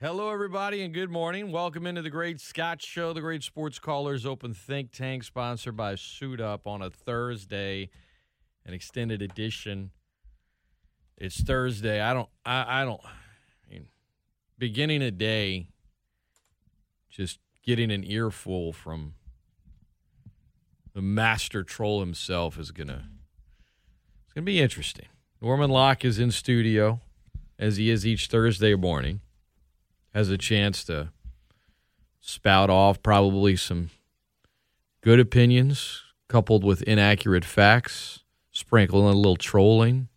Hello, everybody, and good morning. Welcome into the Great Scott Show, the Great Sports Callers Open Think Tank, sponsored by Suit Up on a Thursday, an extended edition. It's Thursday. I don't. I, I don't. I mean, beginning a day, just getting an earful from the master troll himself is gonna. It's gonna be interesting. Norman Locke is in studio, as he is each Thursday morning has a chance to spout off probably some good opinions coupled with inaccurate facts, sprinkle in a little trolling,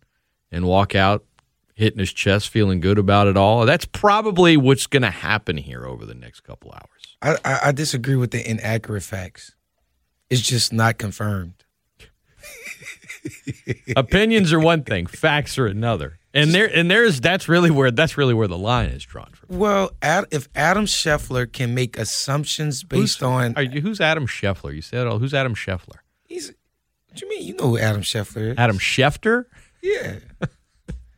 and walk out hitting his chest, feeling good about it all. That's probably what's going to happen here over the next couple hours. I, I, I disagree with the inaccurate facts. It's just not confirmed. Opinions are one thing, facts are another. And there and there's that's really where that's really where the line is drawn from. Well, Ad, if Adam Scheffler can make assumptions based who's, on are you, who's Adam Scheffler? You said oh, who's Adam Scheffler? he's what do you mean? You know who Adam Scheffler is? Adam Schefter? Yeah.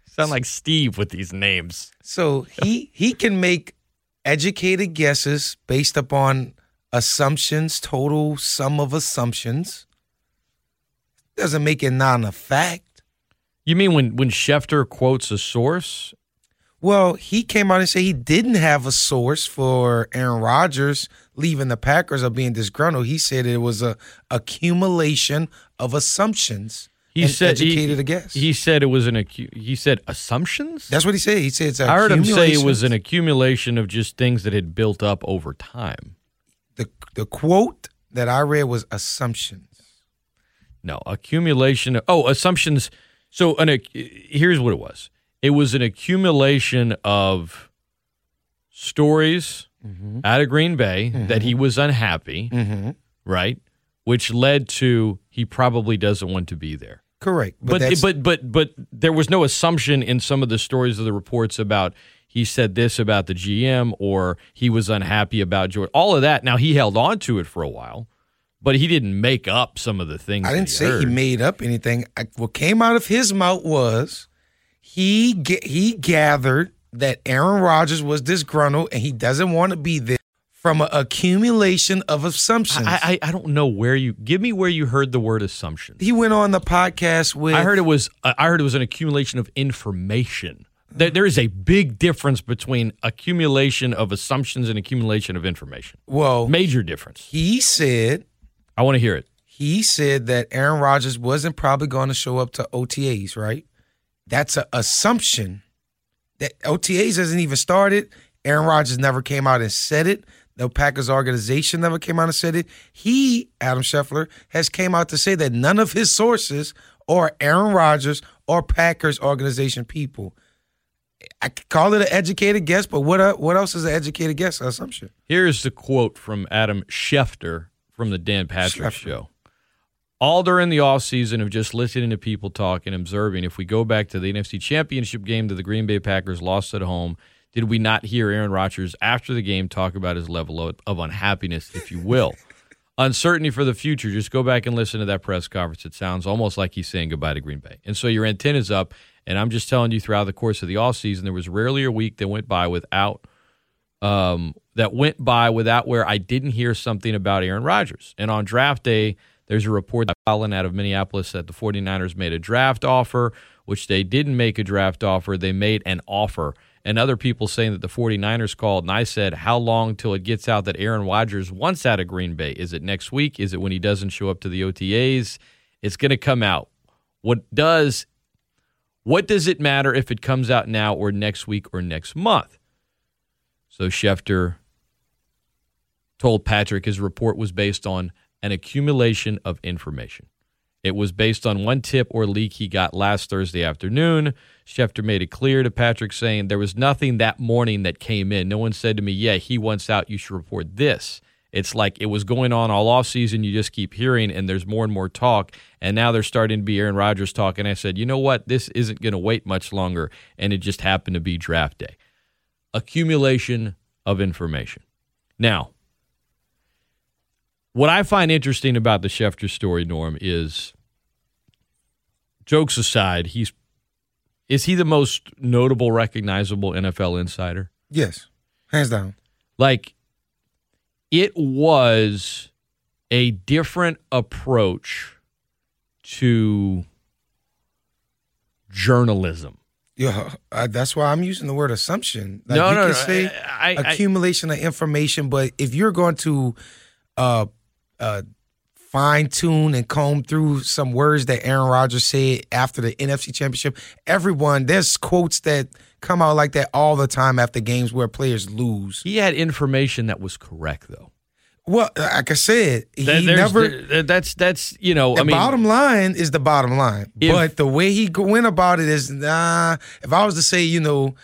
Sound like Steve with these names. So he he can make educated guesses based upon assumptions, total sum of assumptions. Doesn't make it not a fact. You mean when when Schefter quotes a source? Well, he came out and said he didn't have a source for Aaron Rodgers leaving the Packers or being disgruntled. He said it was a accumulation of assumptions. He said educated he, a guess. He said it was an acu- he said assumptions. That's what he said. He said it's. I heard him say it was an accumulation of just things that had built up over time. the the quote that I read was assumptions. No, accumulation. Oh, assumptions. So, an here's what it was. It was an accumulation of stories out of Green Bay that he was unhappy, Mm-hmm. right? Which led to he probably doesn't want to be there. Correct, But that's- but but but there was no assumption in some of the stories of the reports about he said this about the GM or he was unhappy about Jordan. All of that. Now he held on to it for a while, but he didn't make up some of the things. I didn't he say he made up anything. I, what came out of his mouth was he ga- he gathered that Aaron Rodgers was disgruntled and he doesn't want to be there from an accumulation of assumptions. I, I I don't know where you give me where you heard the word assumption. he went on the podcast with I heard it was uh, I heard it was an accumulation of information. There, there is a big difference between accumulation of assumptions and accumulation of information. well Major difference. he said I want to hear it. he said that Aaron Rodgers wasn't probably going to show up to OTAs, right? That's an assumption. That OTAs hasn't even started. Aaron Rodgers never came out and said it. The Packers organization never came out and said it. He, Adam Scheffler, has came out to say that none of his sources or Aaron Rodgers or Packers organization people. I could call it an educated guess, but what uh, what else is an educated guess assumption? Here's the quote from Adam Schefter from the Dan Patrick. Show. All during the offseason of just listening to people talk and observing, if we go back to the NFC Championship game that the Green Bay Packers lost at home, did we not hear Aaron Rodgers after the game talk about his level of, of unhappiness, if you will? Uncertainty for the future. Just go back and listen to that press conference. It sounds almost like he's saying goodbye to Green Bay. And so your antenna's up. And I'm just telling you, throughout the course of the offseason, there was rarely a week that went by without um, that went by without where I didn't hear something about Aaron Rodgers. And on draft day, there's a report that Colin out of Minneapolis that the 49ers made a draft offer, which they didn't make a draft offer. They made an offer. And other people saying that the 49ers called. And I said, How long till it gets out that Aaron Rodgers wants out of Green Bay? Is it next week? Is it when he doesn't show up to the OTAs? It's going to come out. What does what does it matter if it comes out now or next week or next month? So Schefter told Patrick his report was based on an accumulation of information. It was based on one tip or leak he got last Thursday afternoon. Schefter made it clear to Patrick saying there was nothing that morning that came in. No one said to me, Yeah, he wants out. You should report this. It's like it was going on all off season. You just keep hearing, and there's more and more talk. And now there's starting to be Aaron Rodgers talk. And I said, you know what? This isn't going to wait much longer. And it just happened to be draft day. Accumulation of information. Now, what I find interesting about the Schefter story, Norm, is jokes aside, he's is he the most notable, recognizable NFL insider? Yes. Hands down. Like it was a different approach to journalism. Yeah, uh, that's why I'm using the word assumption. Like no, you no, can no. say I, I, accumulation of information, but if you're going to uh, uh, fine tune and comb through some words that Aaron Rodgers said after the NFC Championship, everyone there's quotes that come out like that all the time after games where players lose. he had information that was correct, though. Well, like I said, he there's- never. that's that's you know. The I mean, bottom line is the bottom line, If- but the way he went about it is nah. If I was to say, you know,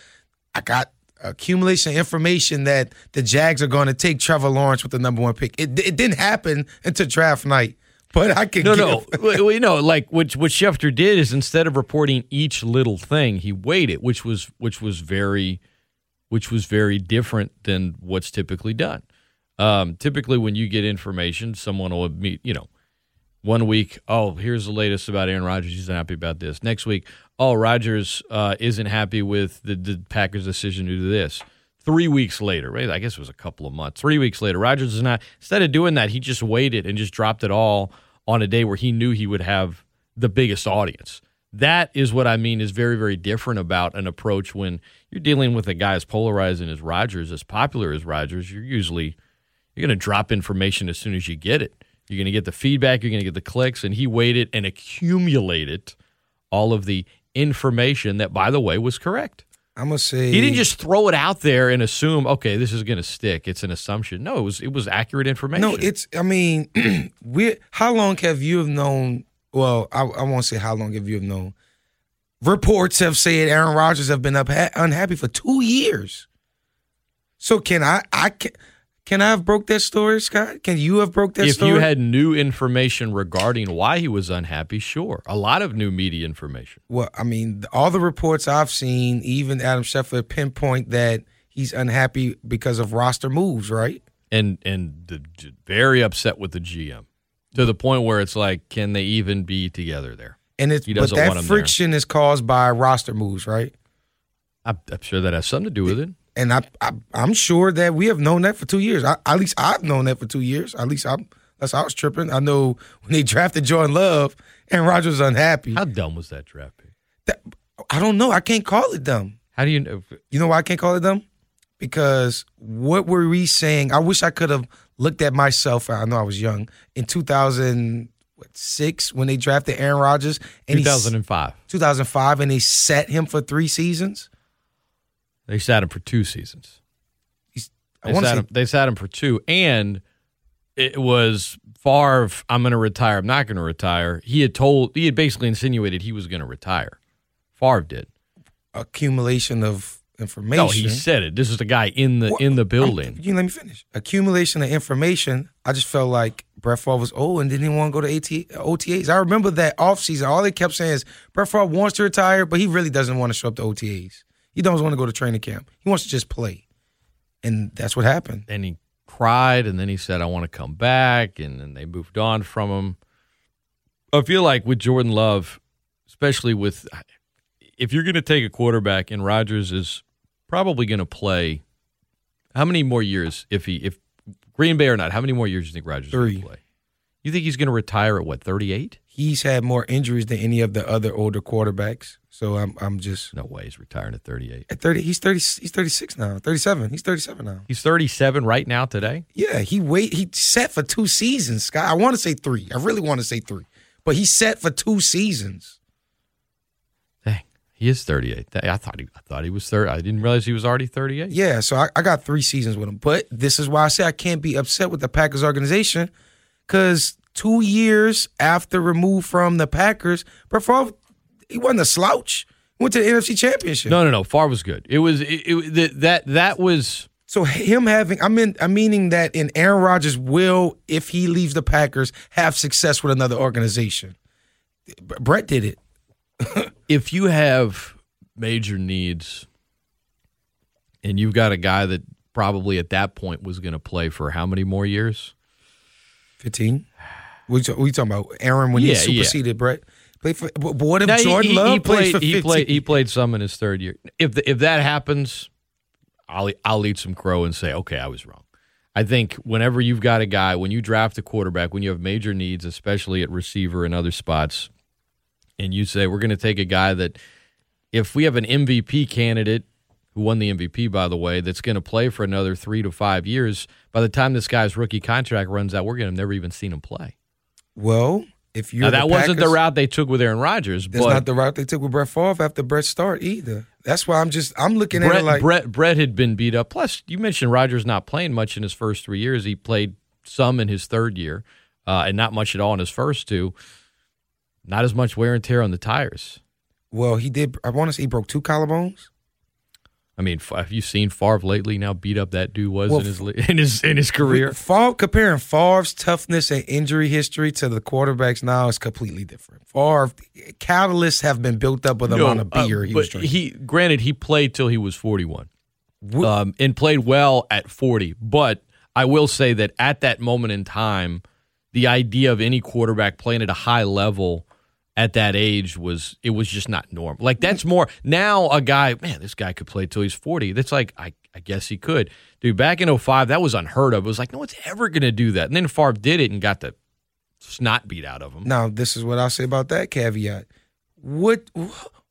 I got accumulation of information that the Jags are going to take Trevor Lawrence with the number one pick, it, it didn't happen until draft night. But I can No, give, no. well, you know, like what what Schefter did is instead of reporting each little thing, he weighed it, which was which was very, which was very different than what's typically done. Um, typically, when you get information, someone will meet. You know, one week, oh, here's the latest about Aaron Rodgers. He's unhappy about this. Next week, oh, Rodgers uh, isn't happy with the, the Packers' decision to do this. Three weeks later, right? I guess it was a couple of months. Three weeks later, Rodgers is not. Instead of doing that, he just waited and just dropped it all on a day where he knew he would have the biggest audience. That is what I mean is very, very different about an approach when you're dealing with a guy as polarizing as Rodgers, as popular as Rodgers. You're usually you're going to drop information as soon as you get it. You're going to get the feedback, you're going to get the clicks, and he waited and accumulated all of the information that, by the way, was correct. I'm gonna say He didn't just throw it out there and assume, okay, this is going to stick. It's an assumption. No, it was it was accurate information. No, it's. I mean, we. How long have you have known? Well, I, I won't say how long have you have known. Reports have said Aaron Rodgers have been up unhappy for two years. So can I? I can. Can I have broke that story, Scott? Can you have broke that if story? If you had new information regarding why he was unhappy, sure. A lot of new media information. well, I mean, all the reports I've seen, even Adam Schefter pinpoint that he's unhappy because of roster moves, right? and and the, very upset with the GM to the point where it's like, can they even be together there? And it's but that friction is caused by roster moves, right? I'm, I'm sure that has something to do with it. And I, I I'm sure that we have known that for two years. I, at least I've known that for two years. At least I'm that's how I was tripping. I know when they drafted Jordan Love and Rodgers was unhappy. How dumb was that draft pick? That- I don't know. I can't call it dumb. How do you know? You know why I can't call it dumb? Because what were we saying? I wish I could have looked at myself. I know I was young in 2006 when they drafted Aaron Rodgers and he- 2005. 2005 and they set him for three seasons. They sat him for two seasons. I They sat, say him, they sat him for two, and it was Favre. I'm going to retire. I'm not going to retire. He had told. He had basically insinuated he was going to retire. Favre did. accumulation of information. No, he said it. This is the guy in the in the building. You let me finish. Accumulation of information. I just felt like Brett Favre was old and didn't want to go to AT, OTAs. I remember that offseason. All they kept saying is Brett Favre wants to retire, but he really doesn't want to show up to OTAs. He doesn't want to go to training camp. He wants to just play. And that's what happened. and he cried and then he said i want to come back and then they moved on from him i feel like with jordan love especially with if you're going to take a quarterback and Rodgers is probably going to play how many more years if he if green bay or not how many more years do you think Rodgers is going Three. to play you think he's going to retire at what 38 He's had more injuries than any of the other older quarterbacks. So I'm I'm just no way he's retiring at 38 at 30 he's 30 he's 36 now. 37. He's 37 now. he's 37 right now today Yeah, he wait. He set for two seasons, Scott. I want to say three. I really want to say three, but he set for two seasons. dang he is 38 i thought he i thought he was 30 i didn't realize he was already 38 Yeah, so I, I got three seasons with him. But this is why I say I can't be upset with the Packers organization, because two years after removed from the Packers, Brett Favre, he wasn't a slouch. He went to the NFC Championship. No, no, no. Far was good. It was it, it, that that was So him having, I mean, I'm meaning that in Aaron Rodgers will, if he leaves the Packers, have success with another organization. Brett did it. if you have major needs, and you've got a guy that probably at that point was going to play for how many more years? 15. We we talking about Aaron when Yeah, he yeah. superseded Brett. Play for, but what if Now, Jordan he, Love he played. for 15? He played. He played some in his third year. If the, if that happens, I'll I'll eat some crow and say, okay, I was wrong. I think whenever you've got a guy, when you draft a quarterback, when you have major needs, especially at receiver and other spots, and you say we're going to take a guy that, if we have an MVP candidate who won the MVP, by the way, that's going to play for another three to five years. By the time this guy's rookie contract runs out, we're going to have never even seen him play. Well, if you now, that wasn't the route they took with Aaron Rodgers. That's but not the route they took with Brett Favre after Brett start either. That's why I'm just I'm looking Brett, at it like Brett. Brett had been beat up. Plus, you mentioned Rodgers not playing much in his first three years. He played some in his third year, uh, and not much at all in his first two. Not as much wear and tear on the tires. Well, he did. I want to say he broke two collarbones. I mean, have you seen Favre lately? Now beat up that dude was well, in his in his in his career. Favre comparing Favre's toughness and injury history to the quarterbacks now is completely different. Favre catalysts have been built up with no, amount of uh, beer uh, he was drinking. He granted he played till he was forty one, um, and played well at forty. But I will say that at that moment in time, the idea of any quarterback playing at a high level at that age was it was just not normal. Like that's more now a guy, man, this guy could play till he's 40. That's like I, I guess he could. Dude, back in 05, that was unheard of. It was like, no one's ever gonna do that. And then Favre did it and got the snot beat out of him. Now, this is what I'll say about that caveat. What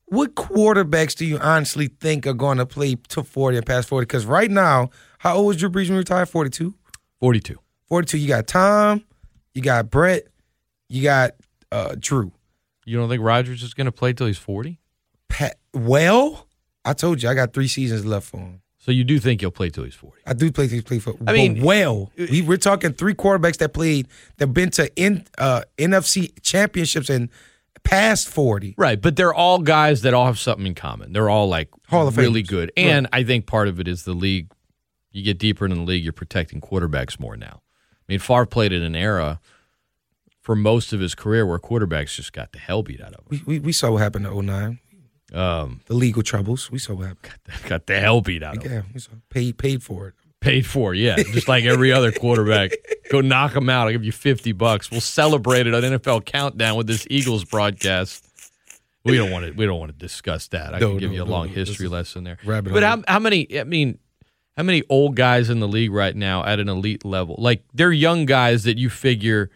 what quarterbacks do you honestly think are going to play to 40 and past 40? Because right now, how old was Drew Brees when he retired? 42? 42. 42. You got Tom, you got Brett, you got uh, Drew. You don't think Rodgers is going to play till he's 40? well, I told you I got three seasons left for him. So you do think he'll play till he's 40? I do play till he's play for. I mean, well, we, are talking three quarterbacks that played that been to in, uh, NFC championships and past 40. Right, but they're all guys that all have something in common. They're all like Hall of really good. And right. I think part of it is the league. You get deeper in the league, you're protecting quarterbacks more now. I mean, Favre played in an era for most of his career where quarterbacks just got the hell beat out of him. We, we, we saw what happened to 09. Um, the legal troubles. We saw what happened. Got the, got the hell beat out of yeah, him. we saw paid paid for it. Paid for, yeah. Just like every other quarterback. Go knock him out. I'll give you 50 bucks. We'll celebrate it on NFL Countdown with this Eagles broadcast. We don't want to. We don't want to discuss that. I no, can give no, you a no, long history lesson there. But how, how many? I mean, how many old guys in the league right now at an elite level? Like they're young guys that you figure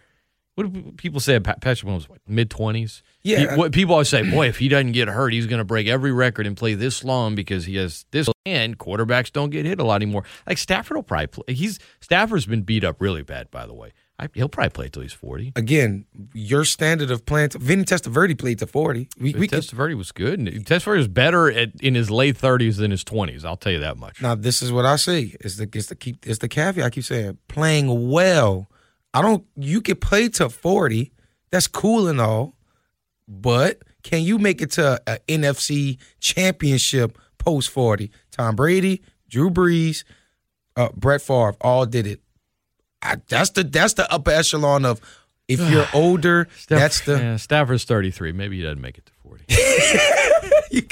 what do people say? Patrick Mahomes mid twenties. Yeah. He, what people always say, boy, if he doesn't get hurt, he's going to break every record and play this long because he has this. And quarterbacks don't get hit a lot anymore. Like Stafford will probably play. He's Stafford's been beat up really bad, by the way. I, he'll probably play till he's forty. Again, your standard of playing. To, Vinny Testaverde played to forty. We, we Testaverde was good. And Testaverde was better at, in his late thirties than his twenties. I'll tell you that much. Now, this is what I say: is the is the keep is the caveat I keep saying. Playing well I don't. You can play to forty. That's cool and all, but can you make it to an NFC Championship post forty? Tom Brady, Drew Brees, uh, Brett Favre all did it. I, that's the that's the upper echelon of if you're older. that's the yeah, Stafford's thirty three. Maybe he doesn't make it to forty. you,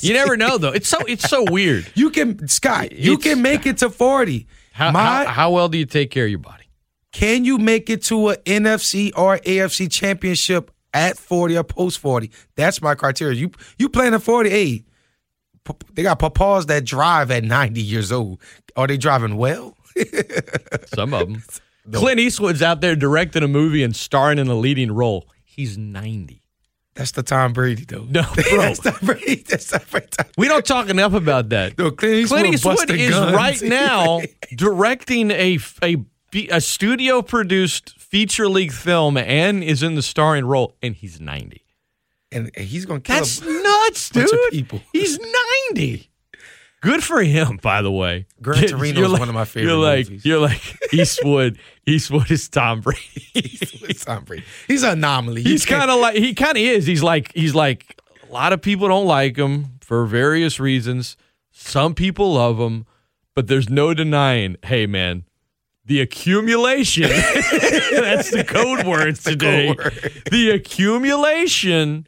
you never know though. It's so it's so weird. You can Scott. You it's, can make it to forty. How, My, how, how well do you take care of your body? Can you make it to a NFC or AFC championship at 40 or post 40? That's my criteria. You you playing at 48. They got papas that drive at 90 years old. Are they driving well? Some of them. No. Clint Eastwood's out there directing a movie and starring in a leading role. He's 90. That's the Tom Brady, though. No, bro. That's Tom Brady. That's Tom Brady. We don't talk enough about that. No, Clint Eastwood, Clint Eastwood is guns. right now directing a, a a studio produced feature length film and is in the starring role, and he's 90. And he's going to kill That's nuts, dude. people. He's 90. Good for him, by the way. Gran Torino is like, one of my favorite you're like, movies. You're like Eastwood. Eastwood is Tom Brady. Eastwood is Tom Brady. He's an anomaly. he's kind of like he kind of is. He's like he's like a lot of people don't like him for various reasons. Some people love him, but there's no denying. Hey, man, the accumulation. That's the code word today. code word. the accumulation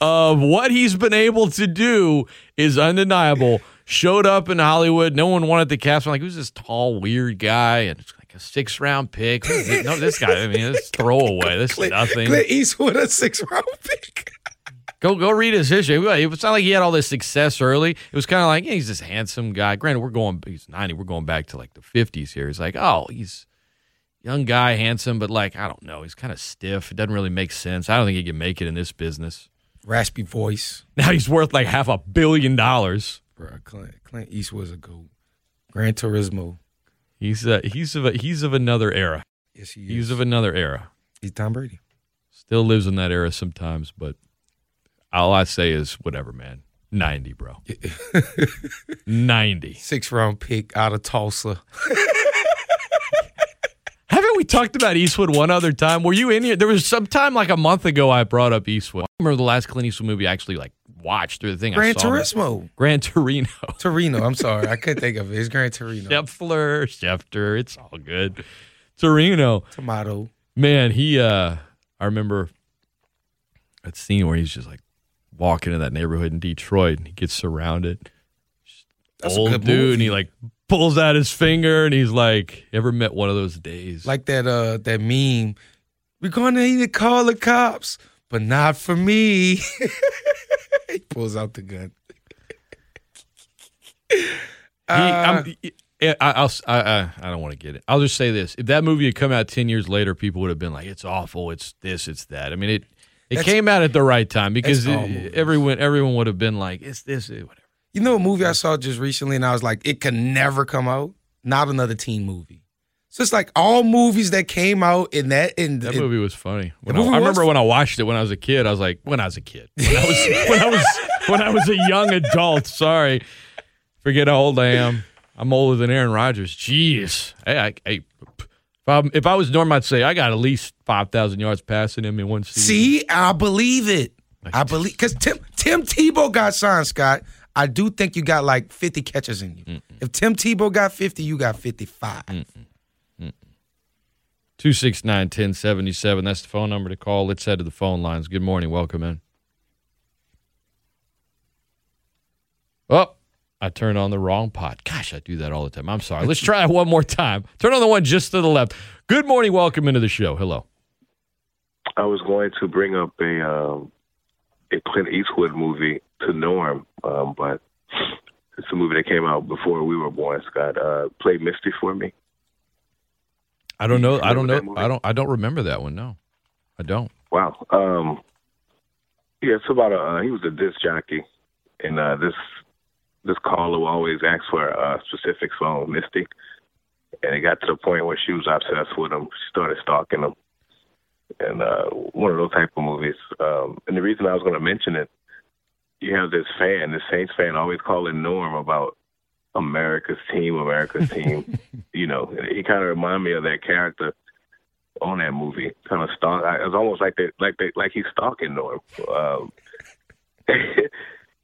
of what he's been able to do is undeniable. Showed up in hollywood. No one wanted the cast. I'm like who's this tall weird guy? And it's like a six round pick no this guy i mean this throwaway. This is nothing. Clint Eastwood a six round pick Go go read his history. It's not like he had all this success early. It was kind of like yeah, he's this handsome guy. Granted, we're going he's ninety. We're going back to like the fifties here. He's like, oh, he's young guy, handsome, but like I don't know, he's kind of stiff. It doesn't really make sense. I don't think he can make it in this business. Raspy voice. Now he's worth like half a billion dollars. Bro, Clint, Clint Eastwood's a goat. Gran Turismo. He's uh, he's of a, he's of another era. Yes, he is. He's of another era. He's Tom Brady. Still lives in that era sometimes, but all I say is whatever, man. Ninety, bro. Ninety. Six round pick out of Tulsa. Haven't we talked about Eastwood one other time? Were you in here? There was some time like a month ago I brought up Eastwood. I remember the last Clint Eastwood movie I actually like watched through the thing. Gran I saw. Turismo. Gran Torino. Torino. I'm sorry. I couldn't think of it. It's Gran Torino. Scheffler, Schefter. It's all good. Torino. Tomato. Man, he uh I remember that scene where he's just like walking in that neighborhood in Detroit and he gets surrounded. That's a Old good dude, and he like pulls out his finger and he's like, ever met one of those days? Like that uh that meme. We're gonna need to call the cops, but not for me. he pulls out the gun. He, Uh, I'm, I, I'll, I, I, I don't want to get it. I'll just say this: if that movie had come out ten years later, people would have been like, "It's awful. It's this. It's that." I mean, it it That's- came out at the right time because it- everyone everyone would have been like, "It's this. It, whatever." You know a movie I saw just recently and I was like, it could never come out? Not another teen movie. So it's like all movies that came out in that in, That in- movie was funny. When movie I, I was remember when I watched it when I was a kid. I was like, when I was a kid, when I was when I was when I was a young adult. Sorry, forget how old I am. I'm older than Aaron Rodgers. Jeez, hey, I, hey, if, I, if I was Norm, I'd say I got at least five thousand yards passing him in one season. See, I believe it. I believe because Tim Tim Tebow got signed, Scott. I do think you got like 50 catches in you. If Tim Tebow got 50, you got 55. Two six nine ten seventy seven. That's the phone number to call. Let's head to the phone lines. Good morning. Welcome in. Oh, I turned on the wrong pot. Gosh, I do that all the time. I'm sorry. Let's try it one more time. Turn on the one just to the left. Good morning. Welcome into the show. Hello. I was going to bring up a um, a Clint Eastwood movie to Norm, um, but it's a movie that came out before we were born. Scott, uh, play Misty for me. I don't know. I don't know. I don't. I don't remember that one. No, I don't. Wow. Um, yeah, it's about a. Uh, he was a disc jockey, and uh, this this caller will always ask for a specific song, Misty. And it got to the point where she was obsessed with him. She started stalking him, and uh, one of those type of movies. Um, and the reason I was going to mention it, you have this fan, this Saints fan, always calling Norm about America's team, America's team. you know, he kind of reminded me of that character on that movie. Kind of stalk. I- It was almost like that, like that, like he's stalking Norm. Um,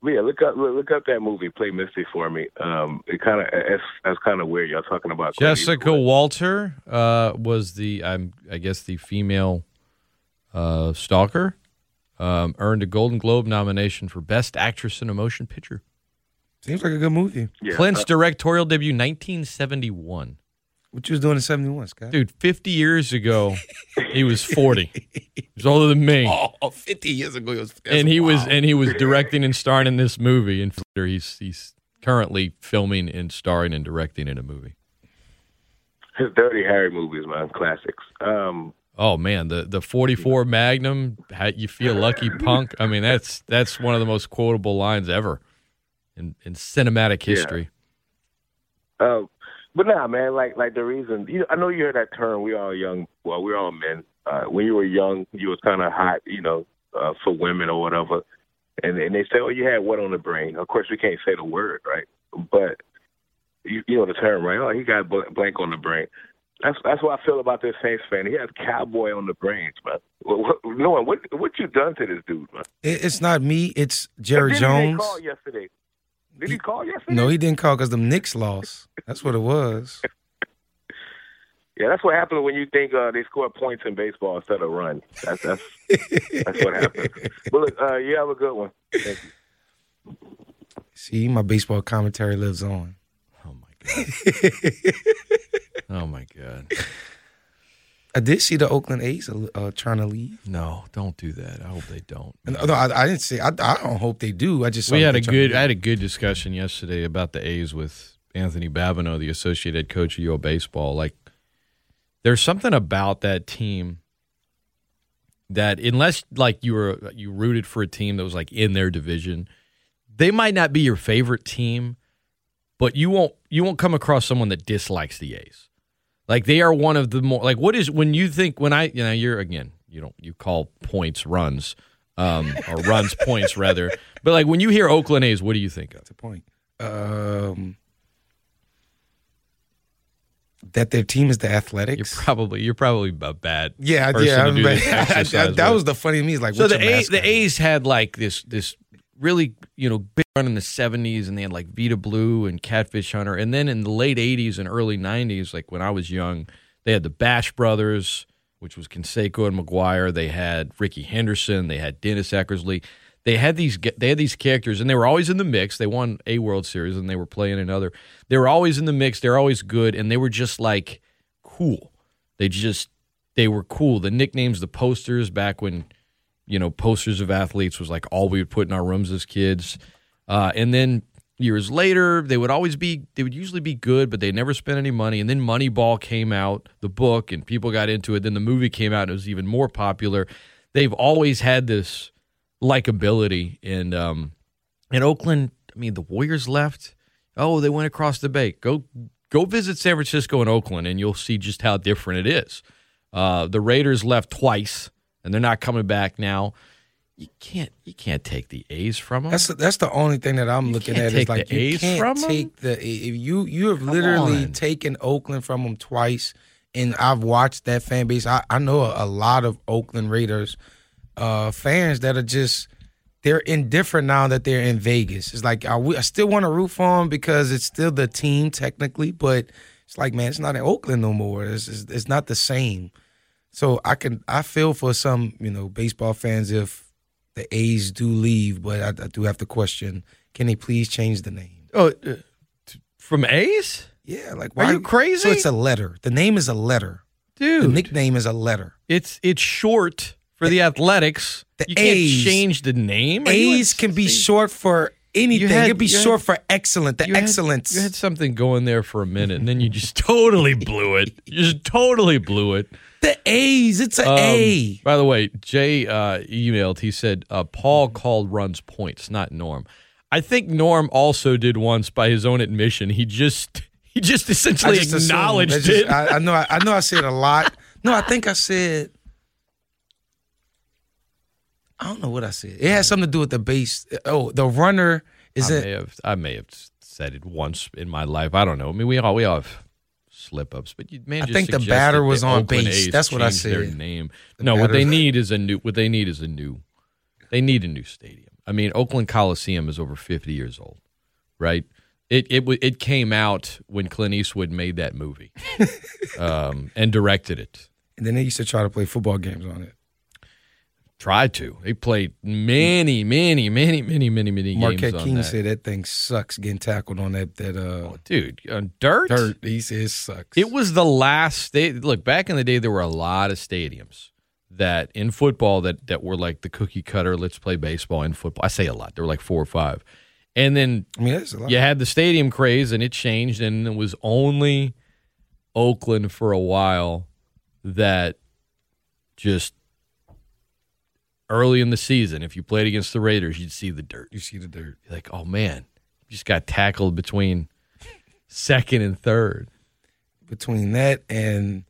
yeah, look up, look, look up that movie. Play Misty for me. Um, it kind of that's, that's kind of weird. Y'all talking about Jessica Eastwood. Walter uh, was the. I'm. I guess the female uh, stalker. Um, earned a Golden Globe nomination for Best Actress in a Motion Picture. Seems like a good movie. Yeah, Clint's uh, directorial debut, 1971. What you was doing in 71, Scott? Dude, 50 years ago, he was 40. He was older than me. Oh, 50 years ago, he was. and he was and he was directing and starring in this movie. And he's he's currently filming and starring and directing in a movie. his Dirty Harry movies, man, classics. Um, Oh man, the the 44 Magnum, you feel lucky punk. I mean, that's that's one of the most quotable lines ever in in cinematic history. Uh, but nah, man, like like the reason you know, I know you heard that term. We all young. Well, we're all men. Uh, when you were young, you was kind of hot, you know, uh, for women or whatever. And and they say, oh, you had what on the brain? Of course, we can't say the word, right? But you, you know the term, right? Oh, he got bl- blank on the brain. That's that's what I feel about this Saints fan. He has cowboy on the brains, man. What, what, no one, what what you done to this dude, man? It's not me. It's Jerry Jones. didn't call yesterday. Did he call yesterday? No, he didn't call because the Knicks lost. That's what it was. Yeah, that's what happens when you think uh, they score points in baseball instead of run. That's that's that's what happens. But look, uh, you have a good one. Thank you. See, my baseball commentary lives on. Oh my god. oh my god. I did see the Oakland A's uh, trying to leave. No, don't do that. I hope they don't. No, I, I didn't say. I, I don't hope they do. I just we had a good. I had a good discussion yesterday about the A's with Anthony Babineau, the associate head coach of UO baseball. Like, there's something about that team that unless like you were you rooted for a team that was like in their division, they might not be your favorite team, but you won't you won't come across someone that dislikes the A's. Like they are one of the more like what is when you think when I you know you're again you don't you call points runs um or runs points rather but like when you hear Oakland A's what do you think of? That's the point. Um, that their team is the Athletics. You're probably you're probably a bad yeah, person yeah. to I'm do like- this that with. was the funny to me. Like, so the A, mascot? the A's had like this this really you know big run in the 70s and they had like Vida Blue and Catfish Hunter. And then in the late 80s and early 90s like when I was young they had the Bash brothers which was Canseco and McGwire they had Rickey Henderson. They had Dennis Eckersley. They had these they had these characters and they were always in the mix. They won a World Series and they were playing another. They were always in the mix. They're always good and they were just like cool. They just they were cool. The nicknames the posters back when you know, posters of athletes was like all we would put in our rooms as kids. Uh, and then years later, they would always be, they would usually be good, but they never spent any money. And then Moneyball came out, the book, and people got into it. Then the movie came out and it was even more popular. They've always had this likability. And, um, in Oakland, I mean, the Warriors left. Oh, they went across the bay. Go, go visit San Francisco and Oakland, and you'll see just how different it is. Uh, the Raiders left twice and they're not coming back now. You can't you can't take the A's from them. That's that's the only thing that I'm looking at is like the you A's can't take the if you you have literally on. taken Oakland from them twice, and I've watched that fan base. I, I know a, a lot of Oakland Raiders uh, fans that are just they're indifferent now that they're in Vegas. It's like I, I still want to root for them because it's still the team technically, but it's like man, it's not in Oakland no more. It's it's, it's not the same. So I can I feel for some you know baseball fans if the A's do leave, but I, I do have to question: Can they please change the name? oh, uh, t- from A's, Yeah, like why Are you crazy? So it's a letter. The name is a letter. Dude. The nickname is a letter. it's it's short for the Athletics. The you can't change the name. Are A's can be short for anything. had- it could be you had- short for excellent. The You had- excellence. you had something going there for a minute, and then you just totally blew it. You just totally blew it. The A's. It's an Um, A. By the way, Jay uh, emailed. He said uh, Paul called runs points, not Norm. I think Norm also did once, by his own admission. He just he just I essentially just assumed. acknowledged That's just- it. I, I know. I, I know. I said a lot. No, I think I said. I don't know what I said. It has something to do with the base. Oh, the runner is I it? may have I may have said it once in my life. I don't know. I mean, we all we all have slip ups, but you man, I think the batter was on Oakland base. A's That's what I change Their said. name. The no, what they need is a new. What they need is a new. They need a new stadium. I mean, Oakland Coliseum is over fifty years old, right? It it it came out when Clint Eastwood made that movie, um, and directed it. And then they used to try to play football games on it. Tried to. They played many, many, many, many, many, many Marquette games on King that. said that thing sucks getting tackled on that that uh Dude, on dirt. dirt. He it sucks. It was the last. They, look back in the day, there were a lot of stadiums that in football that that were like the cookie cutter. Let's play baseball in football. I say a lot. There were like four or five, and then I mean, that's a lot. you had the stadium craze, and it changed, and it was only Oakland for a while that just early in the season, if you played against the Raiders, you'd see the dirt. You see the dirt. You're like, oh man, you just got tackled between second and third. Between that and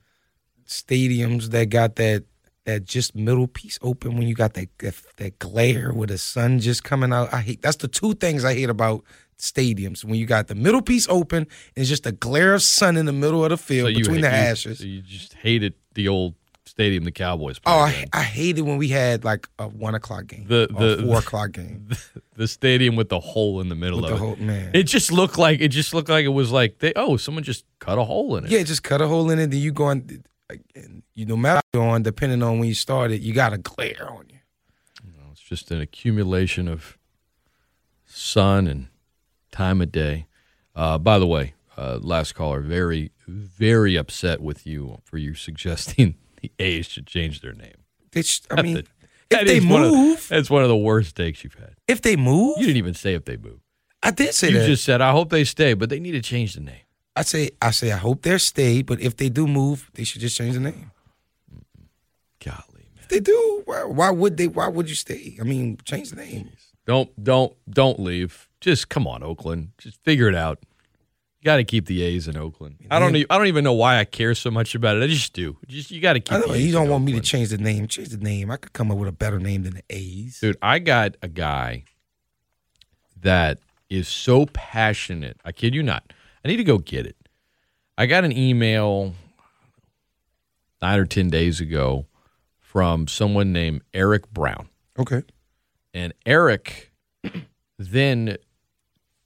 stadiums that got that that just middle piece open when you got that that, that glare with the sun just coming out. I hate that's the two things I hate about stadiums when you got the middle piece open and it's just a glare of sun in the middle of the field you- between the you- ashes. so you just hated the old stadium the Cowboys Oh, I. I hated when we had like a one o'clock game, The- or a the- four o'clock game the stadium with the hole in the middle with of the it. whole man. It just looked like it just looked like it was like they oh someone just cut a hole in it. Yeah, just cut a hole in it. Then you go on. and You no matter you're on, depending on when you started, you got a glare on you. It's just an accumulation of sun and time of day. Uh, by the way, uh, last caller, very very upset with you for you suggesting the A's should change their name. They sh- I mean, That- if that they one of- move, that's one of the worst takes you've had. if they move, You didn't even say if they move. I did say You that. just said, I hope they stay, but they need to change the name. I say, I say, I hope they're stay, but if they do move, they should just change the name. Golly, man. If they do, why, why would they? Why would you stay? I mean, change the name. Don't don't don't leave. Just come on, Oakland. Just figure it out. Got to keep the A's in Oakland. I don't. e- I don't even know why I care so much about it. I just do. Just you got to keep. I the know, A's you don't want me to change the name. Change the name. I could come up with a better name than the A's. Dude, I got a guy that is so passionate. I kid you not. I need to go get it. I got an email nine or 10 days ago from someone named Eric Brown. Okay. And Eric then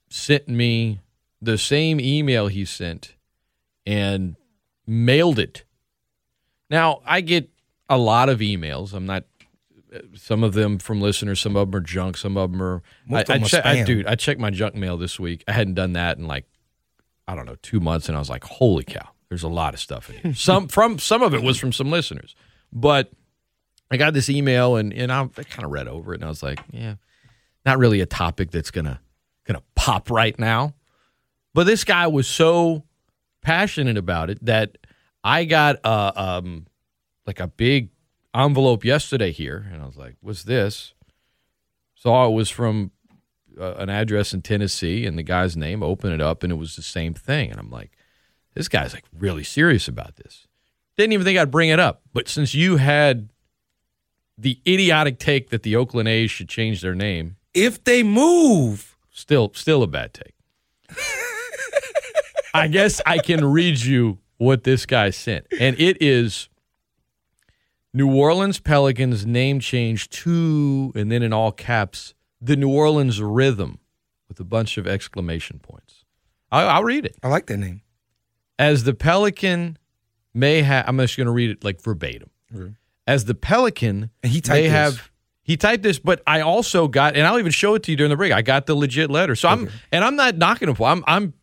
sent me the same email he sent and mailed it. Now, I get a lot of emails. I'm not some of them from listeners, some of them are junk, some of them are Most I, I che- I- dude, I checked my junk mail this week. I hadn't done that in like I don't know, 2 months and I was like, "Holy cow. There's a lot of stuff in here." some from some of it was from some listeners. But I got this email and and I, I kind of read over it and I was like, yeah, not really a topic that's gonna gonna pop right now. But this guy was so passionate about it that I got uh, um like a big envelope yesterday here, and I was like, "What's this?" Saw it was from uh, an address in Tennessee, and the guy's name. Open it up, and it was the same thing, and I'm like, "This guy's like really serious about this." Didn't even think I'd bring it up, but since you had the idiotic take that the Oakland A's should change their name, If they move, still still a bad take. I guess I can read you what this guy sent. And it is New Orleans Pelicans name change to and then in all caps the New Orleans rhythm with a bunch of exclamation points. I'll, I'll read it. I like that name. As the Pelican may have I'm just going to read it like verbatim. As the Pelican And he typed they this. have he typed this, but I also got, and I'll even show it to you during the break. I got the legit letter, so I'm, and I'm not knocking him for. I'm, I'm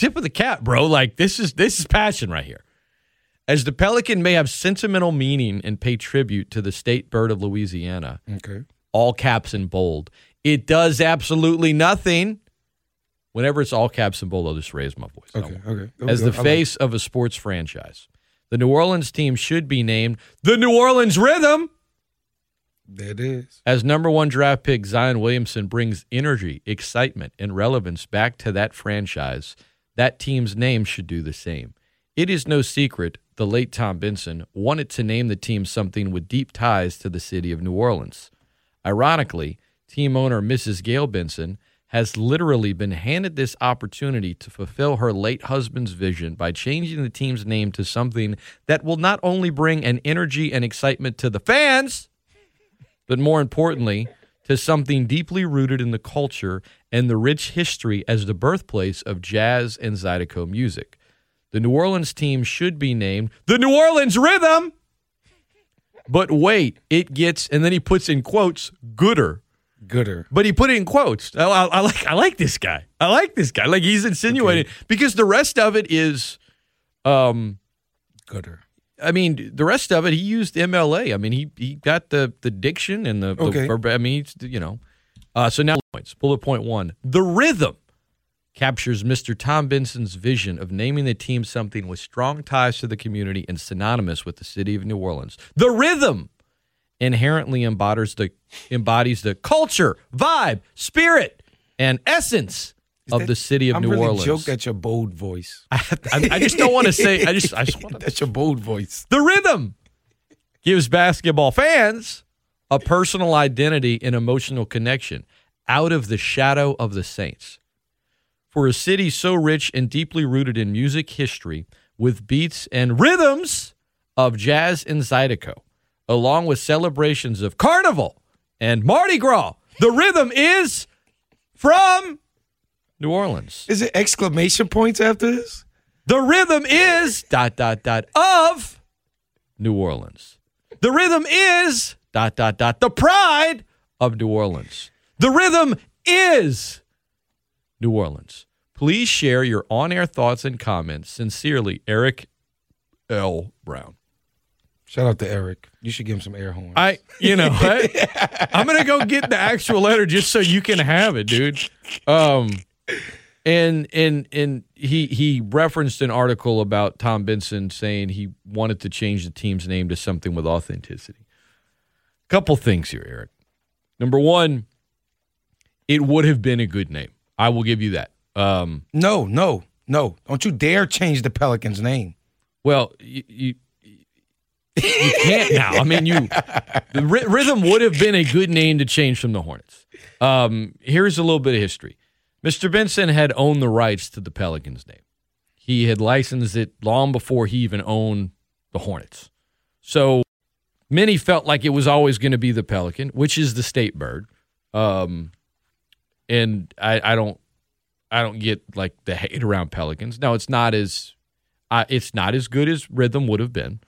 tip of the cap, bro. Like this is this is passion right here. As the pelican may have sentimental meaning and pay tribute to the state bird of Louisiana, Okay. all caps and bold. It does absolutely nothing. Whenever it's all caps and bold, I'll just raise my voice. Okay. Okay. as the like- face of a sports franchise. The New Orleans team should be named the New Orleans Rhythm. There it is. As number one draft pick, Zion Williamson brings energy, excitement, and relevance back to that franchise. That team's name should do the same. It is no secret the late Tom Benson wanted to name the team something with deep ties to the city of New Orleans. Ironically, team owner Mrs. Gail Benson has literally been handed this opportunity to fulfill her late husband's vision by changing the team's name to something that will not only bring an energy and excitement to the fans, but more importantly, to something deeply rooted in the culture and the rich history as the birthplace of jazz and Zydeco music. The New Orleans team should be named the New Orleans Rhythm. But wait, it gets, and then he puts in quotes, gooder. Gooder. But he put it in quotes. I, I, I like, I like this guy. I like this guy. Like he's insinuating because the rest of it is, um, Gooder. I mean, the rest of it, he used MLA. I mean, he he got the the diction and the, the Okay. verb- I mean, he's, you know. Uh, so now points. Bullet point one: the rhythm captures Mr. Tom Benson's vision of naming the team something with strong ties to the community and synonymous with the city of New Orleans. The rhythm inherently embodies the embodies the culture, vibe, spirit, and essence of that- the city of I'm New really Orleans. joked at your bold voice. I, I, I just don't want to say. I just I just want to That's your bold voice. the rhythm gives basketball fans a personal identity and emotional connection out of the shadow of the Saints. For a city so rich and deeply rooted in music history, with beats and rhythms of jazz and Zydeco, along with celebrations of Carnival and Mardi Gras, the rhythm is from New Orleans. Is it exclamation points after this? The rhythm is dot dot dot of New Orleans. The rhythm is dot dot dot the pride of New Orleans. The rhythm is New Orleans. Please share your on-air thoughts and comments. Sincerely, Eric L. Brown. Shout out to Eric. You should give him some air horns. I, you know, I, I'm gonna go get the actual letter just so you can have it, dude. Um, and and and he he referenced an article about Tom Benson saying he wanted to change the team's name to something with authenticity. Couple things here, Eric. Number one, it would have been a good name. I will give you that. Um, no, no, no. Don't you dare change the Pelicans' name. well, you, you you can't now. I mean, you the Rhythm would have been a good name to change from the Hornets. Um, here's a little bit of history. Mr. Benson had owned the rights to the Pelicans name. He had licensed it long before he even owned the Hornets. So many felt like it was always going to be the Pelican, which is the state bird. Um, and I, I don't, I don't get like the hate around Pelicans. Now it's not as, uh, it's not as good as Rhythm would have been.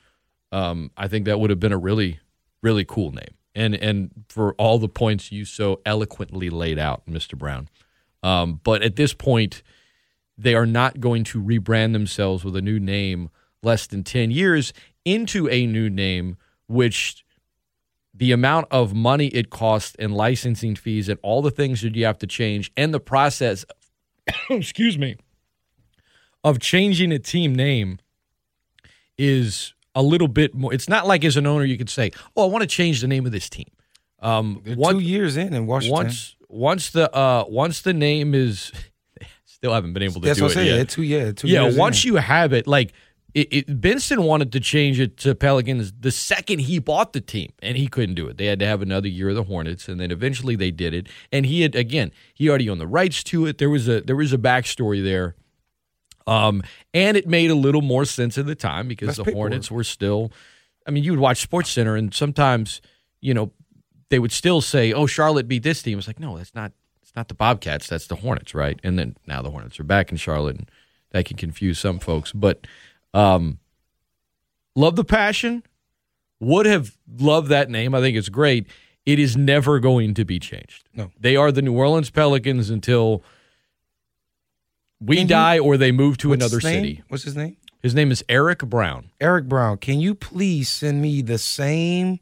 Um, I think that would have been a really, really cool name. And and for all the points you so eloquently laid out, Mr. Brown. Um, but at this point, they are not going to rebrand themselves with a new name less than 10 years into a new name, which the amount of money it costs and licensing fees and all the things that you have to change and the process, excuse me, of changing a team name is a little bit more. It's not like as an owner you could say, "Oh, I want to change the name of this team." Um, one- two years in in Washington. once once the uh once the name is still haven't been able to That's do what it I'm saying. yet. They're two, yeah, two yeah, years once in. you have it, like it, it, Benson wanted to change it to Pelicans the second he bought the team, and he couldn't do it. They had to have another year of the Hornets, and then eventually they did it. And he had again, he already owned the rights to it. There was a there was a backstory there, um, and it made a little more sense at the time because the paperwork. Hornets were still. I mean, you would watch Sports Center, and sometimes you know they would still say, "Oh, Charlotte beat this team." It's like, no, that's not. It's not the Bobcats. That's the Hornets, right? And then now the Hornets are back in Charlotte, and that can confuse some folks. But um, love the passion. Would have loved that name. I think it's great. It is never going to be changed. No. they are the New Orleans Pelicans until we Can you- die or they move to another city. What's his name? His name is Eric Brown. Eric Brown. Can you please send me the same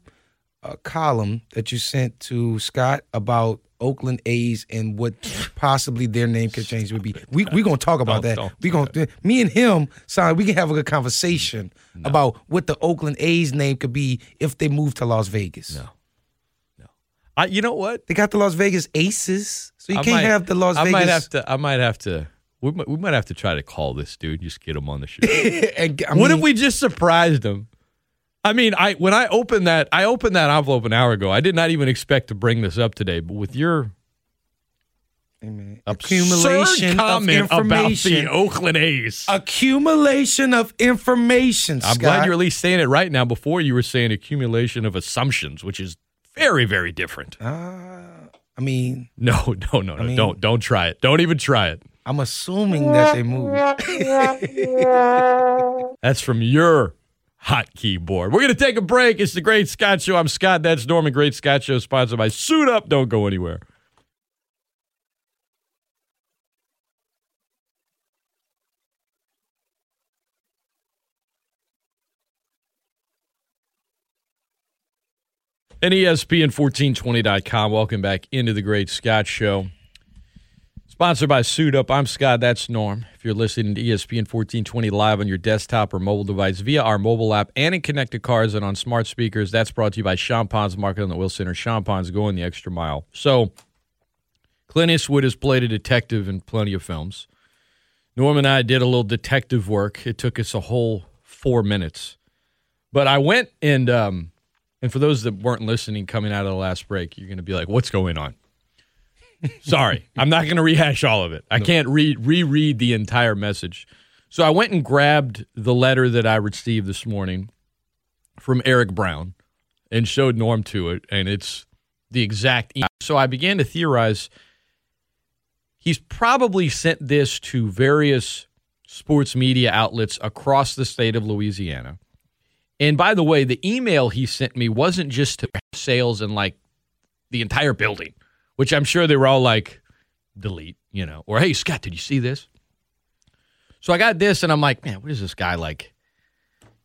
uh, column that you sent to Scott about Oakland A's and what possibly their name could change would be? We we gonna talk about Don't- that. don't we gonna me and him, son, we can have a good conversation about what the Oakland A's name could be if they move to Las Vegas. No. no. I, you know what? They got the Las Vegas Aces, so you I can't might- have the Las I Vegas. might have to. I might have to. We might, we might have to try to call this dude. Just get him on the show. and, I what if we just surprised him? I mean, I when I opened that, I opened that envelope an hour ago. I did not even expect to bring this up today, but with your Hey, man, accumulation of comment about information. the Oakland A's, accumulation of information. I'm glad you're at least saying it right now. Before you were saying accumulation of assumptions, which is very, very different. Uh, I mean, No, no, no, no. mean- don't, don't try it. Don't even try it. I'm assuming that they moved. That's from your hot keyboard. We're going to take a break. It's the Great Scott Show. I'm Scott. That's Norman. Great Scott Show, sponsored by Suit Up. Don't go anywhere. And E ESPN1420.com. Welcome back into the Great Scott Show. Sponsored by Suit Up. I'm Scott. That's Norm. If you're listening to ESPN 1420 live on your desktop or mobile device via our mobile app and in connected cars and on smart speakers, that's brought to you by Champagne's Market on the Will Center. Champagne's going the extra mile. So, Clint Eastwood has played a detective in plenty of films. Norm and I did a little detective work. It took us a whole four minutes. But I went and, um, and for those that weren't listening coming out of the last break, you're going to be like, what's going on? Sorry, I'm not going to rehash all of it. I can't read reread the entire message. So I went and grabbed the letter that I received this morning from Eric Brown and showed Norm to it, and it's the exact. E- so I began to theorize. He's probably sent this to various sports media outlets across the state of Louisiana. And by the way, the email he sent me wasn't just to sales and like the entire building, which I'm sure they were all like, delete, you know, or hey, Scott, did you see this? So I got this and I'm like, man, what is this guy like?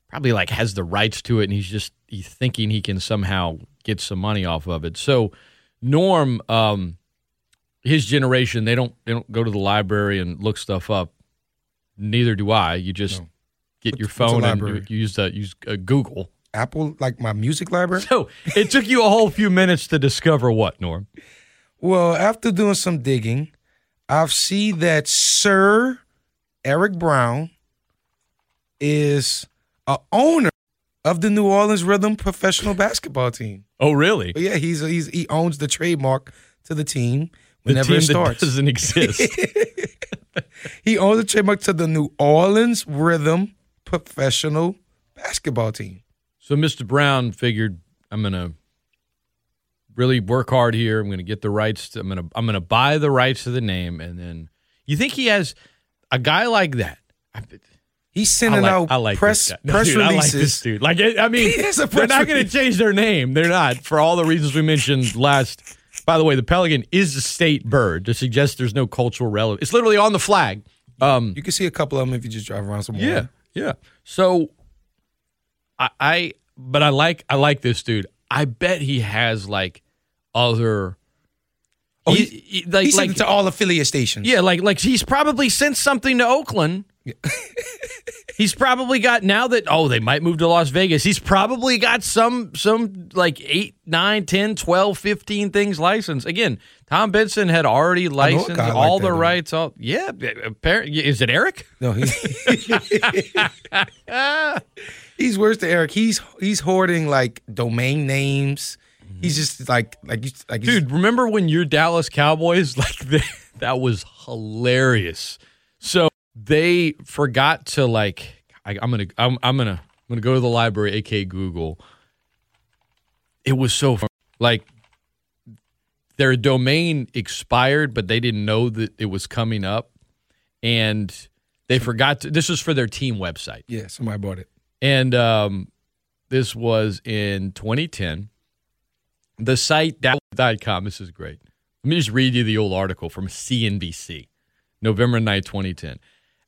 probably like has the rights to it, and he's just he's thinking he can somehow get some money off of it. So Norm, um, his generation, they don't they don't go to the library and look stuff up. Neither do I. You just No. get your phone and you use uh, use uh, Google. Apple, like my music library. So it took you a whole few minutes to discover what Norm. Well, after doing some digging, I've see that Sir Eric Brown is a owner of the New Orleans Rhythm professional basketball team. Oh, really? But yeah, he's, he's he owns the trademark to the team The team it starts. that doesn't exist. he owns the trademark to the New Orleans Rhythm professional basketball team. So Mr. Brown figured I'm gonna really work hard here. I'm gonna get the rights. To, I'm gonna I'm gonna buy the rights to the name, and then you think he has a guy like that? I, He's I sending like, out I like press. No, press dude, I like releases. this dude. Like I I mean, He has a they're not gonna change their name. They're not for all the reasons we mentioned last. By the way, the pelican is a state bird to suggest there's no cultural relevance. It's literally on the flag. Um, You can see a couple of them if you just drive around some more. yeah, yeah. So, I, I, but I like, I like this dude. I bet he has like other. Oh, he, he- like, He sent like to all affiliate stations. yeah, like, like he's probably sent something to Oakland. he's probably got now that oh they might move to Las Vegas. He's probably got some some like 8, 9, 10, 12, 15 things licensed. Again, Tom Benson had already oh, licensed guy like all that, the rights. All yeah, apparently is it Eric? No, he, he's worse than Eric. He's he's hoarding like domain names. He's just like like you like Dude, remember when your Dallas Cowboys like they, that was hilarious. So they forgot to like I, I'm gonna I'm, I'm gonna I'm gonna go to the library, aka Google. It was so fun. like their domain expired, but they didn't know that it was coming up, and they forgot to. This was for their team website. Yeah, somebody bought it. And um, this was in 2010. The site Dallas.com, this is great. Let me just read you the old article from CNBC, November 9, 2010.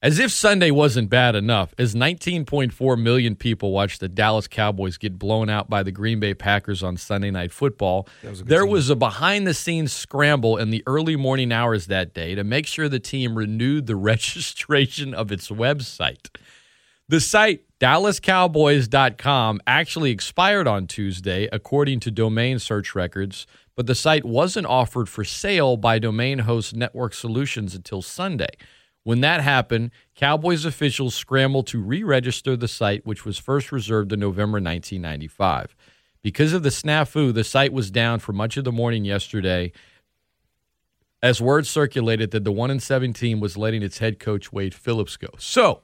As if Sunday wasn't bad enough, as 19.4 million people watched the Dallas Cowboys get blown out by the Green Bay Packers on Sunday Night Football, was there team. was a behind the scenes scramble in the early morning hours that day to make sure the team renewed the registration of its website. The site DallasCowboys.com actually expired on Tuesday, according to domain search records, but the site wasn't offered for sale by domain host Network Solutions until Sunday. When that happened, Cowboys officials scrambled to re register the site, which was first reserved in November 1995. Because of the snafu, the site was down for much of the morning yesterday as word circulated that the 1 and 7 team was letting its head coach Wade Phillips go. So,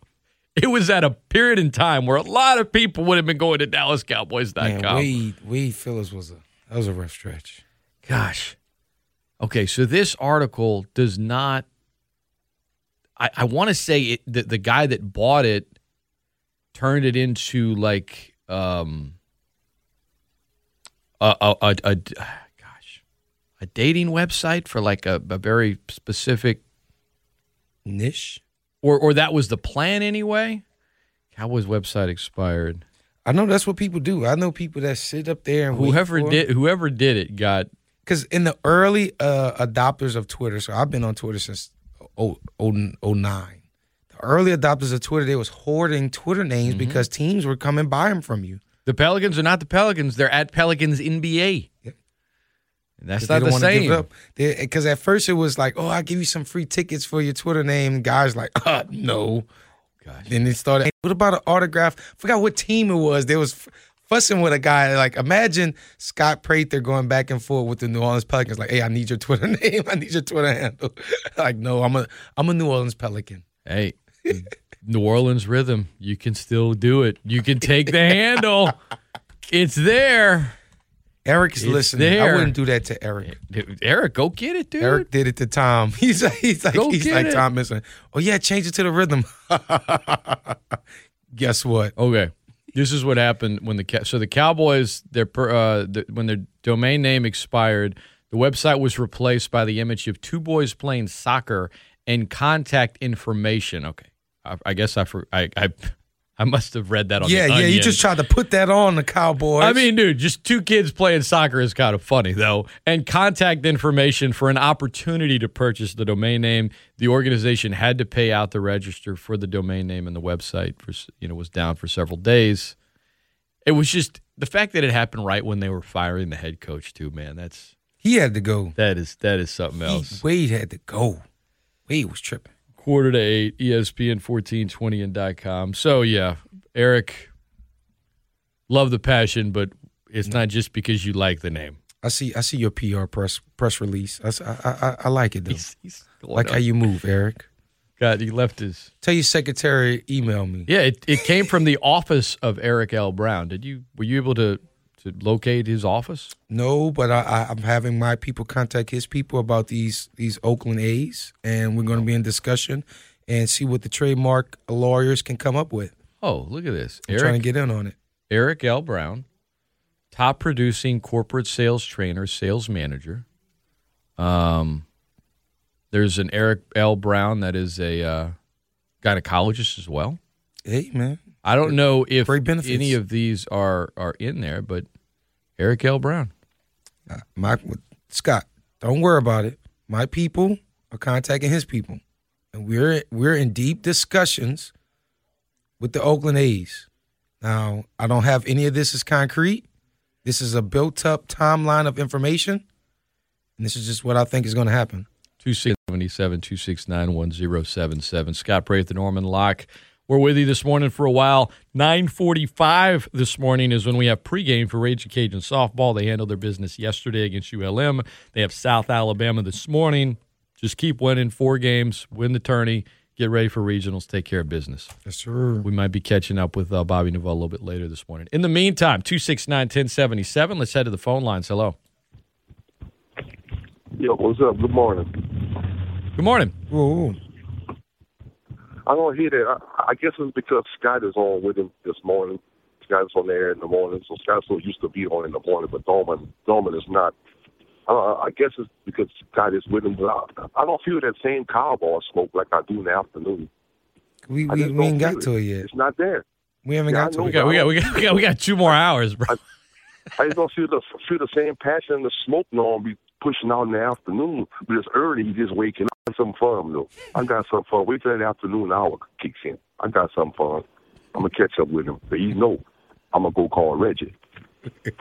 it was at a period in time where a lot of people would have been going to DallasCowboys.com. Man, Wade Wade Phillips was a that was a rough stretch. Gosh. Okay, so this article does not. I, I want to say it, the, the guy that bought it turned it into like um a a, a, a gosh a dating website for like a, a very specific Niche. Or or that was the plan anyway. Cowboys website expired. I know that's what people do. I know people that sit up there and Whoever did whoever did it got because in the early uh, adopters of Twitter, so I've been on Twitter since oh, oh, 09. The early adopters of Twitter, they was hoarding Twitter names Mm-hmm. because teams were coming buy them from you. the Pelicans are not the Pelicans. They're at Pelicans NBA. That's not the same. Because at first it was like, oh, I'll give you some free tickets for your Twitter name. Guys like, uh, no. Gosh. Then it started. What about an autograph? forgot what team it was. They was fussing with a guy. Like imagine Scott Prather going back and forth with the New Orleans Pelicans. Like, hey, I need your Twitter name. I need your Twitter handle. like, no, I'm a I'm a New Orleans Pelican. Hey, New Orleans rhythm. You can still do it. You can take the handle. It's there. Eric's It's listening. I wouldn't do that to Eric. Eric, go get it, dude. Eric did it to Tom. He's like, he's like, Go he's like it. Tom missing. Oh yeah, change it to the rhythm. Guess what? Okay. This is what happened when the so the Cowboys their uh the, when their domain name expired, the website was replaced by the image of two boys playing soccer and contact information. Okay, I, I guess I, for, I I I must have read that on yeah, the yeah. Yeah, you just tried to put that on the Cowboys. I mean, dude, just two kids playing soccer is kind of funny, though. And contact information for an opportunity to purchase the domain name. The organization had to pay out the register for the domain name, and the website for you know was down for several days. It was just the fact that it happened right when they were firing the head coach, too. Man, that's he had to go. that is that is something He- else. Wade had to go. Wade was tripping. Quarter to eight, ESPN fourteen twenty and dot com. So yeah, Eric, love the passion, but it's not just because you like the name. I see. I see your PR press press release. I I I like it though. He's, he's like up. how you move, Eric. God, he left his. Tell your secretary email me. Yeah, it, it came from the office of Eric L. Brown. Did you were you able to to locate his office? No, but I, I, I'm having my people contact his people about these these Oakland A's, and we're going to be in discussion and see what the trademark lawyers can come up with. Oh, look at this. I'm trying to get in on it. Eric L. Brown, top producing corporate sales trainer, sales manager. Um, there's an Eric L. Brown that is a uh, gynecologist as well. Hey, man, I don't know if any of these are are in there, but Eric L. Brown. Uh, my Scott, don't worry about it. My people are contacting his people, and we're we're in deep discussions with the Oakland A's. Now, I don't have any of this as concrete. This is a built-up timeline of information, and this is just what I think is going to happen. 277 269 1077. Scott Prather, the Norman Locke. We're with you this morning for a while. 945 this morning is when we have pregame for Raging Cajun softball. They handled their business yesterday against ULM. They have South Alabama this morning. Just keep winning four games, win the tourney, get ready for regionals, take care of business. Yes, sir. We might be catching up with uh, Bobby Naval a little bit later this morning. In the meantime, 269 1077. Let's head to the phone lines. Hello. Yo, what's up? Good morning. Good morning. Whoa, I don't hear that. I, I guess it's because Scott is on with him this morning. Scott is on there in the morning, so Scott's so used to be on in the morning, but Dolman, Dolman is not. Uh, I guess it's because Scott is with him. But I, I don't feel that same cowboy smoke like I do in the afternoon. we we, we ain't got feel to it yet. It's not there. We haven't Yeah, got to it. We got, we got, we got, we got, we got two more hours, bro. I just don't feel the feel the same passion in the smoke no be pushing out in the afternoon. But it's early, you just waking up. Some fun though. I got some fun. Wait till that afternoon hour kicks in. I got some fun. I'm gonna catch up with him. But you know, I'm gonna go call Reggie.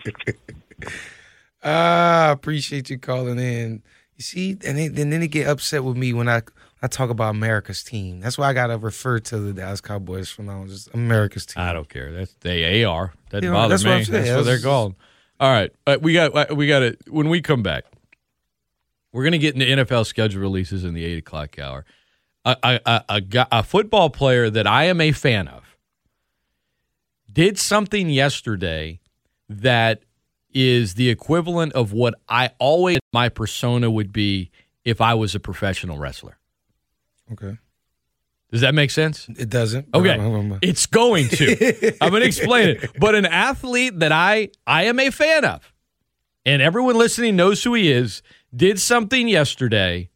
Ah, I appreciate you calling in. You see, and they, and then they get upset with me when I I talk about America's team. That's why I gotta refer to the Dallas Cowboys from now on. Just America's team. I don't care. That's they AR. Doesn't Yeah, bother that's me. what I'm saying. That's what they're That's- called. All right, uh, we got uh, we got it. When we come back, we're gonna get into NFL schedule releases in the eight o'clock hour. A, a, a, a, a football player that I am a fan of did something yesterday that is the equivalent of what I always my persona would be if I was a professional wrestler. Okay, Does that make sense? it doesn't. Okay, it's going to. I'm going to explain it. But an athlete that I I am a fan of, and everyone listening knows who he is, did something yesterday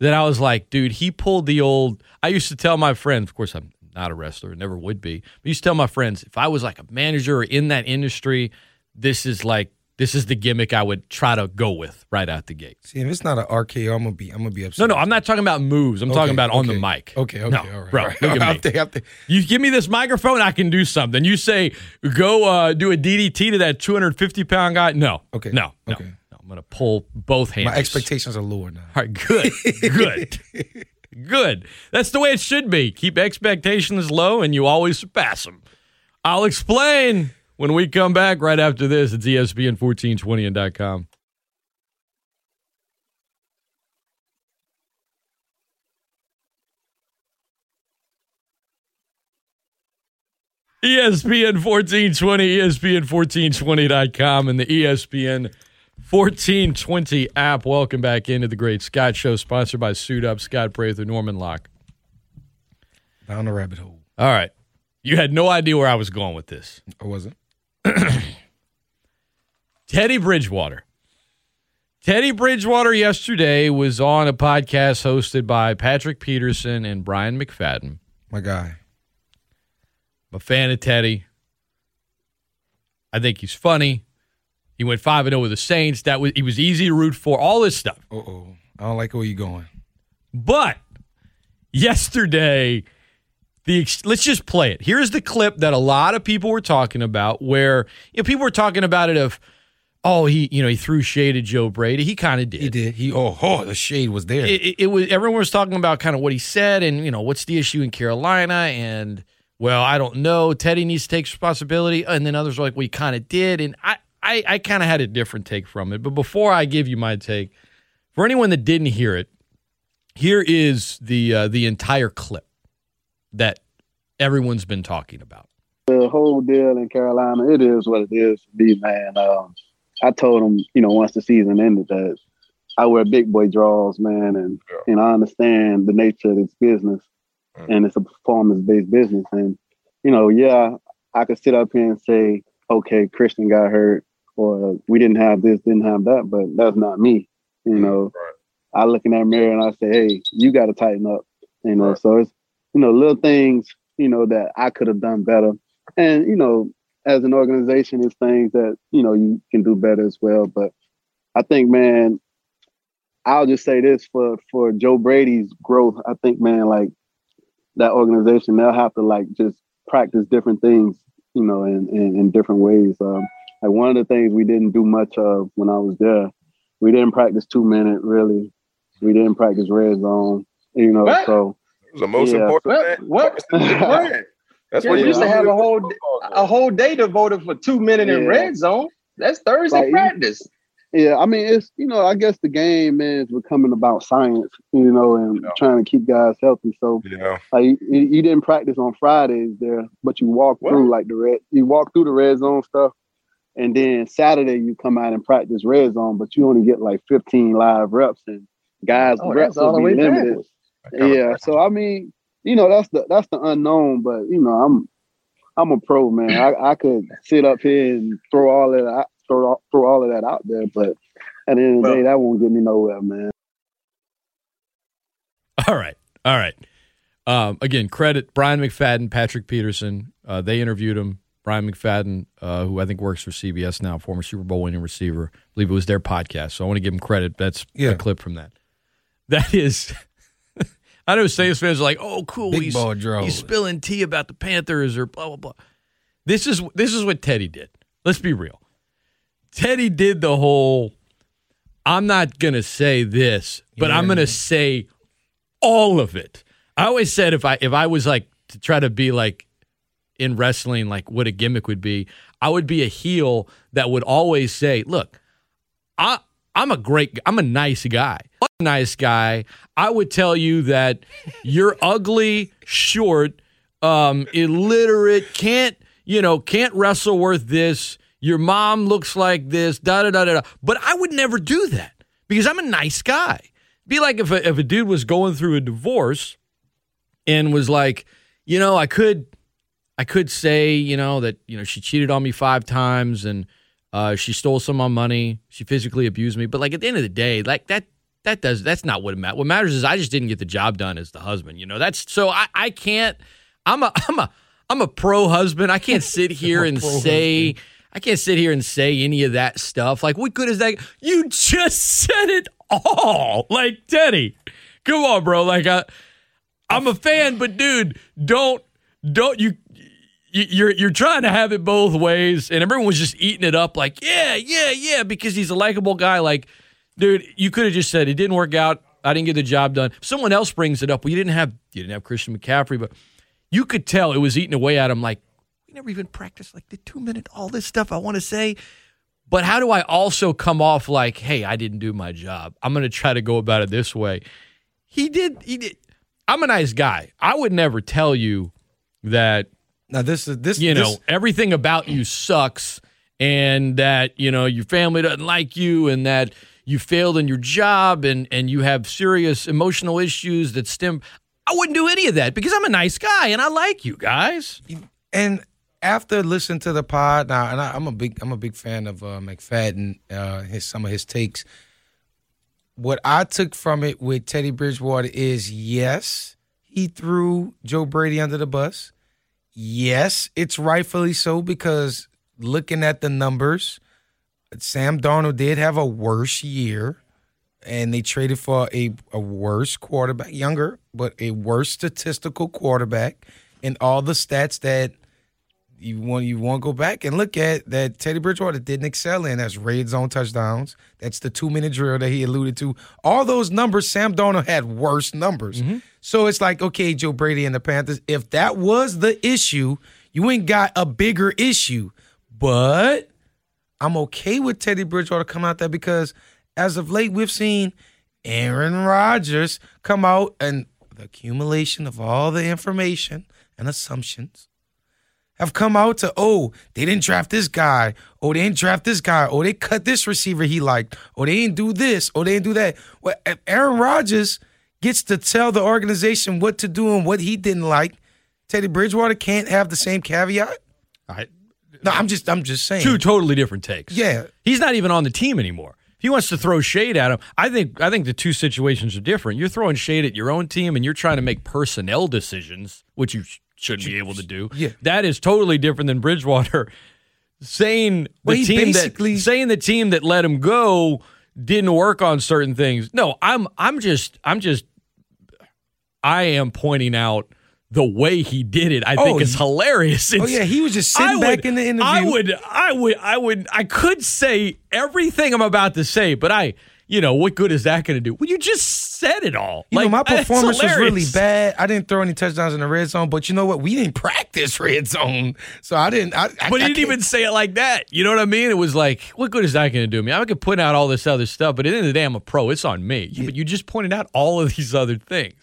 that I was like, dude, he pulled the old. I used to tell my friends, of course, I'm not a wrestler, never would be. But I used to tell my friends if I was like a manager or in that industry, this is like this is the gimmick I would try to go with right out the gate. See, if it's not an RKO, I'm gonna be I'm gonna be upset. no, no, I'm not talking about moves. I'm Okay, talking about on the mic. Okay, okay, no, all right, bro. all right. Look at me. I'm there, I'm there. You give me this microphone, I can do something. You say, go uh, do a DDT to that 250 pound guy. No. Okay, No. No. okay. Going to pull both hands. My expectations are lower now. All right, good. Good. good. That's the way it should be. Keep expectations low and you always surpass them. I'll explain when we come back right after this. It's ESPN 1420 and .com. ESPN 1420, ESPN1420.com, and the ESPN 1420 app. Welcome back into the Great Scott Show, sponsored by Suit Up, Scott Prather, Norman Locke. Down the rabbit hole. All right. You had no idea where I was going with this. I wasn't. Teddy Bridgewater. Teddy Bridgewater yesterday was on a podcast hosted by Patrick Peterson and Bryant McFadden. My guy. I'm a fan of Teddy. I think he's funny. He went five and zero with the Saints. That was he was easy to root for. All this stuff. Uh oh, I don't like where you're going. But yesterday, the let's just play it. Here's the clip that a lot of people were talking about, where you know, people were talking about it of, oh, he you know he threw shade at Joe Brady. He kind of did. He did. He oh, oh the shade was there. It, it, it was everyone was talking about kind of what he said, and you know what's the issue in Carolina, and well, I don't know. Teddy needs to take responsibility, and then others were like, well, he kind of did, and I I, I kind of had a different take from it. But before I give you my take, for anyone that didn't hear it, here is the uh, the entire clip that everyone's been talking about. The whole deal in Carolina, it is what it is for me, man. Um, I told him, you know, once the season ended that I wear big boy draws, man, and yeah. and I understand the nature of this business, mm. and it's a performance based business, and you know, yeah, I could sit up here and say, okay, Christian got hurt, or we didn't have this, didn't have that, but that's not me. You know, right. I look in that mirror and I say, hey, you got to tighten up. You know, right. so it's you know little things you know that I could have done better, and you know, as an organization, it's things that you know you can do better as well. But I think, man, I'll just say this for for Joe Brady's growth. I think, man, like that organization, they'll have to like just practice different things, you know, in in, in different ways. Um, like one of the things we didn't do much of when I was there, we didn't practice two minute really. We didn't practice red zone. You know, what? so it was the most yeah, important. What? what? That's yeah, what you used to have a whole a whole day devoted for two minute yeah. in red zone. That's Thursday like, practice. Yeah, I mean it's you know I guess the game is becoming about science, you know, and yeah. trying to keep guys healthy. So yeah, like you, you didn't practice on Fridays there, but you walk through like the red, you walk through the red zone stuff, and then Saturday you come out and practice red zone, but you only get like 15 live reps and guys oh, reps will be limited. Yeah. So I mean, you know, that's the that's the unknown, but you know, I'm I'm a pro man. I, I could sit up here and throw all of that throw throw all of that out there, but at the end of the well, day, that won't get me nowhere, man. All right. All right. Um, again, credit Bryant McFadden, Patrick Peterson. Uh, they interviewed him. Bryant McFadden, uh, who I think works for CBS now, former Super Bowl winning receiver. I believe it was their podcast. So I want to give him credit. That's yeah. a clip from that. That is. I know Saints fans are like, "Oh, cool, Big he's, he's spilling tea about the Panthers or blah blah blah." This is this is what Teddy did. Let's be real. Teddy did the whole. I'm not gonna say this, but yeah. I'm gonna say all of it. I always said if I if I was like to try to be like in wrestling, like what a gimmick would be, I would be a heel that would always say, "Look, I I'm a great, I'm a nice guy, I'm a nice guy." I would tell you that you're ugly, short, um, illiterate, can't you know, can't wrestle worth this. Your mom looks like this, da da da da. But I would never do that because I'm a nice guy. Be like if a, if a dude was going through a divorce and was like, you know, I could I could say, you know, that you know she cheated on me five times and uh, she stole some of my money. She physically abused me. But like at the end of the day, like that that does that's not what matters. What matters is I just didn't get the job done as the husband. You know, that's so I I can't. I'm a I'm a I'm a pro husband. I can't sit here and say. Husband. I can't sit here and say any of that stuff. Like, what good is that? You just said it all. Like, Teddy, come on, bro. Like, I, I'm a fan, but dude, don't, don't you you're you're trying to have it both ways, and everyone was just eating it up like, yeah, yeah, yeah, because he's a likable guy. Like, dude, you could have just said it didn't work out. I didn't get the job done. Someone else brings it up. Well, you didn't have you didn't have Christian McCaffrey, but you could tell it was eating away at him. Like, we never even practiced like the two minute all this stuff I want to say. But how do I also come off like, hey, I didn't do my job? I'm going to try to go about it this way. He did. He did. I'm a nice guy. I would never tell you that now this is this you this, know everything about you sucks, and that you know your family doesn't like you, and that you failed in your job, and and you have serious emotional issues that stem. I wouldn't do any of that because I'm a nice guy and I like you guys. And after listening to the pod now, and I, am a big I'm a big fan of uh, McFadden, uh, his some of his takes. What I took from it with Teddy Bridgewater is yes, he threw Joe Brady under the bus. Yes, it's rightfully so because looking at the numbers, Sam Darnold did have a worse year, and they traded for a, a worse quarterback, younger, but a worse statistical quarterback, and all the stats that you want you want to go back and look at that Teddy Bridgewater didn't excel in. That's red zone touchdowns. That's the two minute drill that he alluded to. All those numbers, Sam Darnold had worse numbers. Mm-hmm. So it's like, okay, Joe Brady and the Panthers, if that was the issue, you ain't got a bigger issue. But I'm okay with Teddy Bridgewater coming out there because as of late, we've seen Aaron Rodgers come out and the accumulation of all the information and assumptions have come out to, oh, they didn't draft this guy. Oh, they didn't draft this guy. Oh, they cut this receiver he liked. Oh, they didn't do this. Oh, they didn't do that. Well, Aaron Rodgers gets to tell the organization what to do and what he didn't like. Teddy Bridgewater can't have the same caveat. I, no, I'm just I'm just saying. Two totally different takes. Yeah. He's not even on the team anymore. If he wants to throw shade at him, I think I think the two situations are different. You're throwing shade at your own team and you're trying to make personnel decisions, which you shouldn't be able to do. Yeah. That is totally different than Bridgewater saying the well, team that saying the team that let him go didn't work on certain things. No, I'm I'm just I'm just I am pointing out the way he did it, I oh, think is hilarious. It's, oh yeah, he was just sitting would, back in the interview. I would, I would, I would, I could say everything I'm about to say, but I, you know, what good is that going to do? Well, you just said it all. You like, know, my performance was really bad. I didn't throw any touchdowns in the red zone, but you know what? We didn't practice red zone, so I didn't. I, I but he didn't even say it like that. You know what I mean? It was like, what good is that going to do me? I could point out all this other stuff, but at the end of the day, I'm a pro. It's on me. Yeah. But you just pointed out all of these other things.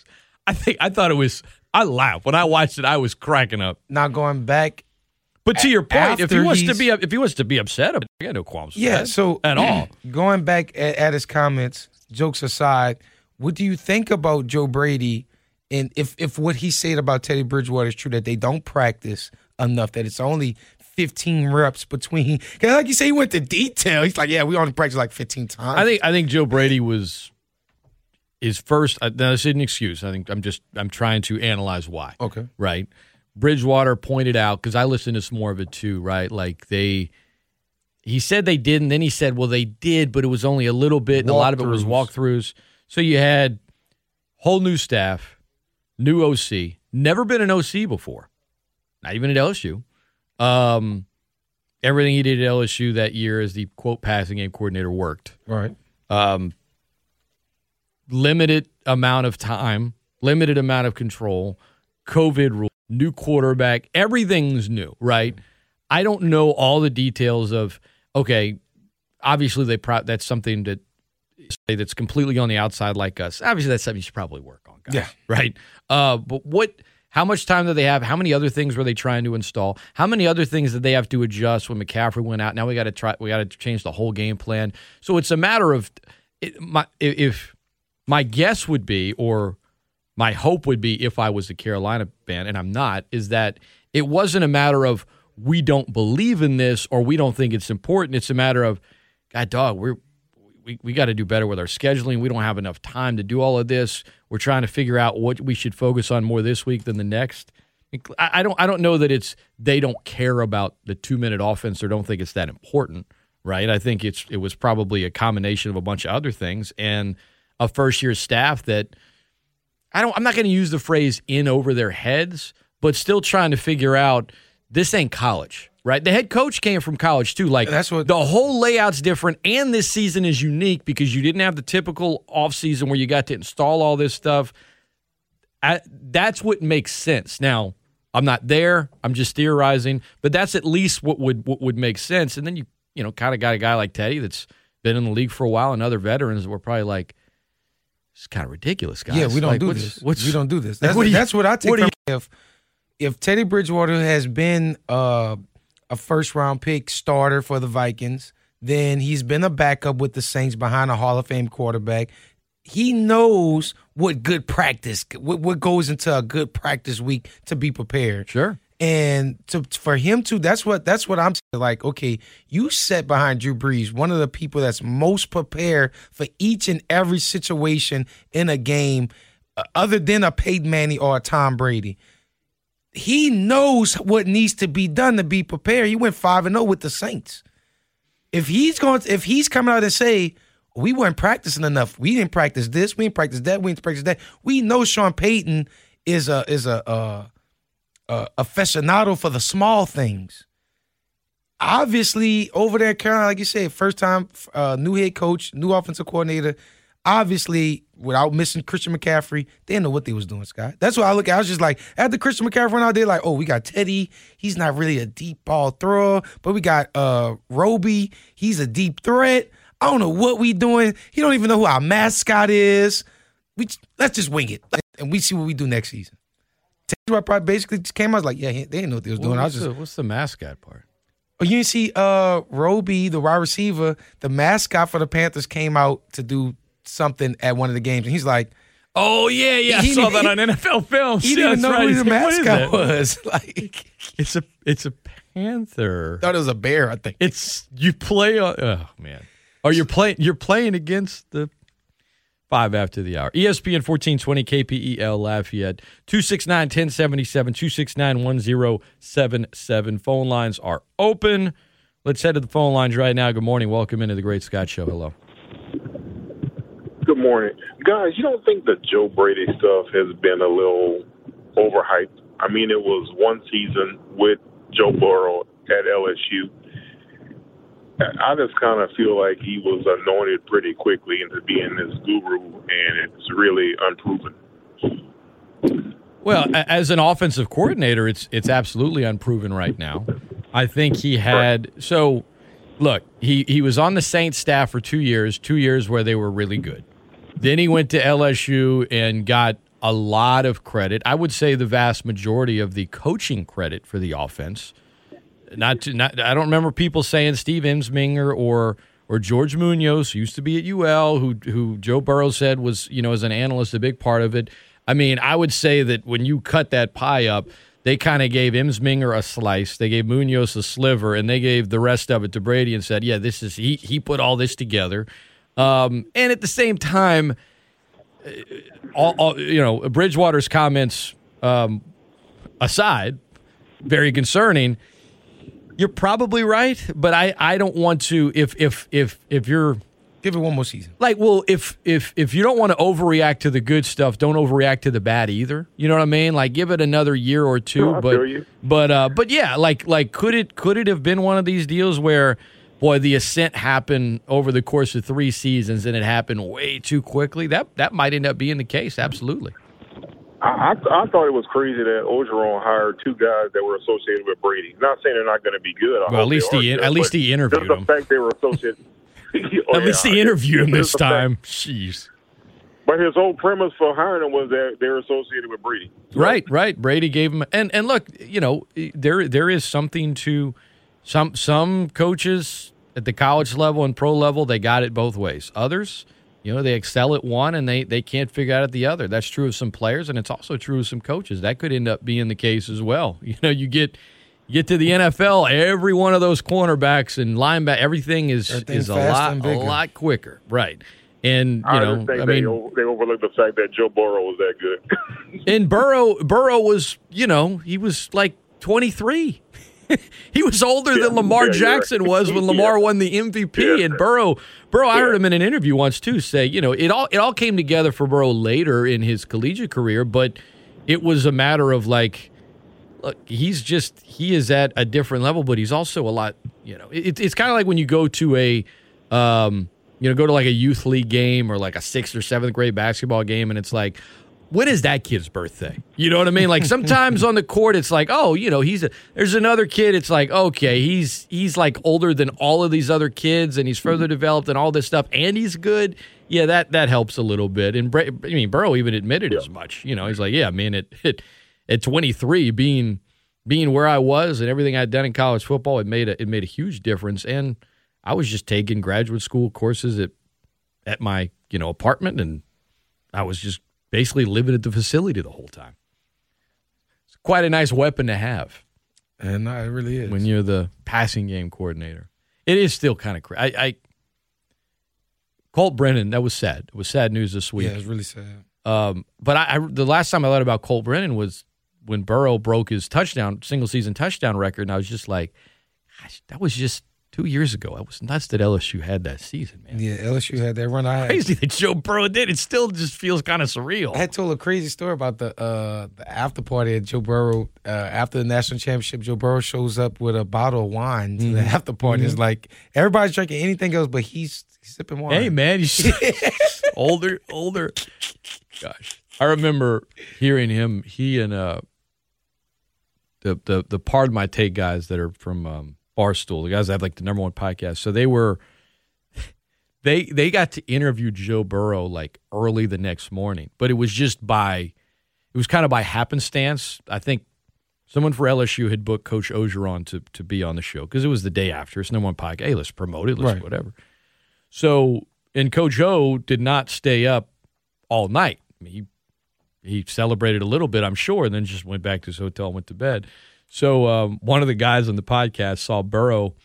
I think I thought it was. I laughed when I watched it. I was cracking up. Now going back but to your point, if he wants to be if he wants to be upset, I got no qualms. yeah. So at all. Going back at, at, his comments, jokes aside, what do you think about Joe Brady? And if if what he said about Teddy Bridgewater is true, that they don't practice enough, that it's only 15 reps between. Cause like you say, he went to detail. He's like, yeah, we only practice like 15 times. I think I think Joe Brady was is first. Uh, now, this is an excuse. I think I'm just I'm trying to analyze why. Okay. Right. Bridgewater pointed out because I listened to some more of it too. Right. Like they he said they didn't. Then he said, well, they did, but it was only a little bit, and a lot of it was walkthroughs. So you had whole new staff, new OC, never been an OC before, not even at LSU. Um, everything he did at LSU that year as the quote passing game coordinator worked. Right. Um, limited amount of time, limited amount of control, COVID rule, new quarterback, everything's new, right? I don't know all the details of okay, obviously they pro- that's something that that's completely on the outside like us. Obviously, that's something you should probably work on, guys. Yeah. Right. Uh, but what? How much time do they have? How many other things were they trying to install? How many other things did they have to adjust when McCaffrey went out? Now we got to try. We got to change the whole game plan. So it's a matter of it, my if my guess would be, or my hope would be, if I was a Carolina fan, and I'm not, is that it wasn't a matter of we don't believe in this or we don't think it's important. It's a matter of, God, dog, we're we, we got to do better with our scheduling. We don't have enough time to do all of this. We're trying to figure out what we should focus on more this week than the next. I, I don't I don't know that it's they don't care about the two minute offense or don't think it's that important, right? I think it's it was probably a combination of a bunch of other things and a first year staff that I don't I'm not going to use the phrase in over their heads, but still trying to figure out this ain't college, right? The head coach came from college too. Like that's what the whole layout's different, and this season is unique because you didn't have the typical offseason where you got to install all this stuff. I, that's what makes sense. Now, I'm not there. I'm just theorizing, but that's at least what would what would make sense. And then you you know kind of got a guy like Teddy that's been in the league for a while, and other veterans that were probably like, "It's kind of ridiculous, guys." Yeah, we don't like, do what's, this. What's, we don't do this. That's, like, what, that's what I take what from you, if if Teddy Bridgewater has been uh, a first round pick starter for the Vikings, then he's been a backup with the Saints behind a Hall of Fame quarterback. He knows what good practice, what, what goes into a good practice week to be prepared. Sure. And to for him to, that's what that's what I'm saying. Like, okay, you sat behind Drew Brees, one of the people that's most prepared for each and every situation in a game, uh, other than a Peyton Manning or a Tom Brady he knows what needs to be done to be prepared. He went five and zero with the Saints. If he's going, to, if he's coming out and say we weren't practicing enough, we didn't practice this, we didn't practice that, we didn't practice that. We know Sean Payton is a is a a, a aficionado for the small things. Obviously, over there, Carolina, like you said, first time uh, new head coach, new offensive coordinator. Obviously, without missing Christian McCaffrey, they didn't know what they was doing, Scott. That's why I look at. I was just like, after Christian McCaffrey went out there, like, oh, we got Teddy. He's not really a deep ball thrower, but we got uh Robby. He's a deep threat. I don't know what we doing. He don't even know who our mascot is. We let's just wing it and we see what we do next season. I probably basically just came out like, yeah, they didn't know what they was doing. What's I was just the, what's the mascot part? Oh, you didn't see uh Robby, the wide receiver, the mascot for the Panthers came out to do something at one of the games, and he's like, "Oh yeah, yeah, He- I saw he- that on NFL films. he didn't know right. who the like, what is mascot was. Like, It's a it's a panther. thought it was a bear. I think. It's you play on. Oh man, or you're playing you're playing against the five after the hour. ESPN fourteen twenty KPEL Lafayette two six nine ten seventy seven two six nine one zero seven seven. Phone lines are open. Let's head to the phone lines right now. Good morning. Welcome into the Great Scott Show. Hello. Good morning. Guys, you don't think the Joe Brady stuff has been a little overhyped? I mean, it was one season with Joe Burrow at LSU. I just kind of feel like he was anointed pretty quickly into being this guru, and it's really unproven. Well, as an offensive coordinator, it's it's absolutely unproven right now. I think he had so look, he he was on the Saints staff for 2 years, 2 years where they were really good. Then he went to LSU and got a lot of credit. I would say the vast majority of the coaching credit for the offense. Not to not I don't remember people saying Steve Ensminger or or George Munoz, who used to be at UL, who who Joe Burrow said was, you know, as an analyst, a big part of it. I mean, I would say that when you cut that pie up, they kind of gave Ensminger a slice, they gave Munoz a sliver, and they gave the rest of it to Brady and said, "Yeah, this is he he put all this together." Um, and at the same time, uh, all, all you know, Bridgewater's comments um, aside, very concerning. You're probably right, but I, I don't want to if if if if you're Give it one more season. like well if if if you don't want to overreact to the good stuff, don't overreact to the bad either. You know what I mean? Like give it another year or two. No, but but uh but yeah, like like could it could it have been one of these deals where boy the ascent happened over the course of three seasons and it happened way too quickly? That that might end up being the case. Absolutely. I, I, I thought it was crazy that Orgeron hired two guys that were associated with Brady. Not saying they're not going to be good. I Well, at least he at least he interviewed just the fact they were associated. Oh, At least he oh, interviewed him this the fact- time. Jeez. But his whole premise for hiring him was that they're associated with Brady. Right, right. Brady gave him and and look, you know, there there is something to some some coaches at the college level and pro level, they got it both ways. Others, you know, they excel at one and they they can't figure out at the other. That's true of some players and it's also true of some coaches. That could end up being the case as well. You know, you get you get to the NFL, every one of those cornerbacks and linebacker, everything is is a lot a lot quicker, right? And you I know, I mean, o- they overlooked the fact that Joe Burrow was that good. and Burrow, Burrow was, you know, he was like 23. he was older than Lamar Yeah, Jackson right. was when Lamar Yeah. won the MVP. Yeah. And Burrow, Burrow, I heard him in an interview once too say, you know, it all it all came together for Burrow later in his collegiate career, but it was a matter of like, look, he's just he is at a different level, but he's also a lot, you know, it, it's kind of like when you go to a. Um, you know, go to like a youth league game or like a sixth or seventh grade basketball game, and it's like, when is that kid's birthday? You know what I mean? Like sometimes on the court, it's like, oh, you know, he's a, there's another kid. It's like, okay, he's he's like older than all of these other kids, and he's further mm-hmm. developed and all this stuff, and he's good. Yeah, that that helps a little bit. And Bra- I mean, Burrow even admitted as much. You know, he's like, yeah, man, at at, at 23, being being where I was and everything I'd done in college football, it made a it made a huge difference. And I was just taking graduate school courses at at my you know apartment, and I was just basically living at the facility the whole time. It's quite a nice weapon to have And no, it really is. when you're the passing game coordinator. It is still kind of crazy. I, I Colt Brennan, that was sad. It was sad news this week. yeah, it's really sad. Um, but I, I, the last time I learned about Colt Brennan was when Burrow broke his touchdown single season touchdown record, and I was just like, gosh, that was just two years ago. I was nuts that LSU had that season, man. Yeah, LSU had that run. I crazy that Joe Burrow did. It still just feels kind of surreal. I told a crazy story about the uh, the after party at Joe Burrow uh, after the national championship. Joe Burrow shows up with a bottle of wine to mm-hmm. the after party. Mm-hmm. It's like everybody's drinking anything else, but he's, he's sipping wine. Hey man, he's older, older. Gosh, I remember hearing him. He and uh, the the the part of my take guys that are from. Um, Barstool, the guys that have like the number one podcast. So they were they they got to interview Joe Burrow like early the next morning, but it was just by it was kind of by happenstance. I think someone for LSU had booked Coach Orgeron to to be on the show because it was the day after. It's number one podcast. Hey, let's promote it. Let's right. whatever. So and Coach O did not stay up all night. I mean, he he celebrated a little bit, I'm sure, and then just went back to his hotel and went to bed. So um, one of the guys on the podcast saw Burrow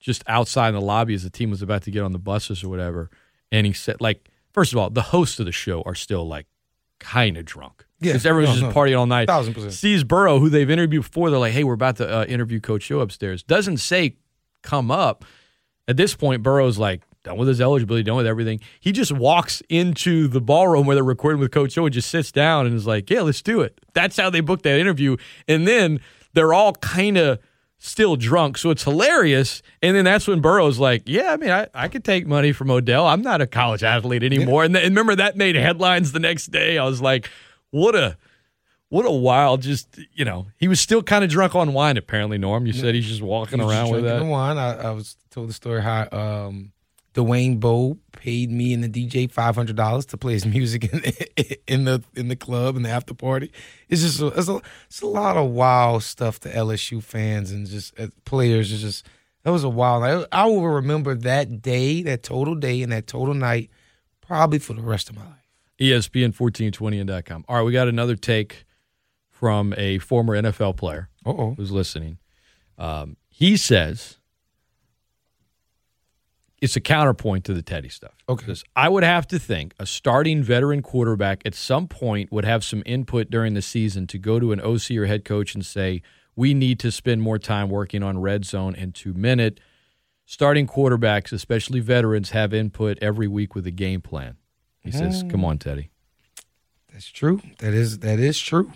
just outside in the lobby as the team was about to get on the buses or whatever, and he said, like, first of all, the hosts of the show are still like kind of drunk. Yeah, because everyone's no, just no. partying all night. Thousand percent. Sees Burrow, who they've interviewed before. They're like, "Hey, we're about to uh, interview Coach Joe upstairs." Doesn't say come up. At this point, Burrow's like done with his eligibility, done with everything. He just walks into the ballroom where they're recording with Coach Joe and just sits down and is like, "Yeah, let's do it." That's how they booked that interview. And then they're all kind of still drunk. So it's hilarious. And then that's when Burrow's like, yeah, I mean, I, I could take money from Odell. I'm not a college athlete anymore. Yeah. And, th- and remember that made headlines the next day. I was like, what a what a wild just you know he was still kind of drunk on wine apparently norm you said he's just walking around with that wine I, I, was told the story how um Dwayne Bowe paid me and the DJ five hundred dollars to play his music in, in, the in the club and the after party. It's just a, it's a, it's a lot of wild stuff to LSU fans and just uh, players. It's just that was a wild. I, I will remember that day, that total day, and that total night, probably for the rest of my life. ESPN fourteen twenty and com. All right, we got another take from a former NFL player Uh-oh. who's listening. Um, he says it's a counterpoint to the Teddy stuff. Okay. Because I would have to think a starting veteran quarterback at some point would have some input during the season to go to an OC or head coach and say, we need to spend more time working on red zone and two minute. Starting quarterbacks, especially veterans, have input every week with a game plan. He mm. says, Come on, Teddy. That's true. That is that is true.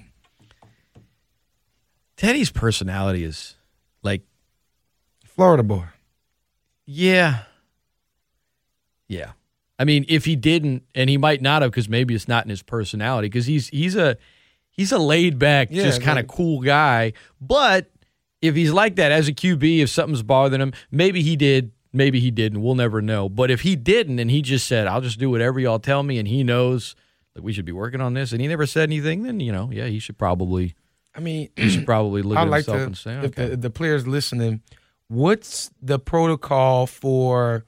Teddy's personality is like Florida boy. Yeah. Yeah. I mean, if he didn't, and he might not have, because maybe it's not in his personality, because he's he's a he's a laid back, yeah, just kind of cool guy. But if he's like that as a QB, if something's bothering him, maybe he did, maybe he didn't. We'll never know. But if he didn't, and he just said, "I'll just do whatever y'all tell me," and he knows that we should be working on this, and he never said anything, then you know, yeah, he should probably. I mean, he should probably look I'd at like himself to, and say, okay. if the, the players listening, what's the protocol for?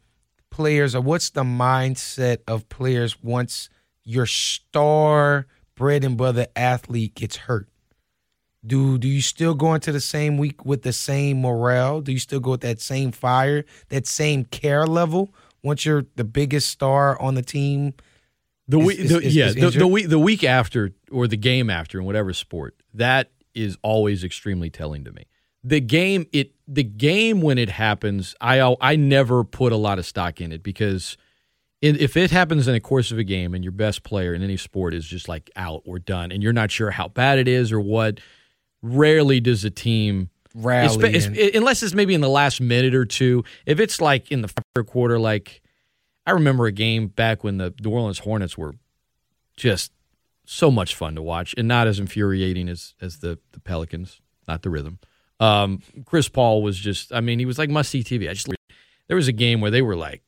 Players or what's the mindset of players once your star bread and butter athlete gets hurt? Do do you still go into the same week with the same morale? Do you still go with that same fire, that same care level once you're the biggest star on the team? The week, is, is, yeah, is the, the, week, the week after or the game after in whatever sport, that is always extremely telling to me the game it the game when it happens i i never put a lot of stock in it because if it happens in the course of a game and your best player in any sport is just like out or done and you're not sure how bad it is or what rarely does a team rally it's, it's, unless it's maybe in the last minute or two if it's like in the third quarter like i remember a game back when the new orleans hornets were just so much fun to watch and not as infuriating as as the the pelicans not the rhythm um, Chris Paul was just, I mean, he was like must see TV. I just, there was a game where they were like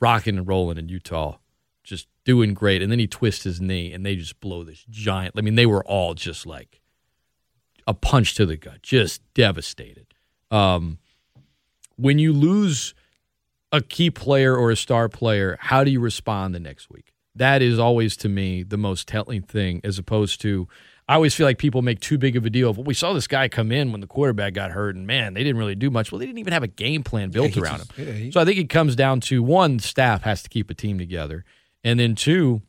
rocking and rolling in Utah, just doing great. And then he twists his knee and they just blow this giant. I mean, they were all just like a punch to the gut, just devastated. Um, when you lose a key player or a star player, how do you respond the next week? That is always to me the most telling thing, as opposed to I always feel like people make too big of a deal of, well, we saw this guy come in when the quarterback got hurt, and man, they didn't really do much. Well, they didn't even have a game plan built yeah, around just, him. Yeah, he, so I think it comes down to one, staff has to keep a team together, and then two,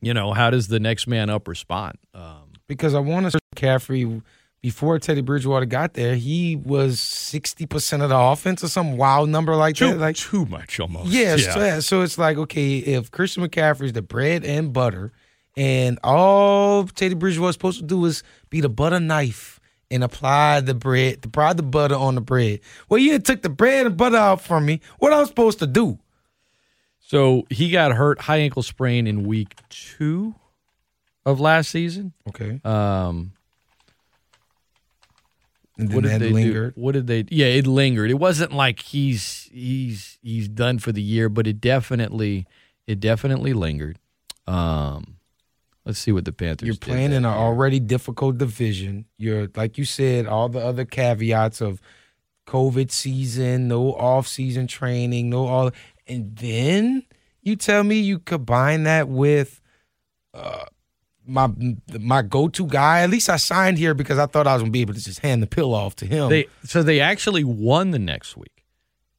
you know, how does the next man up respond? Um, because I want to McCaffrey before Teddy Bridgewater got there, he was sixty percent of the offense or some wild number like too, that. Like too much almost. Yeah, yeah. So, so it's like okay, if Christian McCaffrey is the bread and butter, and all Teddy Bridgewater is supposed to do is be the butter knife and apply the bread, the apply the butter on the bread. Well, you took the bread and butter out from me. What I was supposed to do? So he got hurt, high ankle sprain in week two of last season. Okay. Um, and what did they lingered. Do? What did they? Yeah, it lingered. It wasn't like he's he's he's done for the year, but it definitely it definitely lingered. Um, let's see what the Panthers. You're playing in an already difficult division. You're like you said, all the other caveats of COVID season, no off season training, no all, and then you tell me you combine that with. Uh, my my go to guy. At least I signed here because I thought I was gonna be able to just hand the pill off to him. They so they actually won the next week.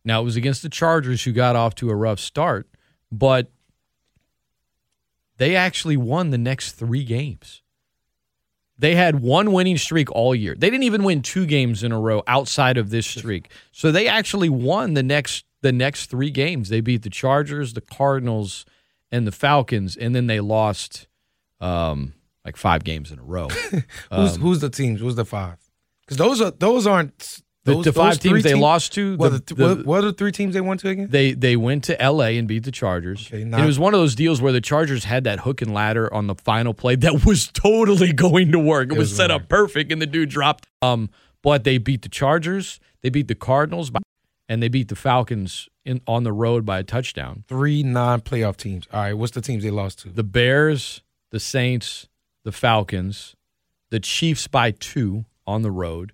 Now it was against the Chargers who got off to a rough start, but they actually won the next three games. They had one winning streak all year. They didn't even win two games in a row outside of this streak. So they actually won the next the next three games. They beat the Chargers, the Cardinals, and the Falcons, and then they lost um, like five games in a row. who's um, who's the teams? Who's the five? Because those are those aren't those, the, five teams they lost to. What, the, the, what, what, are the three teams they went to again? They they went to L.A. and beat the Chargers. Okay, not, it was one of those deals where the Chargers had that hook and ladder on the final play that was totally going to work. It, it was, was set up perfect, and the dude dropped. Um, but they beat the Chargers. They beat the Cardinals, by, and they beat the Falcons in on the road by a touchdown. Three non-playoff teams. All right, what's the teams they lost to? The Bears, the Saints, the Falcons, the Chiefs by two on the road,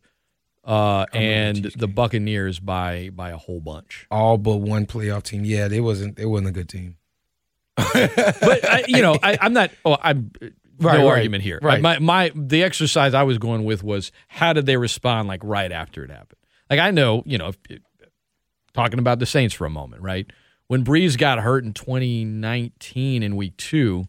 uh, and the, Buccaneers by by a whole bunch. All but one playoff team. Yeah, it wasn't. It wasn't a good team. but I, you know, I, am not. Oh, I'm. Right, no right, argument here. Right. My my the exercise I was going with was how did they respond like right after it happened. Like I know, you know, if, talking about the Saints for a moment, right? When Brees got hurt in 2019 in week two,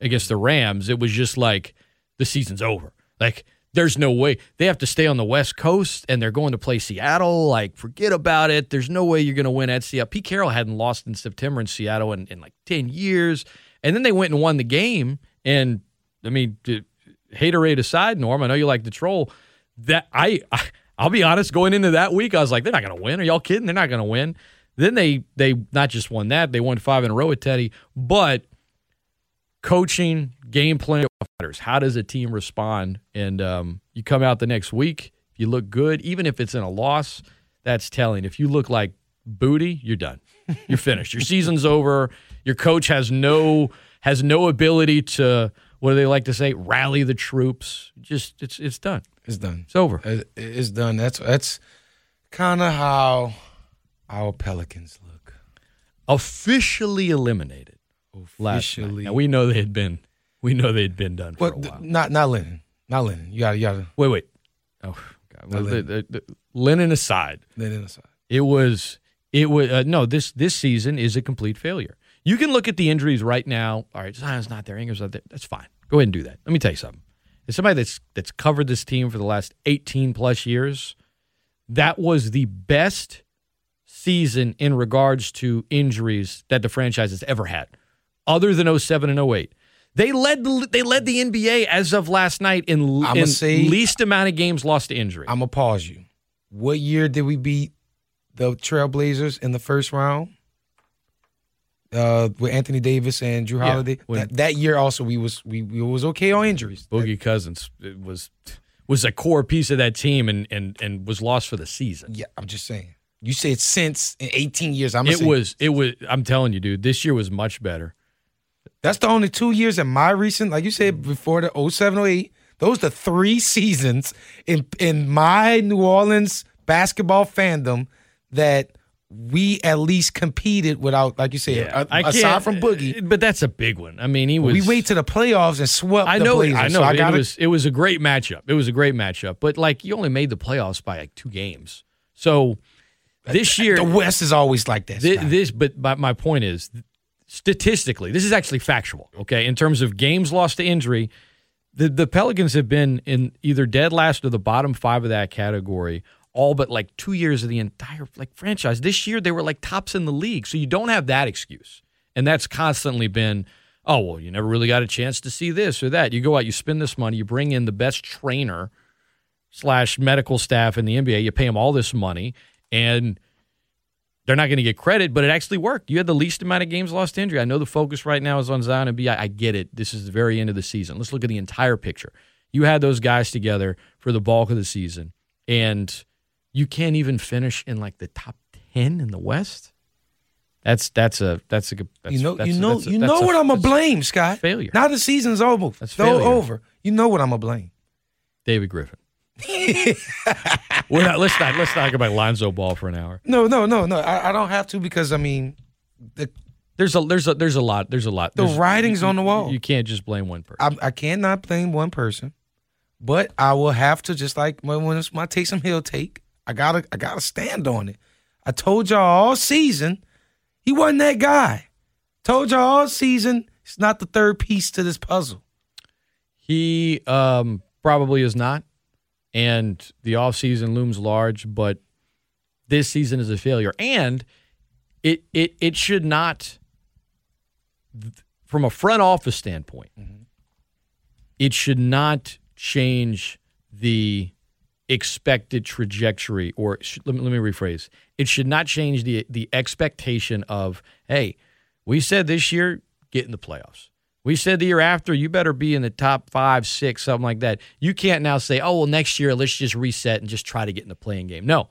against the Rams, it was just like the season's over. Like there's no way they have to stay on the West Coast and they're going to play Seattle. Like forget about it. There's no way you're going to win at Seattle. Pete Carroll hadn't lost in September in Seattle in, in like ten years, and then they went and won the game. And I mean, haterade aside, Norm, I know you like the troll. That I, I I'll be honest, going into that week, I was like, they're not going to win. Are y'all kidding? They're not going to win. Then they they not just won that, they won five in a row with Teddy, but coaching, game plan matters. How does a team respond? And um, you come out the next week, you look good, even if it's in a loss, that's telling. If you look like booty, you're done. You're finished. Your season's over. Your coach has no has no ability to what do they like to say? Rally the troops. Just it's it's done. It's done. It's over. It's done. That's that's kind of how our Pelicans look. Officially eliminated officially. Now we know they had been, we know they had been done for well, a while. Not not Lennon, not Lennon. You gotta, you gotta. wait wait. Oh God. Well, Lennon. The, the, the, Lennon aside, Lennon aside, it was it was uh, no this this season is a complete failure. You can look at the injuries right now. All right, Zion's not there, Ingram's not there. That's fine. Go ahead and do that. Let me tell you something. As somebody that's that's covered this team for the last 18 plus years, that was the best season in regards to injuries that the franchise has ever had other than 07 and 08. They led the they led the NBA as of last night in, in say, least amount of games lost to injury. I'm gonna pause you. What year did we beat the Trailblazers in the first round? Uh, with Anthony Davis and Jrue Holiday. Yeah, when, that, that, year also we was we, we was okay on injuries. Boogie that, Cousins was was a core piece of that team and and and was lost for the season. Yeah, I'm just saying. You said since in 18 years. I'm. It was. It was. I'm telling you, dude. This year was much better. That's the only two years in my recent, like you said mm. before the 07, 08. Those are three seasons in in my New Orleans basketball fandom that we at least competed without, like you said, yeah, aside from Boogie. Uh, but that's a big one. I mean, he was. We wait to the playoffs and swept. I know. Blazers, I know. So I it was. It was a great matchup. It was a great matchup. But like, you only made the playoffs by like two games. So this year, the West is always like that. This, this, but my point is, statistically, this is actually factual, okay? In terms of games lost to injury, the the Pelicans have been in either dead last or the bottom five of that category all but like two years of the entire like franchise. This year they were like tops in the league, so you don't have that excuse, and that's constantly been. Oh well, you never really got a chance to see this or that. You go out, you spend this money, you bring in the best trainer slash medical staff in the NBA, you pay them all this money, and they're not going to get credit, but it actually worked. You had the least amount of games lost to injury. I know the focus right now is on Zion and B. I, I get it. This is the very end of the season. Let's look at the entire picture. You had those guys together for the bulk of the season, and you can't even finish in like the top ten in the West. That's that's a that's a good. You know you know you know what I'm gonna blame, Scott. Failure. Now the season's over. That's failure. over. You know what I'm gonna blame. David Griffin. We're not. Let's not. Let's talk about Lonzo Ball for an hour. No, no, no, no. I, I don't have to because I mean, the There's a there's a there's a lot there's a lot. the There's- writing's you- on the wall. You can't just blame one person. I, I cannot blame one person, but I will have to just like when when it's my Taysom Hill take. I gotta I gotta stand on it. I told y'all all season he wasn't that guy. Told y'all all season it's not the third piece to this puzzle. He um, probably is not, and the offseason looms large. But this season is a failure, and it it it should not, from a front office standpoint, mm-hmm. it should not change the expected trajectory. Or sh- let me, let me rephrase: it should not change the the expectation of hey, we said this year get in the playoffs. We said the year after, you better be in the top five, six, something like that. You can't now say, oh, well, next year, let's just reset and just try to get in the playing game. No.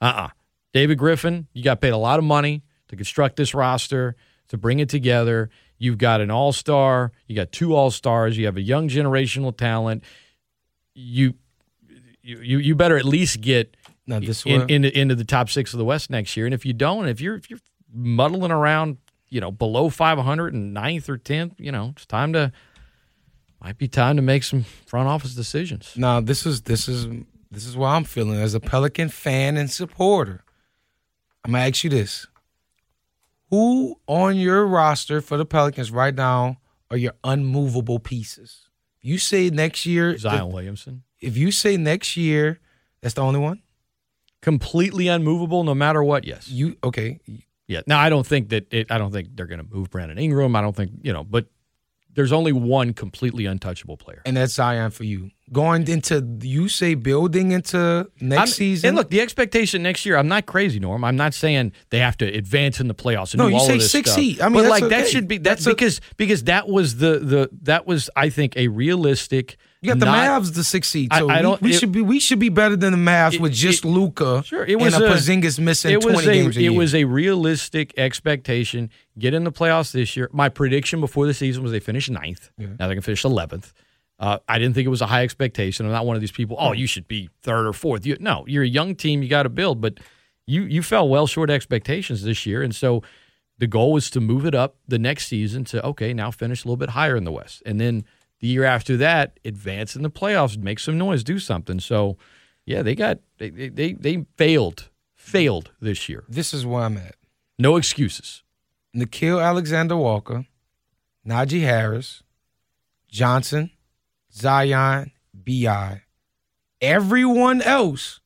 Uh uh David Griffin, you got paid a lot of money to construct this roster, to bring it together. You've got an all star, you got two all stars, you have a young generational talent. You, you, you better at least get Now this in, into, into the top six of the West next year. And if you don't, if you're if you're muddling around, you know, below 500 and ninth or tenth, you know, it's time to might be time to make some front office decisions. now this is this is this is what I'm feeling as a Pelican fan and supporter. I'm gonna ask you this: Who on your roster for the Pelicans right now are your unmovable pieces? You say next year, Zion Williamson, if you say next year, that's the only one. completely unmovable, no matter what. Yes, You okay? Yeah. Now I don't think that it, I don't think they're going to move Brandon Ingram. I don't think you know, but there's only one completely untouchable player. And that's Zion for you. Going into you say building into next I'm- season. And look, the expectation next year, I'm not crazy, Norm. I'm not saying they have to advance in the playoffs and No, do you all say of this six stuff. seed. I mean, but that's like that should be that's, That's a- because because that was the the that was I think a realistic. you got the not- Mavs the six seed. I- So I we- don't- we, it- should be we should be better than the Mavs It- with just Luka. Sure, it was and a, a- Porzingis missing It was twenty a games a it year. was a realistic expectation. Get in the playoffs this year. My prediction before the season was they finish ninth. Yeah. Now they can finish eleventh. Uh, I didn't think it was a high expectation. I'm not one of these people. Oh, you should be third or fourth. You, no, you're a young team. You got to build, but you you fell well short of expectations this year, and so the goal was to move it up the next season to okay, now finish a little bit higher in the West, and then the year after that, advance in the playoffs, make some noise, do something. So, yeah, they got they they they, they failed failed this year. this is where I'm at. No excuses. Nickeil Alexander Walker, Najee Harris, Johnson, Zion, Bi. Everyone else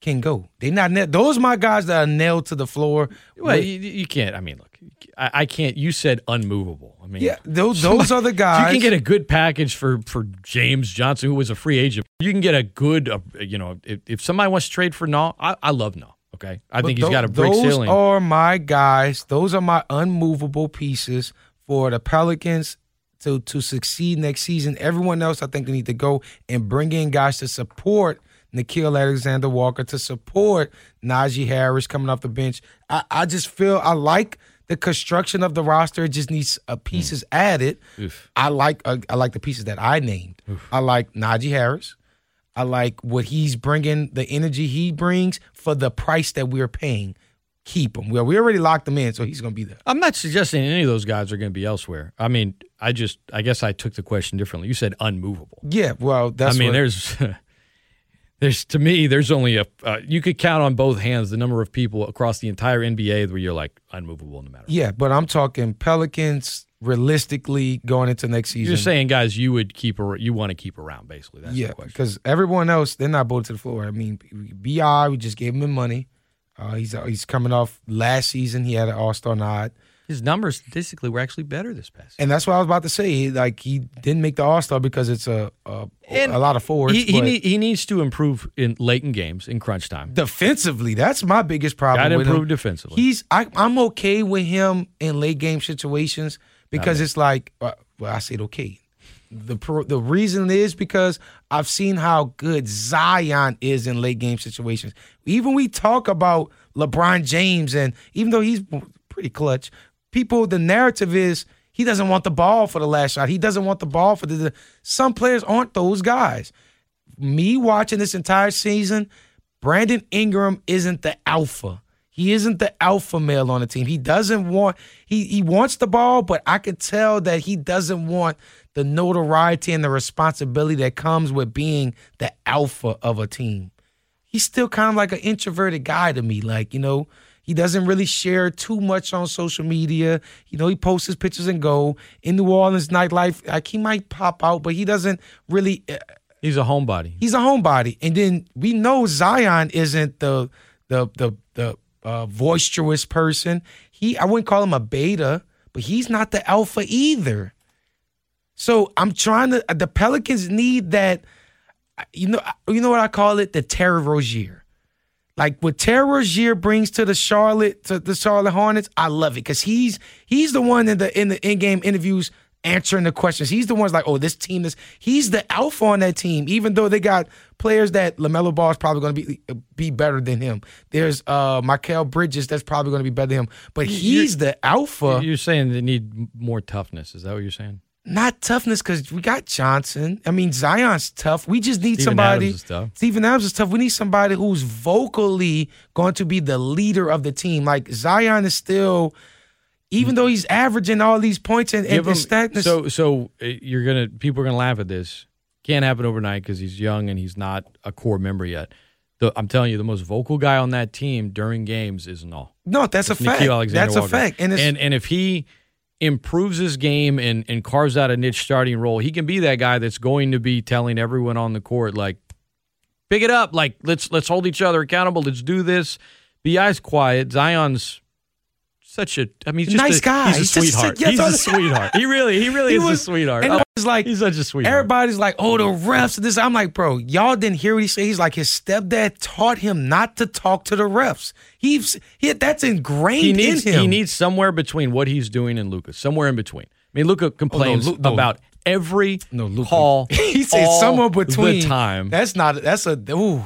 can go. They not na- those my guys that are nailed to the floor. Well, With- you, you can't. I mean, look, I, I can't. You said unmovable. I mean, yeah, those those are the guys. You can get a good package for for James Johnson, who was a free agent. You can get a good, uh, you know, if, if somebody wants to trade for Naw, I, I love Naw. Okay, I think he's tho- got a brick those ceiling. Those are my guys. Those are my unmovable pieces for the Pelicans to to succeed next season. Everyone else, I think, they need to go and bring in guys to support Nickeil Alexander Walker, to support Najee Harris coming off the bench. I, I just feel I like the construction of the roster. It just needs uh, pieces added. Oof. I like uh, I like the pieces that I named. I like Najee Harris. I like what he's bringing, the energy he brings for the price that we're paying. Keep him. Well, we already locked him in, so he's going to be there. I'm not suggesting any of those guys are going to be elsewhere. I mean, I just, I guess I took the question differently. You said unmovable. Yeah, well, that's I mean, what- there's, there's to me, there's only a, uh, you could count on both hands the number of people across the entire NBA where you're like unmovable no matter. what. yeah, but I'm talking Pelicans realistically going into next season. You're saying guys you would keep you want to keep around basically. That's yeah, because everyone else they're not bolted to the floor. I mean, Bi we just gave him the money. Uh, he's uh, he's coming off last season. He had an All Star nod. His numbers statistically were actually better this past. And that's what I was about to say. He, like he didn't make the All Star because it's a a, a, lot of forwards. He he, need, he, needs to improve in late in games in crunch time. Defensively, that's my biggest problem. Got to improve him. defensively. He's I, am okay with him in late game situations because it's like uh, well I said okay. The pro, the reason is because I've seen how good Zion is in late game situations. Even we talk about LeBron James and even though he's pretty clutch, people, the narrative is he doesn't want the ball for the last shot. He doesn't want the ball for the. the some players aren't those guys. Me watching this entire season, Brandon Ingram isn't the alpha. He isn't the alpha male on the team. He doesn't want he he wants the ball, but I could tell that he doesn't want the notoriety and the responsibility that comes with being the alpha of a team. He's still kind of like an introverted guy to me. Like, you know, he doesn't really share too much on social media. You know, he posts his pictures and go. In New Orleans nightlife, like he might pop out, but he doesn't really. Uh, he's a homebody. He's a homebody, and then we know Zion isn't the the the the uh, boisterous person. He, I wouldn't call him a beta, but he's not the alpha either. So I'm trying to. Uh, the Pelicans need that. Uh, you know, uh, you know what I call it? The Terry Rozier. Like what Terry Rozier brings to the Charlotte to the Charlotte Hornets, I love it because he's he's the one in the in the in game interviews answering the questions. He's the one's like, oh, this team is he's the alpha on that team. Even though they got players that LaMelo Ball is probably going to be be better than him. There's uh Miles Bridges that's probably going to be better than him, but he's you're, the alpha. You're saying they need more toughness. Is that what you're saying? Not toughness because we got Johnson. I mean, Zion's tough. We just need Steven somebody. Adams is tough. Steven Adams is tough. We need somebody who's vocally going to be the leader of the team. Like Zion is still, even though he's averaging all these points and, and, him, So, so uh, you're gonna people are gonna laugh at this. Can't happen overnight because he's young and he's not a core member yet. The, I'm telling you, the most vocal guy on that team during games is Null. No, that's it's a fact. That's Walker. a fact. And, and and if he improves his game and, and carves out a niche starting role, he can be that guy that's going to be telling everyone on the court, like, pick it up, like let's let's hold each other accountable, let's do this. Bi's quiet. Zion's such a I mean, he's just nice a, guy. He's a sweetheart. He's, he's a sweetheart. He really, he really he is was, a sweetheart. And was like he's such a sweetheart. Everybody's like, oh, the refs. This I'm like, bro, y'all didn't hear what he said. He's like, his stepdad taught him not to talk to the refs. He's he, that's ingrained he needs, in him. He needs somewhere between what he's doing and Luka. Somewhere in between. I mean, Luka complains oh, no, Lu- about every no, Luka. call. he said somewhere between time. That's not. That's a. Ooh,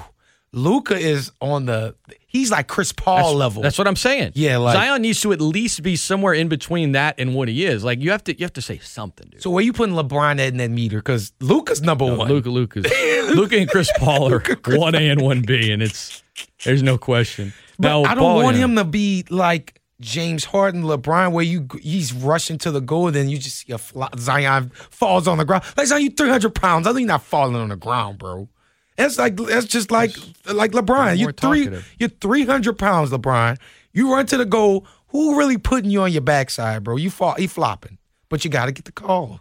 Luka is on the he's like Chris Paul that's, level. That's what I'm saying. Yeah, like, Zion needs to at least be somewhere in between that and what he is. Like you have to you have to say something, dude. So where you putting LeBron at in that meter? Because Luka's number no, one. Luka, Luka's Luka and Chris Paul are one A and one B, and it's there's no question. But now, I don't Paul, want him to be like James Harden, LeBron, where you he's rushing to the goal, then you just see a fly, Zion falls on the ground. Like Zion, you 300 pounds. I think not falling on the ground, bro. That's like that's just like like LeBron. You're three you're three hundred pounds, LeBron. You run to the goal. Who really putting you on your backside, bro? You fall, he flopping, but you got to get the call.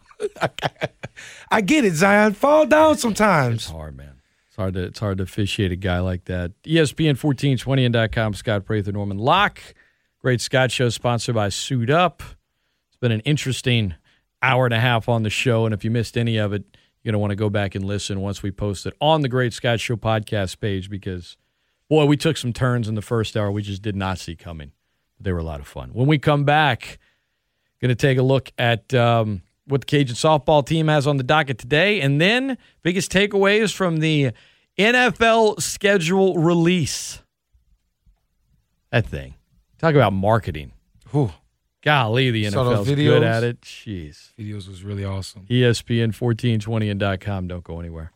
I get it, Zion. Fall down sometimes. It's hard, man. It's hard to it's hard to officiate a guy like that. ESPN fourteen twenty and com. Scott Prather, Norman Locke. Great Scott Show sponsored by Suit Up. It's been an interesting hour and a half on the show, and if you missed any of it you're going to want to go back and listen once we post it on the Great Scott Show podcast page because, boy, we took some turns in the first hour we just did not see coming. They were a lot of fun. When we come back, going to take a look at um, what the Cajun softball team has on the docket today, and then biggest takeaways from the NFL schedule release. That thing. Talk about marketing. Whew. Golly, the NFL's good at it. Jeez. Videos was really awesome. ESPN 1420 and .com. Don't go anywhere.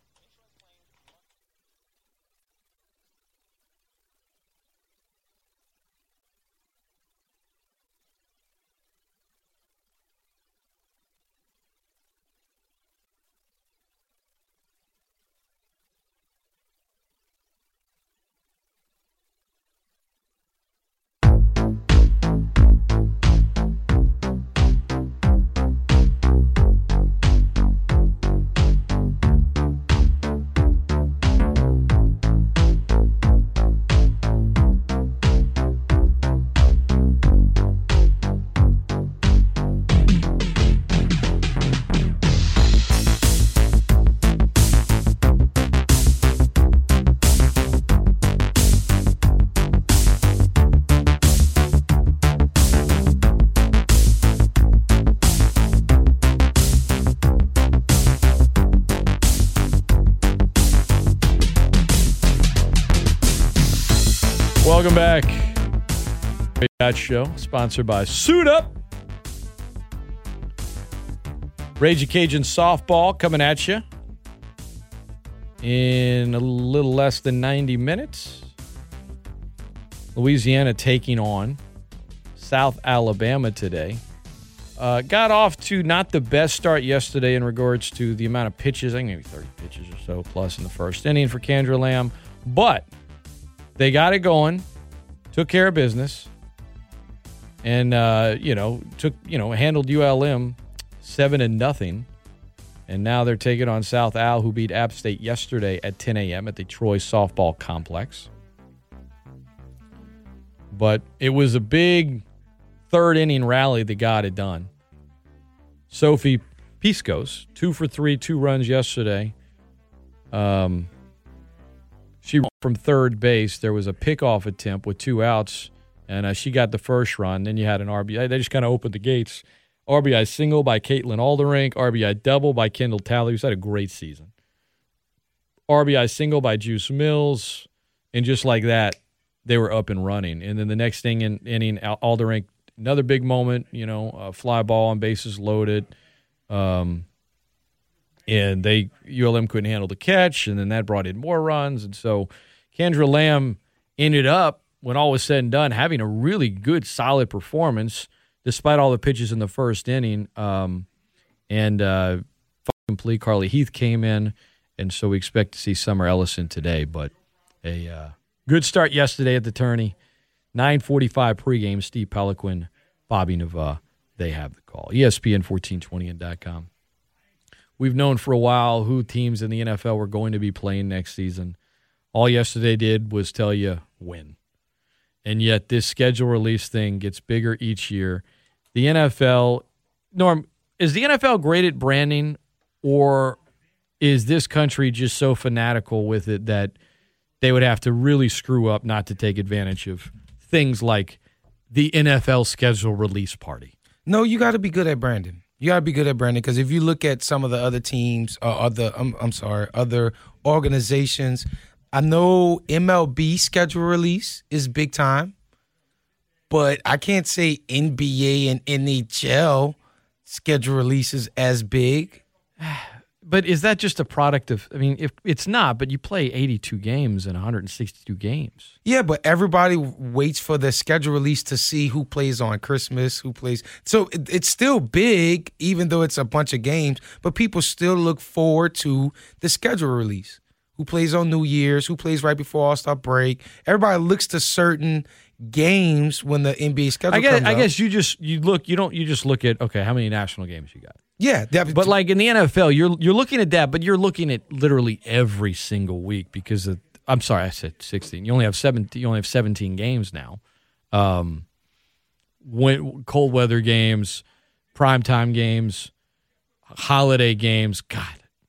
Welcome back. That show sponsored by Suit Up. Rage Cajun softball coming at you in a little less than 90 minutes. Louisiana taking on South Alabama today. Uh, got off to not the best start yesterday in regards to the amount of pitches. I think maybe 30 pitches or so plus in the first inning for Kandra Lamb. But they got it going, took care of business, and, uh, you know, took, you know, handled ULM seven and nothing. And now they're taking on South Al, who beat App State yesterday at 10 a.m. at the Troy Softball Complex. But it was a big third inning rally that God had done. Sophie Piskos, two for three, two runs yesterday. Um, she from third base. There was a pickoff attempt with two outs, and uh, she got the first run. Then you had an RBI. They just kind of opened the gates. RBI single by Caitlin Alderink, RBI double by Kendall Talley, who's had a great season. RBI single by Juice Mills, and just like that, they were up and running. And then the next thing in inning, Alderink, another big moment, you know, a fly ball on bases loaded. Um, and they ULM couldn't handle the catch, and then that brought in more runs, and so Kandra Lamb ended up, when all was said and done, having a really good, solid performance despite all the pitches in the first inning. Um, and uh, complete. Carly Heath came in, and so we expect to see Summer Ellison today. But a uh, good start yesterday at the tourney. 9:45 pregame. Steve Peloquin, Bobby Nava. They have the call. ESPN 1420 and dot .com. We've known for a while who teams in the NFL were going to be playing next season. All yesterday did was tell you when. And yet this schedule release thing gets bigger each year the NFL, Norm, is the NFL great at branding, or is this country just so fanatical with it that they would have to really screw up not to take advantage of things like the NFL schedule release party? No, you got to be good at branding. You got to be good at branding because if you look at some of the other teams or other, I'm, I'm sorry, other organizations, I know MLB schedule release is big time but I can't say NBA and NHL schedule releases as big. But is that just a product of? I mean, if it's not, but you play 82 games in 162 games. Yeah, but everybody waits for the schedule release to see who plays on Christmas, who plays. So it, it's still big, even though it's a bunch of games. But people still look forward to the schedule release. Who plays on New Year's? Who plays right before All Star break? Everybody looks to certain games when the NBA schedule I guess, I guess you just you look you don't you just look at okay how many national games you got. Yeah, that, but like in the NFL, you're you're looking at that, but you're looking at literally every single week because of, I'm sorry, I said 16. You only have 17. You only have 17 games now. Um, when, cold weather games, primetime games, holiday games. God,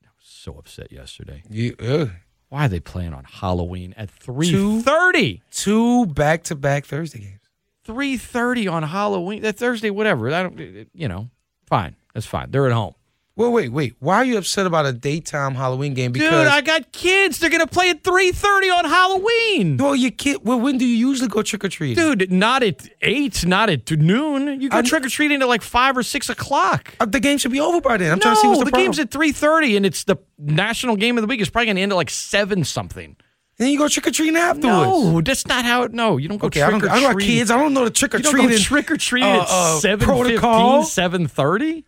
I was so upset yesterday. You, uh, why are they playing on Halloween at three thirty? Two back to back Thursday games. Three thirty on Halloween. That Thursday, whatever. I don't. You know, fine. That's fine. They're at home. Well, wait, wait. Why are you upset about a daytime Halloween game? Because Dude, I got kids. They're gonna play at three thirty on Halloween. Well, your kid. Well, when do you usually go trick or treating? Dude, not at eight, not at noon. You go trick or treating at like five or six o'clock. Uh, the game should be over by then. I'm no, trying to see what's the, the problem. game's at three thirty, and it's the national game of the week. It's probably gonna end at like seven something. Then you go trick or treating afterwards. No, that's not how it. No, you don't go okay, trick I don't, or treat. I don't got kids. I don't know the trick or treating. Trick or treat uh, at uh, 7 protocol. 7 30?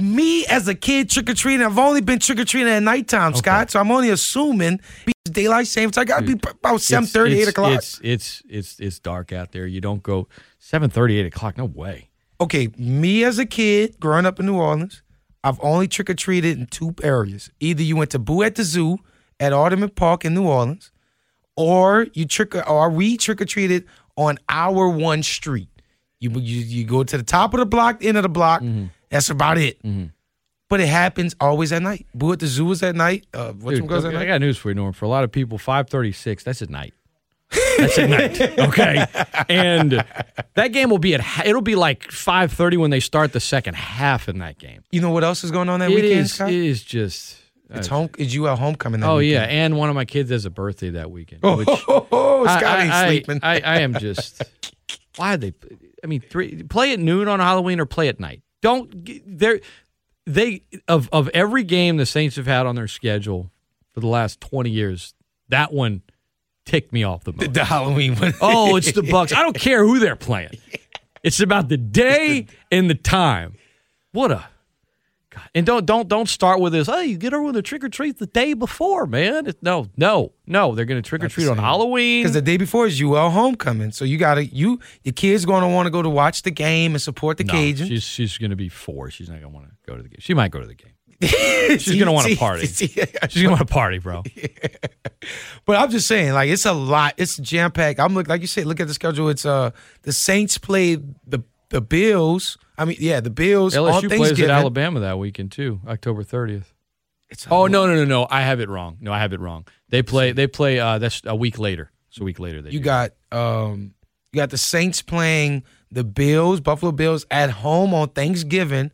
me as a kid trick or treating, I've only been trick or treating at nighttime, okay. Scott. So I'm only assuming daylight savings. I got to be about 7 30, 8 o'clock. It's, it's it's it's dark out there. You don't go seven thirty, eight o'clock. No way. Okay, me as a kid growing up in New Orleans, I've only trick or treated in two areas. Either you went to Boo at the Zoo at Audubon Park in New Orleans, or you trick or we trick or treated on our one street. You, you you go to the top of the block, end of the block. Mm-hmm. That's about it. Mm-hmm. But it happens always at night. Boo at the zoo is at night. Uh, what's Dude, goes okay, at night? I got news for you, Norm. For a lot of people, five thirty six. That's at night. That's at night. Okay, and that game will be at. It'll be like five thirty when they start the second half in that game. You know what else is going on that it weekend? Is, it is just It's uh, home. Is you at homecoming? That Oh weekend? yeah, and one of my kids has a birthday that weekend. Oh, which oh, oh, I- Scott ain't I, I- sleeping. I, I am just. Why are they? I mean, three, play at noon on Halloween or play at night. Don't they're they of of every game the Saints have had on their schedule for the last twenty years. That one ticked me off the most. the Halloween one. Oh, it's the Bucks. I don't care who they're playing. It's about the day and the time. What a. And don't don't don't start with this. Hey, you get over the trick or treat the day before, man. No, no, no. They're going to trick or treat on Halloween. Because the day before is UL homecoming, so you gotta you your kids going to want to go to watch the game and support the no, Cajuns. she's she's going to be four. She's not going to want to go to the game. She might go to the game. She's gonna wanna party. She's going to want to party, bro. But I'm just saying, like it's a lot. It's jam packed. I'm look like you said. Look at the schedule. It's uh the Saints play the the Bills. I mean, yeah, the Bills on LSU plays at Alabama that weekend too, October thirtieth. It's Oh no no no no! I have it wrong. No, I have it wrong. They play they play. Uh, that's a week later. It's a week later. They You do. got um you got the Saints playing the Bills, Buffalo Bills at home on Thanksgiving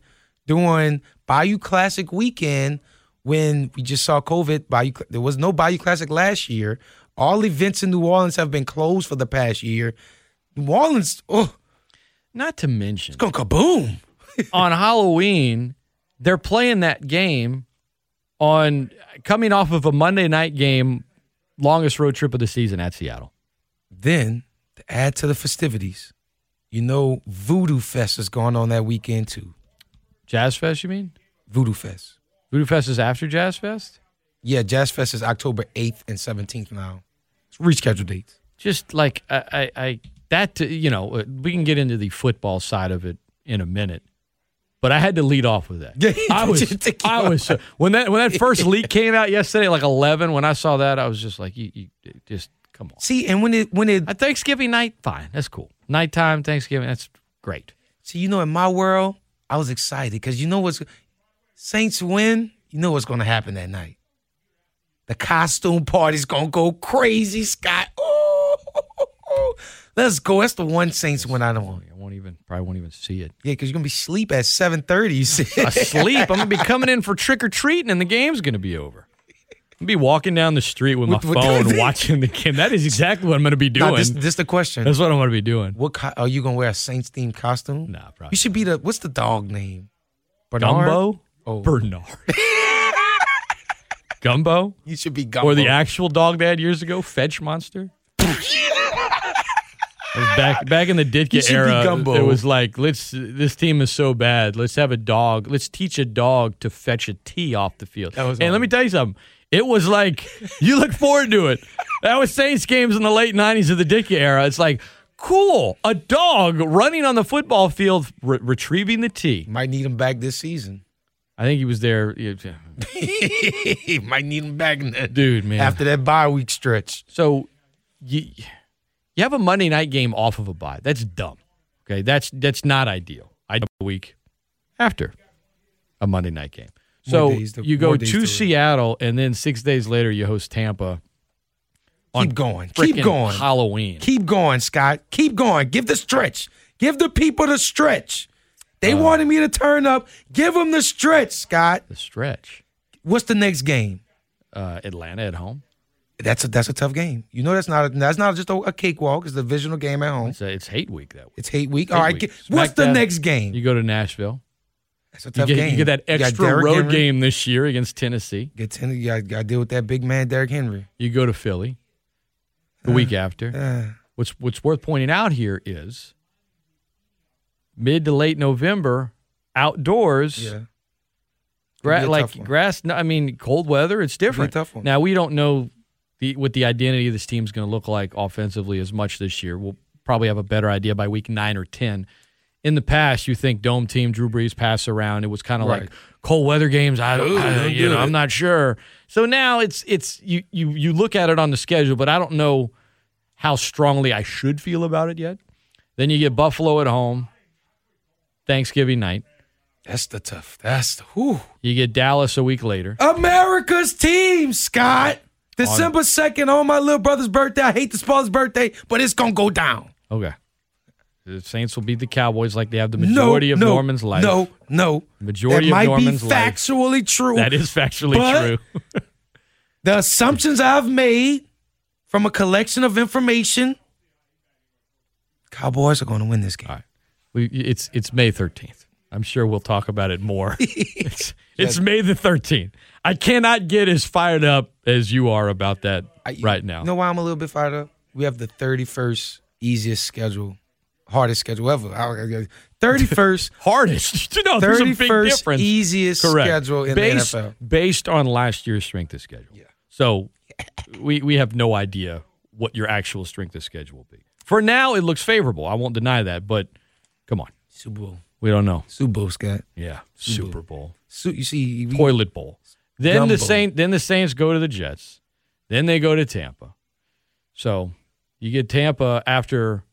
during Bayou Classic weekend when we just saw COVID. Bayou there was no Bayou Classic last year. All events in New Orleans have been closed for the past year. New Orleans, oh, Not to mention it's going kaboom. on Halloween, they're playing that game on coming off of a Monday night game, longest road trip of the season at Seattle. Then to add to the festivities, you know Voodoo Fest is going on that weekend too. Jazz Fest, you mean? Voodoo Fest. Voodoo Fest is after Jazz Fest? Yeah, Jazz Fest is October 8th and 17th now. It's rescheduled dates. Just like I, I, I that you know, uh, we can get into the football side of it in a minute. But I had to lead off with that. I was, just to keep I was so, when that when that first leak came out yesterday, like eleven. When I saw that, I was just like, you, you just come on. See, and when it when it At Thanksgiving night, fine, that's cool. Nighttime, Thanksgiving, that's great. see, you know, in my world, I was excited because you know what's Saints win. You know what's going to happen that night. The costume party's gonna go crazy, Scott. Let's go. That's the one Saints win I don't want. I won't even probably won't even see it. Yeah, because you're gonna be asleep at seven thirty. Asleep. I'm gonna be coming in for trick or treating, and the game's gonna be over. I'm gonna be walking down the street with my With- with- phone, watching the game. That is exactly what I'm gonna be doing. Nah, this, this the question. That's what I'm gonna be doing. What co- are you gonna wear a Saints themed costume? Nah, probably. You should be the what's the dog name? Bernard? Gumbo? Oh. Bernard. Gumbo? You should be Gumbo. Or the actual dog they had years ago, Fetch Monster? Back back in the Ditka era, Gumbo. it was like let's. This team is so bad. Let's have a dog. Let's teach a dog to fetch a tee off the field. And let me tell you something. It was like you look forward to it. That was Saints games in the late '90s of the Ditka era. It's like cool, a dog running on the football field, re- retrieving the tee. Might need him back this season. I think he was there, Might need him back dude, man. after that bye week stretch. So you you have a Monday night game off of a bye. That's dumb. Okay, that's that's not ideal. I do a week after a Monday night game. So to- you go to to- Seattle, and then six days later you host Tampa. Keep going. Keep going. Halloween. Keep going, Scott. Keep going. Give the stretch. Give the people the stretch. They Uh. wanted me to turn up. Give them the stretch, Scott. the stretch. What's the next game? Uh, Atlanta at home. That's a that's a tough game. You know that's not a, that's not just a, a cakewalk. It's a divisional game at home. It's, a, it's hate week that week. It's hate week. Hate All right. week. what's the next game? You go to Nashville. That's a You tough get, game. you get that extra road Henry. game this year against Tennessee. Get ten, you got, to deal with that big man, Derrick Henry. You go to Philly the week after. Uh, What's what's worth pointing out here is mid to late November, outdoors, yeah. gra- It'll be a like grass. I mean, cold weather. It's different. tough one. Now we don't know the what the identity of this team's going to look like offensively as much this year. We'll probably have a better idea by week nine or ten. In the past, you think dome team, Drew Brees pass around. It was kind of Right. like cold weather games. I, Ooh, I you know, it. I'm not sure. So now it's it's you you you look at it on the schedule, but I don't know how strongly I should feel about it yet. Then you get Buffalo at home, Thanksgiving night. That's the tough. That's the whew. You get Dallas a week later. America's team, Scott. December 2nd on my little brother's birthday. I hate to spoil his birthday, but it's going to go down. Okay. The Saints will beat the Cowboys like they have the majority no, of no, Norman's life. No, no. Majority that of might Norman's be life. factually true. That is factually true. the assumptions I've made from a collection of information. Cowboys are going to win this game. All right. We, it's it's May 13th. I'm sure we'll talk about it more. it's, it's May the 13th. I cannot get as fired up as you are about that I- right now. You know why I'm a little bit fired up? We have the 31st easiest schedule, hardest schedule ever. 31st, Hardest. no, there's a big difference. easiest Correct. schedule in based, the NFL. Based on last year's strength of schedule. Yeah. So we, we have no idea what your actual strength of schedule will be. For now, it looks favorable. I won't deny that, but come on. Super Bowl. We don't know. Super Bowl, Scott. Yeah. Super Super Bowl. Su- you see, we, Toilet bowl. Then the Saint then the Saints go to the Jets. Then they go to Tampa. So you get Tampa after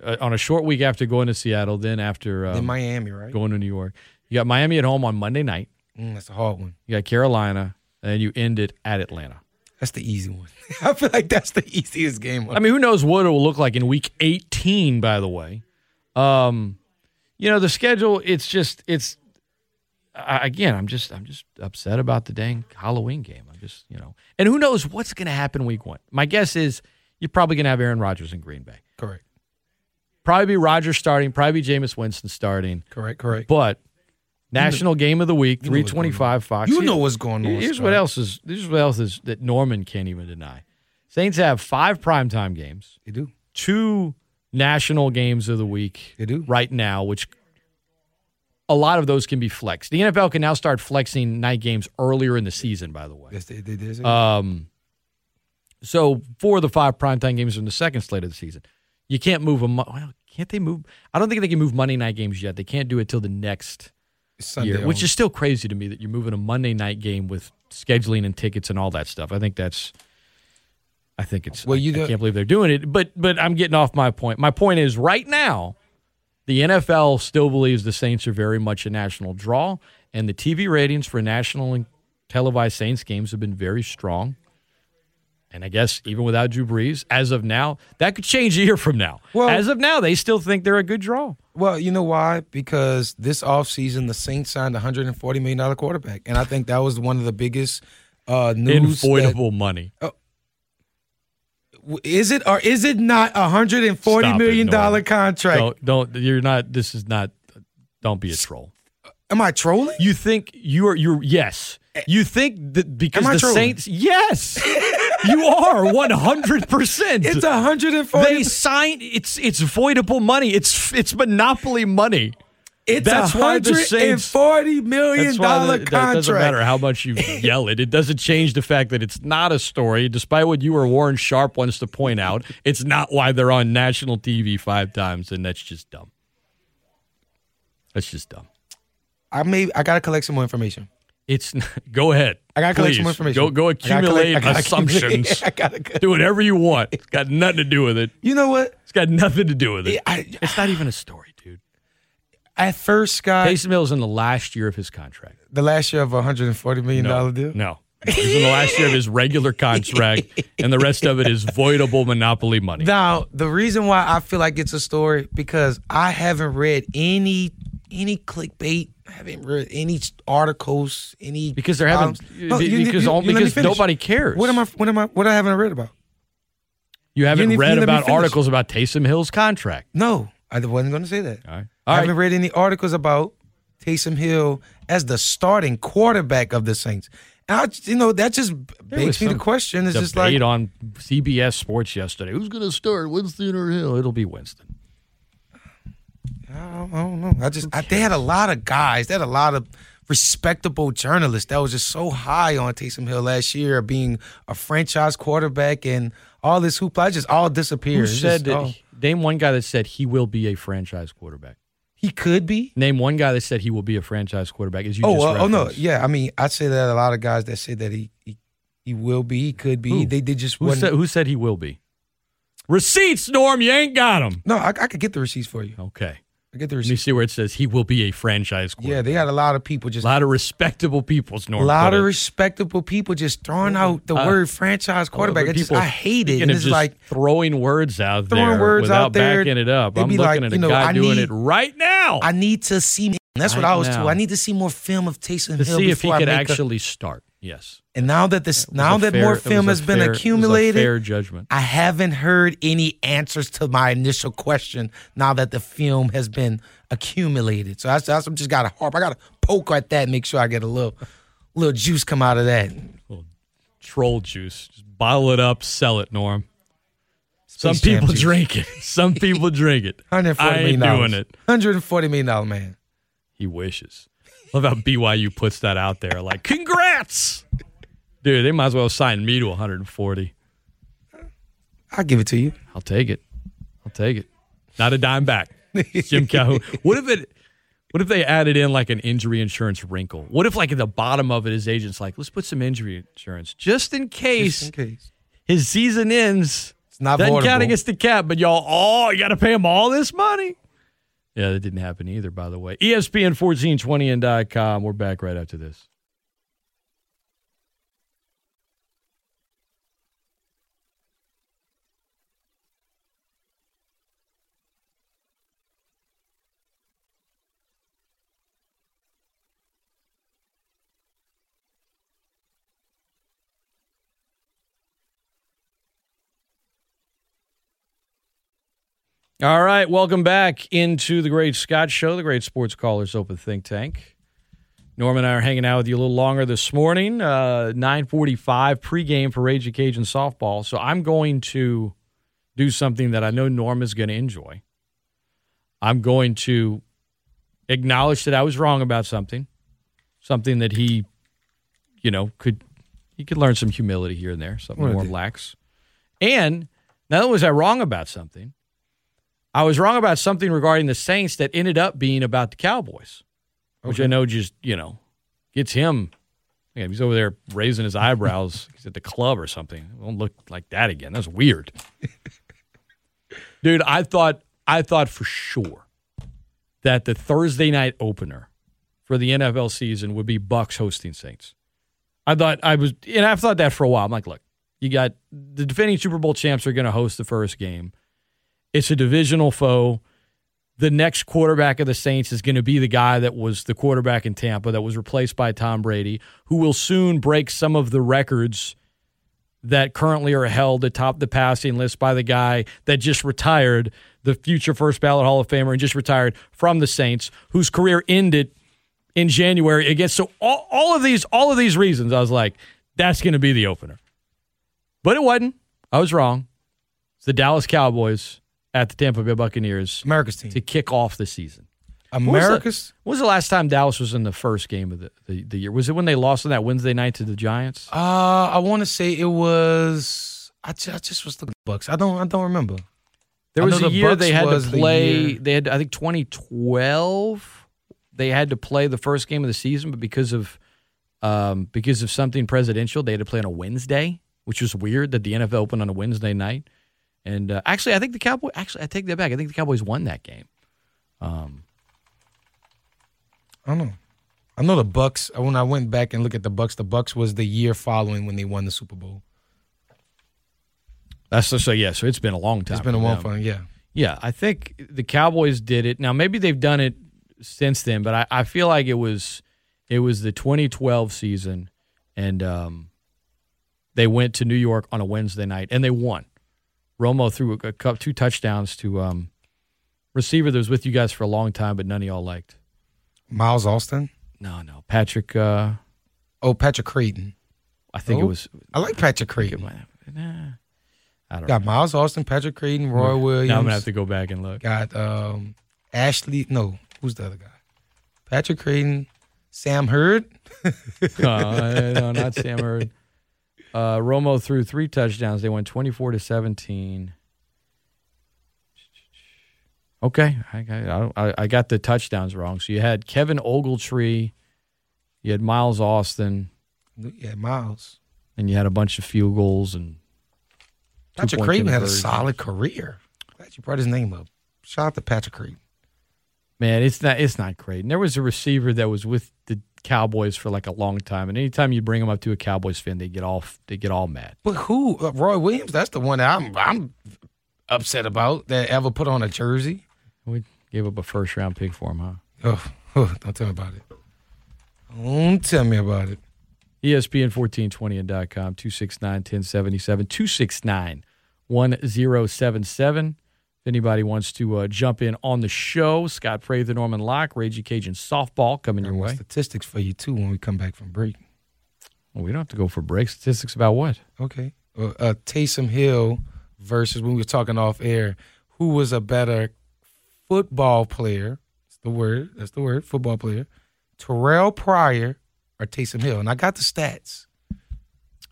uh, on a short week after going to Seattle, then after um, in Miami, right? going to New York. You got Miami at home on Monday night. Mm, that's a hard one. You got Carolina, and you end it at Atlanta. That's the easy one. I feel like that's the easiest game. I mean, who knows what it will look like in week 18, by the way. Um, you know, the schedule, it's just, it's, I, again, I'm just, I'm just upset about the dang Halloween game. I'm just, you know, and who knows what's going to happen week one. My guess is you're probably going to have Aaron Rodgers in Green Bay. correct, Probably be Rodgers starting, probably be Jameis Winston starting, correct, correct. but National Game of the Week, you know going 325 Fox. you know what's going on. Here's what else is, here's what else is that Norman can't even deny. Saints have five primetime games They do. two national games of the week They do. right now, which a lot of those can be flexed. The NFL can now start flexing night games earlier in the season, by the way. Yes, they, they did. Um, so for the five primetime games are in the second slate of the season, you can't move them. Well, can't they move? I don't think they can move Monday night games yet. They can't do it till the next Sunday year, which is still crazy to me that you're moving a Monday night game with scheduling and tickets and all that stuff. I think that's. I think it's. Well, I- you I, do- can't believe they're doing it, but but I'm getting off my point. My point is right now, the NFL still believes the Saints are very much a national draw, and the TV ratings for national and televised Saints games have been very strong. And I guess even without Drew Brees, as of now, that could change a year from now. Well- as of now, they still think they're a good draw. Well, you know why? Because this offseason, the Saints signed a $140 million quarterback. And I think that was one of the biggest uh, news. that- Avoidable money. Is it or is it not a 140 Stop it, million dollar Norman. contract? Don't, don't. You're not. This is not. Don't be a troll. Am I trolling? You think you are. You're yes. Eh. You think that because the trolling? Saints. Yes, you are one hundred percent. It's a 140 They signed. It's it's voidable money. It's it's monopoly money. It's That's a why the Saints- $140 million That's why dollar doesn't matter how much you yell it. It doesn't change the fact that it's not a story, despite what you or Warren Sharp wants to point out. It's not why they're on national TV five times, and that's just dumb. That's just dumb. I may I gotta collect some more information. It's go ahead. I gotta collect some more information. Go go I gotta collect- accumulate I gotta assumptions. accumulate- I gotta Do whatever you want. It's got nothing to do with it. You know what? It's got nothing to do with it. I- it's not even a story, dude. At first, Scott, Taysom Hill's in the last year of his contract. the last year of a $140 million No, deal. no. He's in the last year of his regular contract, and the rest of it is voidable monopoly money. Now, the reason why I feel like it's a story because I haven't read any any clickbait. I haven't read any articles. Any Because they're having- Um, be- because all- let me because nobody cares. What am I? What am I? What I haven't read about? you haven't you read you about articles about Taysom Hill's contract. No, I wasn't going to say that. All right. I haven't right. read any articles about Taysom Hill as the starting quarterback of the Saints. I, you know, that just There begs me the question. It's just like on CBS Sports yesterday. Who's going to start, Winston or Hill? It'll be Winston. I don't, I don't know. I just I, they had a lot of guys. They had a lot of respectable journalists that was just so high on Taysom Hill last year, being a franchise quarterback and all this hoopla. It just all disappeared. Who said just, that? oh, Name one guy that said he will be a franchise quarterback. He could be? Name one guy that said he will be a franchise quarterback. As you Oh, just uh, oh no, yeah. I mean, I say that a lot of guys that say that he he, he will be, he could be. Who? They they just Who said, who said he will be? Receipts, Norm. You ain't got them. no, I, I could get the receipts for you. Okay. I get the Let me see where it says he will be a franchise quarterback. Yeah, they got a lot of people just. a lot of respectable people's a lot of respectable people just throwing out the Uh, word franchise quarterback. I just I hate it. And it's just like throwing words out Throwing there words without out there, backing it up. I'm be looking like, at a you know, guy I doing need- it right now I need to see. That's what I was now. told. I need to see more film of Taysom to Hill see if he before I could make a- actually start. Yes. And now that this, now that fair- more film has been fair- it was a accumulated, fair judgment. I haven't heard any answers to my initial question. Now that the film has been accumulated, so that's, that's I'm just got to harp. I got to poke at that, and make sure I get a little, little juice come out of that. Troll juice. Just bottle it up, sell it, Norm. Some Space people juice. drink it. Some people drink it. Hundred I ain't doing it. Hundred forty million dollar man. He wishes. Love how BYU puts that out there. Like, congrats, dude. They might as well sign me to 140. I'll give it to you. I'll take it. I'll take it. Not a dime back. Jim Calhoun. What if it? What if they added in like an injury insurance wrinkle? What if like at the bottom of it, his agent's like, let's put some injury insurance just in case Just in case. his season ends. It's not Doesn't count against the cap, but y'all, oh, you got to pay him all this money. Yeah, that didn't happen either, by the way. E ESPN 1420 and .com. We're back right after this. All right, welcome back into the Great Scott Show, the Great Sports Callers Open Think Tank. Norm and I are hanging out with you a little longer this morning. Uh, 9:45 pregame for Rage Cajun softball. So I'm going to do something that I know Norm is going to enjoy. I'm going to acknowledge that I was wrong about something, something that he, you know, could he could learn some humility here and there, something What more lax. And not only was I wrong about something, I was wrong about something regarding the Saints that ended up being about the Cowboys, which I know just, you know, gets him. Yeah, he's over there raising his eyebrows. he's at the club or something. It won't look like that again. That's weird. Dude, I thought I thought for sure that the Thursday night opener for the NFL season would be Bucks hosting Saints. I thought I was and I've thought that for a while. I'm like, look, you got the defending Super Bowl champs are going to host the first game. It's a divisional foe. The next quarterback of the Saints is going to be the guy that was the quarterback in Tampa that was replaced by Tom Brady, who will soon break some of the records that currently are held atop the passing list by the guy that just retired, the future first ballot Hall of Famer, and just retired from the Saints, whose career ended in January against. So all, all of these, all of these reasons, I was like, that's going to be the opener. But it wasn't. I was wrong. It's the Dallas Cowboys at the Tampa Bay Buccaneers America's team. to kick off the season. When was the- America's. When was the last time Dallas was in the first game of the, the, the year? Was it when they lost on that Wednesday night to the Giants? Uh, I want to say it was. I just, I just was looking at the Bucks. I don't. I don't remember. There was a the year Bucks they had to was the play. They had, I think, 2012. They had to play the first game of the season, but because of um, because of something presidential, they had to play on a Wednesday, which was weird that the NFL opened on a Wednesday night. And uh, actually, I think the Cowboys. Actually, I take that back. I think the Cowboys won that game. Um, I don't know. I know the Bucks. When I went back and looked at the Bucks, the Bucks was the year following when they won the Super Bowl. that's so, so yeah. So it's been a long time. It's been a them. fun. Yeah. Yeah, I think the Cowboys did it. Now maybe they've done it since then, but I, I feel like it was it was the 2012 season, and um, they went to New York on a Wednesday night and they won. Romo threw a, cup, two touchdowns to um, receiver that was with you guys for a long time, but none of y'all liked. Miles Austin. No, no, Patrick. Uh, Oh, Patrick Crayton. I think it Oh, was. I like Patrick it Crayton. might- nah, I don't Got know. Miles Austin, Patrick Crayton, Roy Williams. Now I'm gonna have to go back and look. Got um, Ashley. No, who's the other guy? Patrick Crayton, Sam Hurd. uh, no, not Sam Hurd. Uh, Romo threw three touchdowns. They went 24 to 17. Okay, I, I, I- got the touchdowns wrong. So you had Kevin Ogletree, you had Miles Austin, Yeah, Miles. and you had a bunch of field goals and Patrick two-point had a solid career. Glad you brought his name up. Shout out to Patrick Crayton. Man, it's not it's not great. And there was a receiver that was with the Cowboys for like a long time, and anytime you bring them up to a Cowboys fan, they get all they get all mad. But who? Uh, Roy Williams. That's the one that I'm I'm upset about that ever put on a jersey. We gave up a first round pick for him, huh? Oh, oh don't tell me about it. Don't tell me about it. ESPN 1420 and dot .com, 269 1077, 269 1077. Anybody wants to uh, jump in on the show, Scott Prather, Norman Locke, Ragin' Cajun softball coming your way. Statistics for you too when we come back from break. Well, we don't have to go for break. Statistics about what? Okay. Uh, uh, Taysom Hill versus when we were talking off air, who was a better football player? That's the word. That's the word. Football player. Terrell Pryor or Taysom Hill, and I got the stats.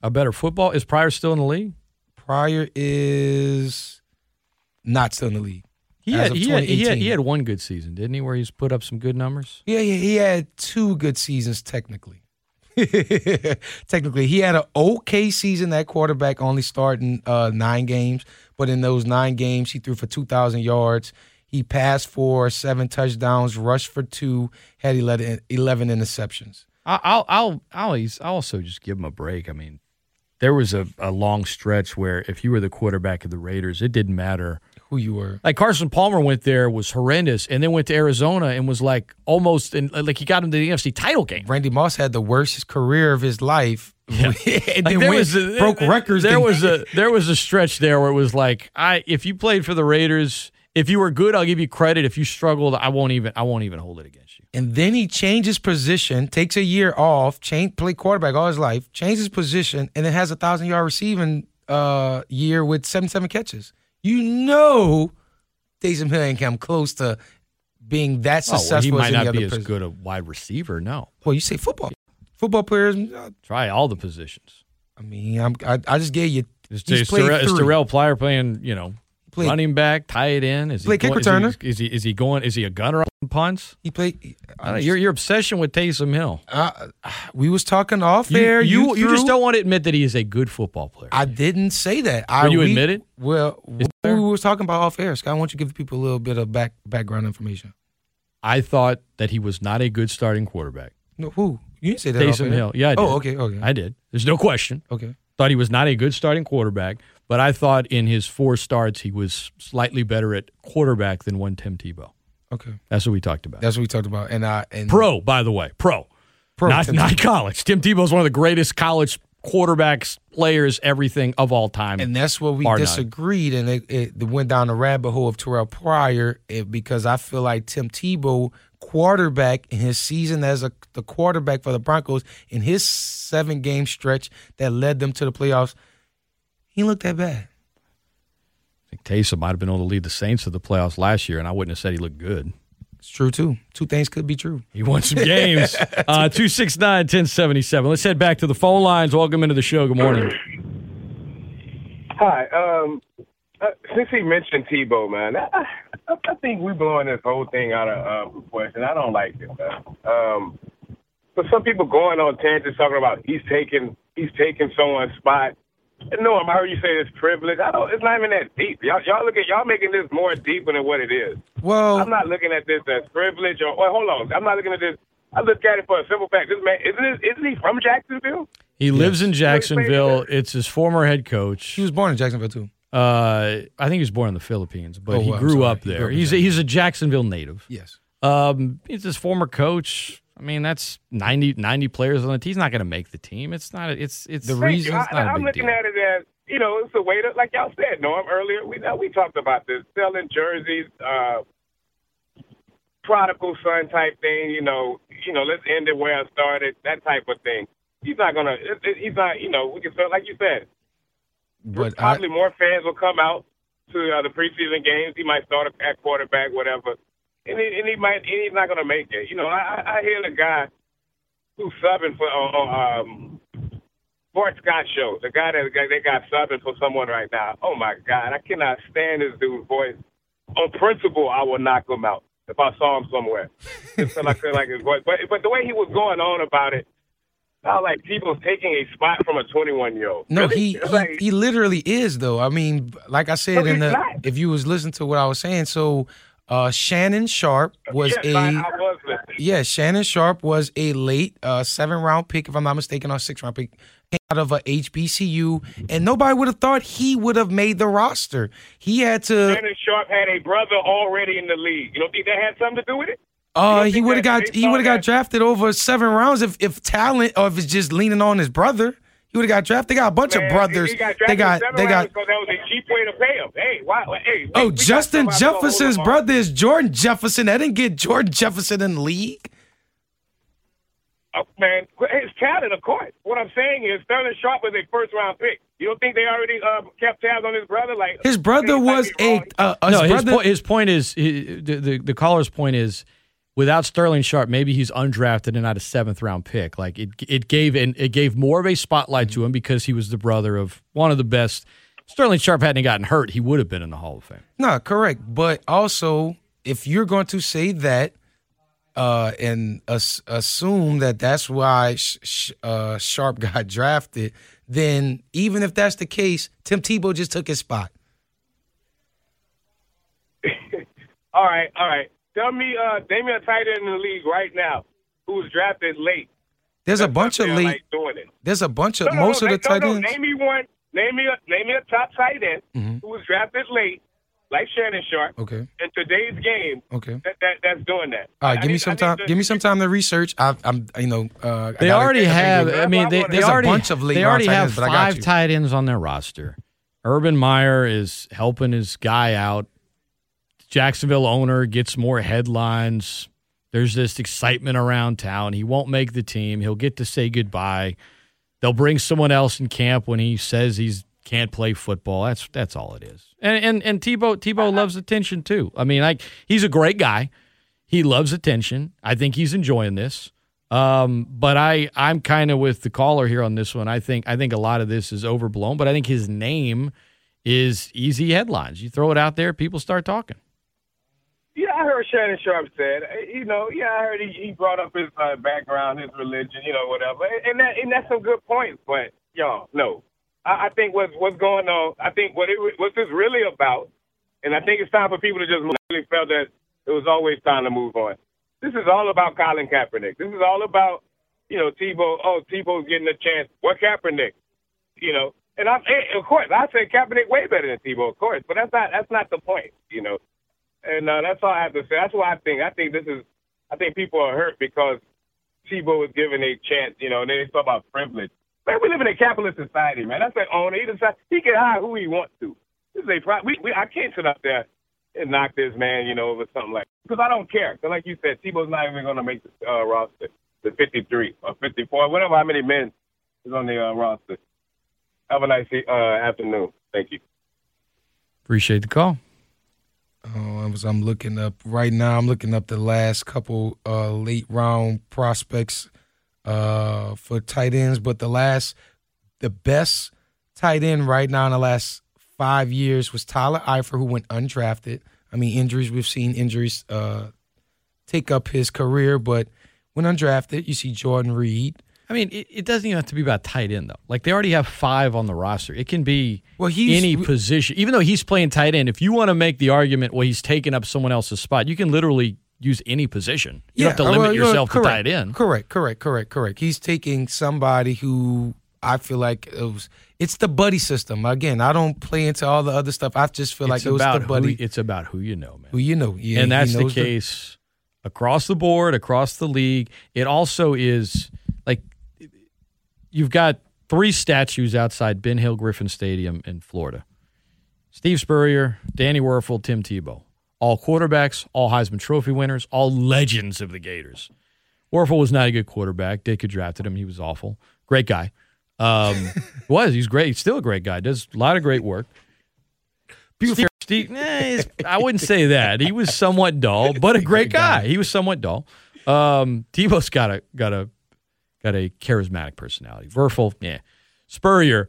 A better football is Pryor still in the league? Pryor is not still in the league. He had, he had, he, had, he had one good season, didn't he? Where he's put up some good numbers. Yeah, yeah, he had two good seasons technically. technically, he had an okay season. That quarterback only starting uh, nine games, but in those nine games, he threw for two thousand yards. He passed for seven touchdowns, rushed for two, had 11, 11 interceptions. I'll, I'll, I'll, I'll also just give him a break. I mean, there was a, a long stretch where if you were the quarterback of the Raiders, it didn't matter who you were. Like Carson Palmer went there was horrendous, and then went to Arizona and was like almost in, like he got him to the NFC title game. Randy Moss had the worst career of his life. Yeah. and like there was a, broke records. There was a there was a stretch there where it was like I if you played for the Raiders, if you were good, I'll give you credit. If you struggled, I won't even I won't even hold it against you. And then he changes position, takes a year off, change play quarterback all his life, changes position, and then has a thousand yard receiving uh, year with seventy seven catches. You know, Taysom Hill ain't come close to being that successful. Oh, well, he might not be as good a wide receiver. No. Well, you say football. Football players uh, try all the positions. I mean, I'm, I, I just gave you. Is, is, Terrell, is Terrell Pryor playing? You know, played, running back, tight end. Is he play kick returner? Is he, is he, is he going? Is he a gunner on punts? He played. Uh, your your obsession with Taysom Hill. Uh, we was talking off you, air. You you, you, just don't want to admit that he is a good football player. I didn't say that. Will I, you we, admit it? Well, we was talking about off air. Scott, I want you give people a little bit of back background information. I thought that he was not a good starting quarterback. No, who? You didn't say that. Taysom Hill. Yeah, I did. Oh, okay, okay. I did. There's no question. Okay. Thought he was not a good starting quarterback, but I thought in his four starts he was slightly better at quarterback than one Tim Tebow. Okay. That's what we talked about. That's what we talked about. And uh and pro, by the way, pro. Pro. Not, not college. Tim Tebow is one of the greatest college quarterbacks, players, everything of all time. And that's what we disagreed, none. and it, it, went down the rabbit hole of Terrell Pryor it, because I feel like Tim Tebow, quarterback in his season as a the quarterback for the Broncos in his seven game stretch that led them to the playoffs, he looked that bad. I think Taysom might have been able to lead the Saints to the playoffs last year, and I wouldn't have said he looked good. It's true too. Two things could be true. He won some games. uh, 269 1077. Let's head back to the phone lines. Welcome into the show. Good morning. Hi. Um, uh, since he mentioned Tebow, man, I, I, think we're blowing this whole thing out of uh, proportion. I don't like it, man. Um, but some people going on tangents talking about he's taking he's taking someone's spot. No, I heard you say it's privilege. I don't. It's not even that deep. Y'all, y'all look at y'all making this more deeper than what it is. Well, I'm not looking at this as privilege or. Well, hold on. I'm not looking at this. I look at it for a simple fact. This man isn't this, isn't he from Jacksonville? He yes. lives in Jacksonville. It's his former head coach. He was born in Jacksonville too. Uh, I think he was born in the Philippines, but oh, he grew up there. He he's a, he's a Jacksonville native. Yes. Um, he's his former coach. I mean, that's 90, 90 players on the team. He's not going to make the team. It's not. It's it's the reason. I, am looking deal. at it as you know, it's a way to, like y'all said, Norm earlier. We know we talked about this selling jerseys, uh, prodigal son type thing. You know, you know, let's end it where I started. That type of thing. He's not gonna. It, it, he's not. You know, we can sell like you said. But probably I, more fans will come out to uh, the preseason games. He might start at quarterback, whatever, and he, and he might. And he's not gonna make it. You know, I, I hear the guy who's subbing for uh, um, Bart Scott show. The guy that they got subbing for someone right now. Oh my God, I cannot stand this dude's voice. On principle, I would knock him out if I saw him somewhere. Just I could like his voice. But but the way he was going on about it, sound like people's taking a spot from a 21 year old. No, really? he, like, he, he literally is though. I mean, like I said in the not. if you was listening to what I was saying, so Uh, Shannon Sharpe was yes, a I, I was yeah. Shannon Sharpe was a late uh, seven round pick, if I'm not mistaken, or six round pick out of a HBCU, and nobody would have thought he would have made the roster. He had to. Shannon Sharpe had a brother already in the league. You don't think that had something to do with it? Uh, he would have got he would have got drafted over seven rounds if if talent or if it's just leaning on his brother. He would have got drafted. They got a bunch Man, of brothers. He got they got they got. Because that was a cheap way to pay him. Hey, why? Hey, Oh, we- we got Justin somebody gonna hold Jefferson's brother is Jordan Jefferson. That didn't get Jordan Jefferson in the league. Oh, man, his talent, of course. What I'm saying is Sterling Sharpe was a first round pick. You don't think they already uh, kept tabs on his brother? Like His brother was a uh, his no, his, brother. po- his point is he, the, the the caller's point is without Sterling Sharpe, maybe he's undrafted and not a seventh round pick. Like it it gave an, it gave more of a spotlight to him because he was the brother of one of the best. Sterling Sharpe hadn't gotten hurt, he would have been in the Hall of Fame. No, correct. But also, if you're going to say that uh, and as- assume that that's why Sh- Sh- uh, Sharpe got drafted, then even if that's the case, Tim Tebow just took his spot. all right, all right. Tell me, uh, name me a tight end in the league right now who was drafted late. There's a bunch of late. like doing it. There's a bunch of No, no, most no, of the no, tight ends. Name me one. Name me a name me a top tight end Mhm. who was drafted late, like Shannon Sharpe. Okay. In today's game, Okay. that, that that's doing that. All right, I give me some I time. to- Give me some time to research. I, I'm, you know, uh, They gotta- already have. I mean, what they, they know. There's a already bunch of late they already have ends, but I got five tight ends on their roster. Urban Meyer is helping his guy out. Jacksonville owner gets more headlines. There's this excitement around town. He won't make the team. He'll get to say goodbye. They'll bring someone else in camp when he says he's can't play football. That's that's all it is. And and and Tebow Tebow loves attention too. I mean, like he's a great guy. He loves attention. I think he's enjoying this. Um, but I I'm kind of with the caller here on this one. I think I think a lot of this is overblown. But I think his name is easy headlines. You throw it out there, people start talking. Yeah, I heard Shannon Sharpe said, uh, you know, yeah, I heard he, he brought up his uh, background, his religion, you know, whatever, and that and that's some good points. But y'all, no, I, I think what's what's going on. I think what it what this really about, and I think it's time for people to just really felt that it was always time to move on. This is all about Colin Kaepernick. This is all about, you know, Tebow. Oh, Tebow's getting a chance. What Kaepernick? You know, and I, of course, I say Kaepernick way better than Tebow, of course, but that's not that's not the point. You know. And uh, that's all I have to say. That's what I think. I think this is. I think people are hurt because Tebow was given a chance. You know, and they talk about privilege. Man, we live in a capitalist society, man. That's an owner. He decides he can hire who he wants to. This is a pro- we, we I can't sit up there and knock this man, you know, over something like because I don't care. Because like you said, Tebow's not even going to make the uh, roster, the 53 or 54, whatever how many men is on the uh, roster. Have a nice uh, afternoon. Thank you. Appreciate the call. Uh, as I'm looking up right now, I'm looking up the last couple uh, late round prospects uh, for tight ends, but the last, the best tight end right now in the last five years was Tyler Eifert, who went undrafted. I mean, injuries, we've seen injuries uh, take up his career, but when undrafted, you see Jordan Reed. I mean, it, it doesn't even have to be about tight end though. Like they already have five on the roster. It can be Well, he's- any position. Even though he's playing tight end, if you want to make the argument, well, he's taking up someone else's spot, you can literally use any position. You don't have to limit well, yourself to correct, tight end. Correct, correct, correct, correct. He's taking somebody who I feel like it was. It's the buddy system. Again, I don't play into all the other stuff. I just feel like it's it was the buddy Who, it's about who you know, man. who you know. Yeah, and that's the case across the board, across the league. It also is like you've got three statues outside Ben Hill Griffin Stadium in Florida. Steve Spurrier, Danny Wuerffel, Tim Tebow. All quarterbacks, all Heisman Trophy winners, all legends of the Gators. Wuerffel was not a good quarterback. Ditka drafted him. He was awful. Great guy. Um, was. He's great. He's still a great guy. Does a lot of great work. Steve, Steve eh, I wouldn't say that. He was somewhat dull, but a great guy. He was somewhat dull. Um, Tebow's got a got a got a charismatic personality. Wuerffel, yeah. Spurrier,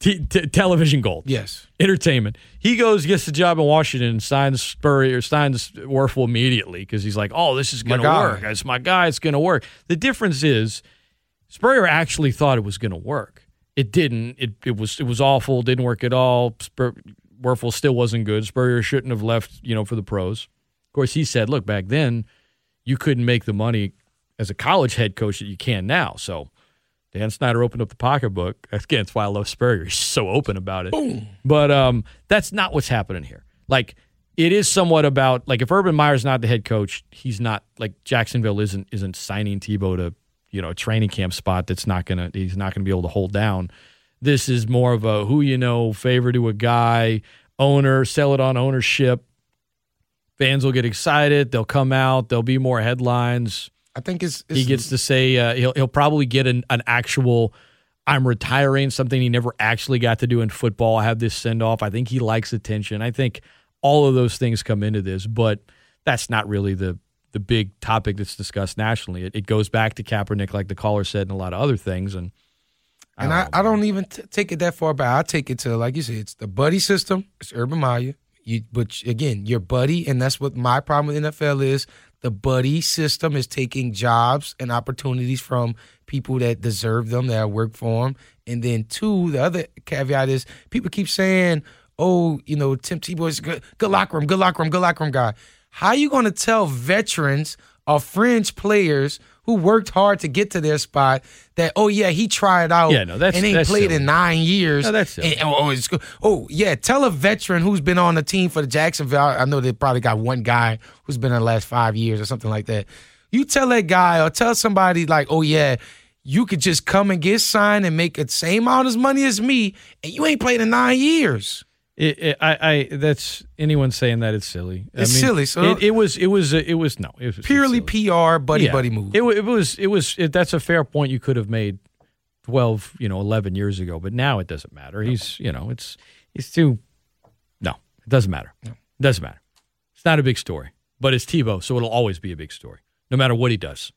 t- t- television gold. Yes. Entertainment. He goes, gets the job in Washington, and signs Spurrier, signs Wuerffel immediately because he's like, "Oh, this is going to work. It's my guy. It's going to work." The difference is, Spurrier actually thought it was going to work. It didn't. It it was it was awful. Didn't work at all. Spur- Wuerffel still wasn't good. Spurrier shouldn't have left, you know, for the pros. Of course, he said, look, back then you couldn't make the money as a college head coach that you can now. So Dan Snyder opened up the pocketbook. Again, that's why I love Spurrier. He's so open about it. Boom. But um, that's not what's happening here. Like, it is somewhat about like if Urban Meyer's not the head coach, he's not like Jacksonville isn't isn't signing Tebow to you know a training camp spot that's not gonna he's not gonna be able to hold down. This is more of a who you know favor to a guy, owner, sell it on ownership. Fans will get excited. They'll come out. There'll be more headlines. I think it's, it's he gets to say uh, he'll he'll probably get an, an actual I'm retiring something he never actually got to do in football. I have this send off. I think he likes attention. I think all of those things come into this, but that's not really the the big topic that's discussed nationally. It, it goes back to Kaepernick, like the caller said, and a lot of other things, and and I, I don't even t- take it that far back. I take it to like you said, it's the buddy system. It's Urban Meyer. You, but again, your buddy, and that's what my problem with NFL is. The buddy system is taking jobs and opportunities from people that deserve them, that work for them. And then two, the other caveat is people keep saying, "Oh, you know, Tim Tebow is good, good locker room, good locker room, good locker room guy." How you going to tell veterans or fringe players who worked hard to get to their spot that oh yeah he tried out yeah, no, that's, and ain't that's played silly. in nine years no, that's and, oh, oh, oh, yeah tell a veteran who's been on the team for the Jacksonville. I know they probably got one guy who's been in the last five years or something like that. You tell that guy or tell somebody like oh yeah you could just come and get signed and make the same amount of money as me and you ain't played in nine years it, it, I, I, that's anyone saying that it's silly. It's I mean, silly. So it, it, was, it was, it was no, it was purely PR buddy yeah. buddy move. It, it was, it was. that's a fair point. You could have made twelve, you know, eleven years ago, but now it doesn't matter. He's, you know, it's, it's too. No, it doesn't matter. No. It doesn't matter. It's not a big story, but it's Tebow, so it'll always be a big story, no matter what he does.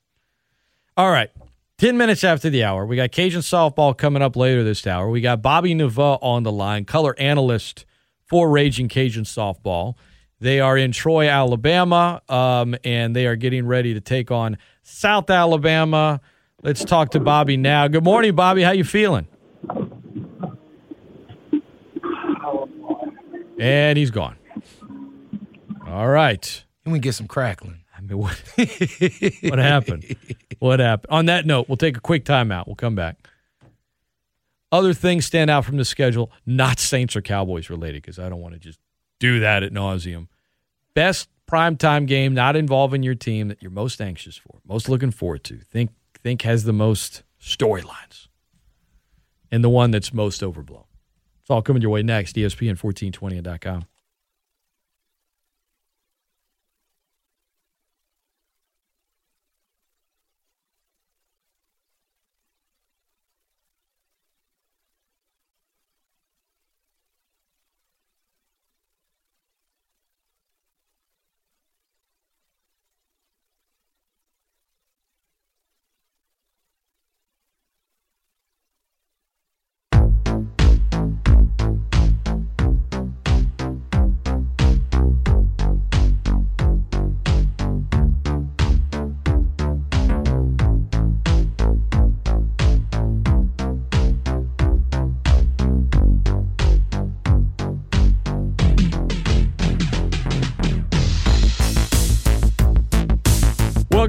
All right. 10 minutes after the hour, we got Cajun softball coming up later this hour. We got Bobby Nava on the line, color analyst for Raging Cajun softball. They are in Troy, Alabama, um, and they are getting ready to take on South Alabama. Let's talk to Bobby now. Good morning, Bobby. How you feeling? And he's gone. All right. And we get some crackling. I mean, what, what happened? What happened? On that note, we'll take a quick timeout. We'll come back. Other things stand out from the schedule, not Saints or Cowboys related, because I don't want to just do that at nauseum. Best primetime game not involving your team that you're most anxious for, most looking forward to, think think has the most storylines, and the one that's most overblown. It's all coming your way next. ESPN1420.com.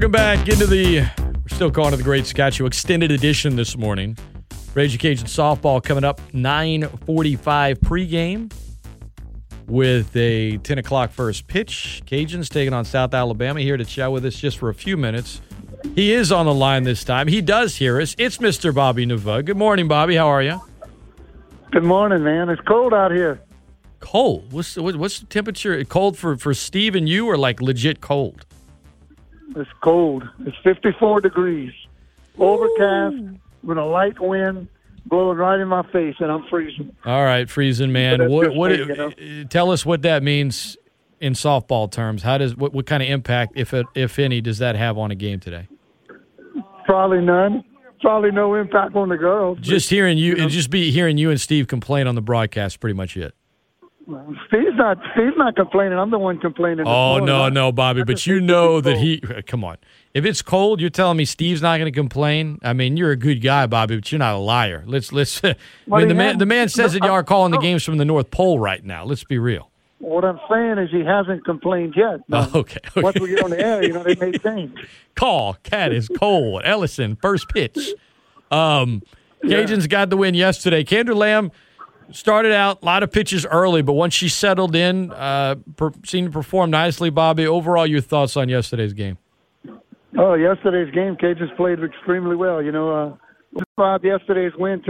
Welcome back into the, we're still calling it the Great Scott Show extended edition this morning. Rage Cajun softball coming up 945 pregame with a 10 o'clock first pitch. Cajuns taking on South Alabama here to chat with us just for a few minutes. He is on the line this time. He does hear us. It's Mr. Bobby Nava. Good morning, Bobby. How are you? Good morning, man. It's cold out here. Cold? What's what's the temperature? Cold for for Steve and you, or like legit cold? It's cold. It's 54 degrees, overcast with a light wind blowing right in my face, and I'm freezing. All right, freezing, man. What? What? Me, you know? Tell us what that means in softball terms. How does what, what kind of impact, if it, if any, does that have on a game today? Probably none. Probably no impact on the girls. Just hearing you, you know? just be hearing you and Steve complain on the broadcast, pretty much it. Steve's not. Steve's not complaining. I'm the one complaining. Oh no, no, Bobby. But you know that he. Come on. If it's cold, you're telling me Steve's not going to complain. I mean, you're a good guy, Bobby, but you're not a liar. Let's let's. I mean, the man the man says that y'all are calling the games from the North Pole right now. Let's be real. What I'm saying is he hasn't complained yet. Oh, okay, okay. Once we get on the air, you know, they may change. Call. Cat is cold. Ellison, first pitch. Um, Cajuns got the win yesterday. Kandra Lamb started out a lot of pitches early, but once she settled in, uh, per, seemed to perform nicely. Bobby, overall, your thoughts on yesterday's game? Oh, yesterday's game, Cajuns played extremely well. You know, uh, describe yesterday's win.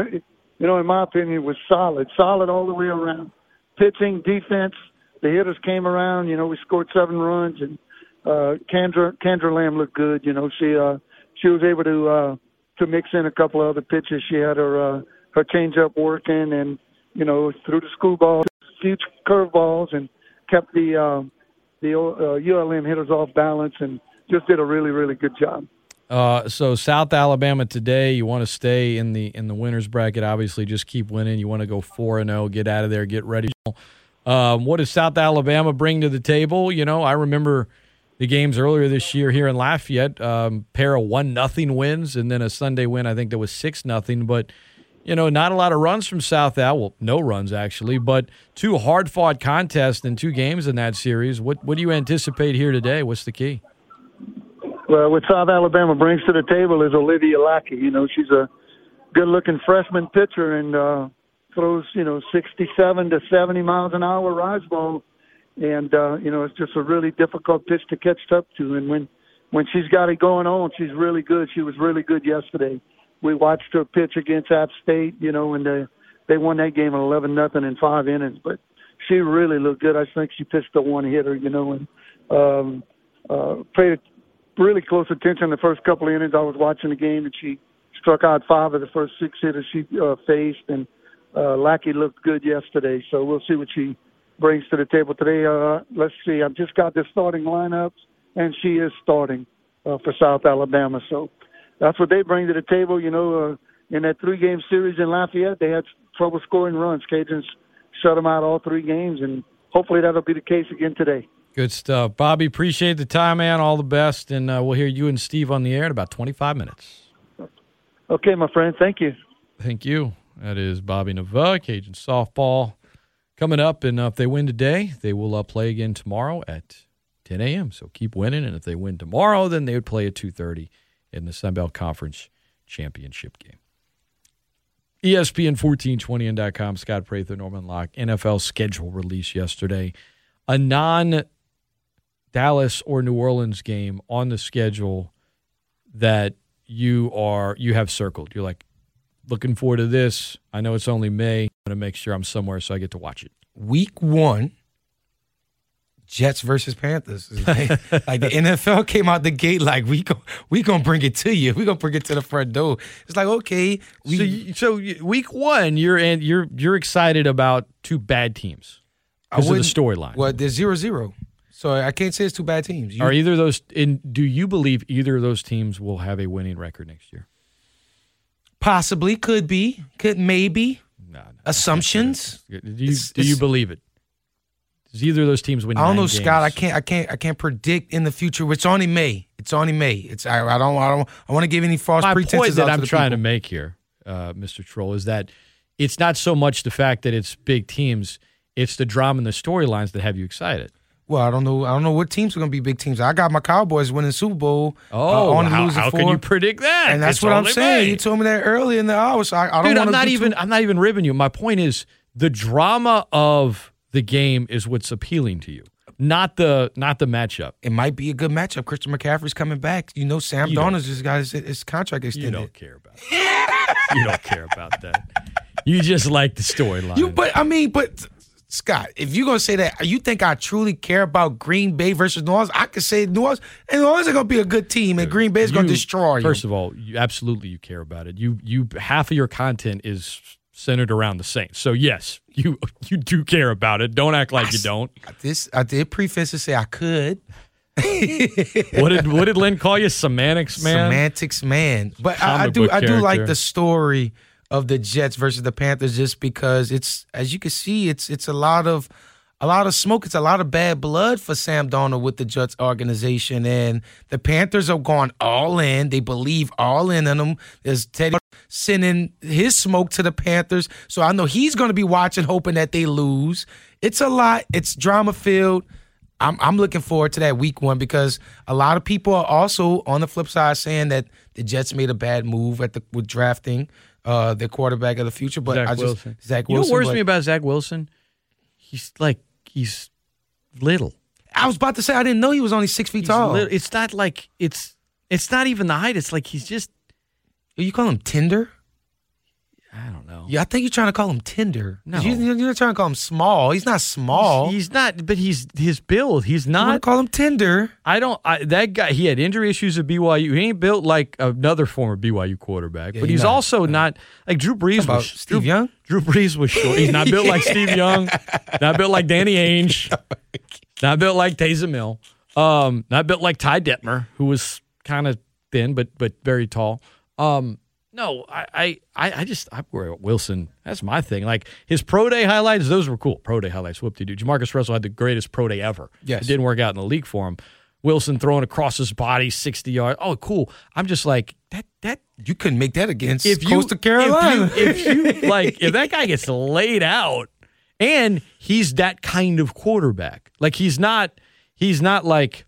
You know, in my opinion, was solid, solid all the way around. Pitching, defense, the hitters came around. You know, we scored seven runs, and uh, Kandra Kandra Lamb looked good. You know, she uh, she was able to uh, to mix in a couple of other pitches. She had her uh, her changeup working, and you know, threw the screwball, huge curveballs, and kept the uh, the uh, ULM hitters off balance, and just did a really really good job. Uh, so South Alabama today, you want to stay in the in the winners bracket. Obviously, just keep winning. You want to go four and zero, get out of there, get ready. Um, what does South Alabama bring to the table? You know, I remember the games earlier this year here in Lafayette. Um, pair of one nothing wins, and then a Sunday win. I think that was six nothing. But you know, not a lot of runs from South Al. Well, no runs actually, but two hard fought contests and two games in that series. What what do you anticipate here today? What's the key? Well, what South Alabama brings to the table is Olivia Lackey. You know, she's a good looking freshman pitcher, and uh, throws, you know, 67 to 70 miles an hour rise ball. And, uh, you know, it's just a really difficult pitch to catch up to. And when, when she's got it going on, she's really good. She was really good yesterday. We watched her pitch against App State, you know, and they, they won that game at 11 nothing in five innings. But she really looked good. I think she pitched a one hitter, you know, and um, uh, paid really close attention the first couple of innings. I was watching the game, and she struck out five of the first six hitters she uh, faced, and uh, Lackey looked good yesterday, so we'll see what she brings to the table today. Uh, let's see. I've just got the starting lineups, and she is starting uh, for South Alabama. So that's what they bring to the table. You know, uh, in that three-game series in Lafayette, they had trouble scoring runs. Cajuns shut them out all three games, and hopefully that'll be the case again today. Good stuff, Bobby. Appreciate the time, man. All the best, and uh, we'll hear you and Steve on the air in about 25 minutes. Okay, my friend. Thank you. Thank you. That is Bobby Nava, Cajun softball coming up. And uh, if they win today, they will uh, play again tomorrow at 10 a.m. So keep winning. And if they win tomorrow, then they would play at 2.30 in the Sun Belt Conference Championship game. ESPN1420n.com, Scott Prather, Norman Locke, NFL schedule release yesterday. A non Dallas or New Orleans game on the schedule that you are you have circled. You're like, looking forward to this. I know it's only May. I'm going to make sure I'm somewhere so I get to watch it. Week one, Jets versus Panthers. Like, like, the NFL came out the gate like we go, we gonna bring it to you. We gonna bring it to the front door. It's like okay, we, so, so week one, you're and you're you're excited about two bad teams because of the storyline. Well, there's zero zero, so I can't say it's two bad teams. You, Are either those? In do you believe either of those teams will have a winning record next year? Possibly, could be, could maybe. No, no, Assumptions. Do you, do you believe it? Either of those teams win? I don't know, games? Scott. I can't. I can't. I can't predict in the future. It's only May. It's only May. It's. I, I don't. I don't. I want to give any false My pretenses. point that I'm trying people. to make here, uh, Mr. Troll, is that it's not so much the fact that it's big teams; it's the drama and the storylines that have you excited. Well, I don't know. I don't know what teams are going to be big teams. I got my Cowboys winning Super Bowl. Oh, uh, on how, how can you predict that? And that's It's what I'm saying. May. You told me that early in the hour. So I, I don't Dude, I'm not even. Too, I'm not even ribbing you. My point is the drama of the game is what's appealing to you, not the not the matchup. it might be a good matchup. Christian McCaffrey's coming back. You know, Sam You Darnold just got his, his contract You don't care about. That. you don't care about that. You just like the storyline. You, but I mean, but Scott, if you're gonna say that, you think I truly care about Green Bay versus New Orleans? I could say New Orleans, and New Orleans is gonna be a good team, and Green Bay is gonna destroy you. First of all, you, absolutely you care about it. You you half of your content is centered around the Saints. So yes, you you do care about it. Don't act like you don't. This I did preface to say I could. What did what did Lynn call you? Semantics, man. Semantics, man. But I, I do I do like the story of the Jets versus the Panthers just because it's as you can see, it's it's a lot of a lot of smoke. It's a lot of bad blood for Sam Darnold with the Jets organization. And the Panthers are going all in. They believe all in on them. There's Teddy sending his smoke to the Panthers. So I know he's going to be watching, hoping that they lose. It's a lot. It's drama filled. I'm, I'm looking forward to that week one because a lot of people are also on the flip side saying that the Jets made a bad move at the with drafting uh, the quarterback of the future. But Zach I just Wilson. Zach You know Wilson. what worries me about Zach Wilson? He's like he's little. I was about to say I didn't know he was only six feet He's tall. little. It's not like it's it's not even the height. It's like he's just You call him Tinder? I don't know. Yeah, I think you're trying to call him Tinder. No. you, you're trying to call him small. He's not small. He's, he's not, but he's his build. He's not. call him Tinder? I don't. I, that guy. He had injury issues at BYU. He ain't built like another former BYU quarterback. Yeah, but he's he's not. also not like Drew Brees was. Steve Drew, Young? Drew Brees was short. He's not built like Steve Young. Not built like Danny Ainge. Not built like Taysom Hill. Um, not built like Ty Detmer, who was kind of thin but but very tall. Um, no, I I I just I wear Wilson. That's my thing. Like his pro day highlights, those were cool. Pro day highlights, whoop de doo. JaMarcus Russell had the greatest pro day ever. Yes. it didn't work out in the league for him. Wilson throwing across his body, sixty yards. Oh, cool. I'm just like that. That You couldn't make that against if you Coastal Carolina. if you, if you like if that guy gets laid out and he's that kind of quarterback like he's not he's not like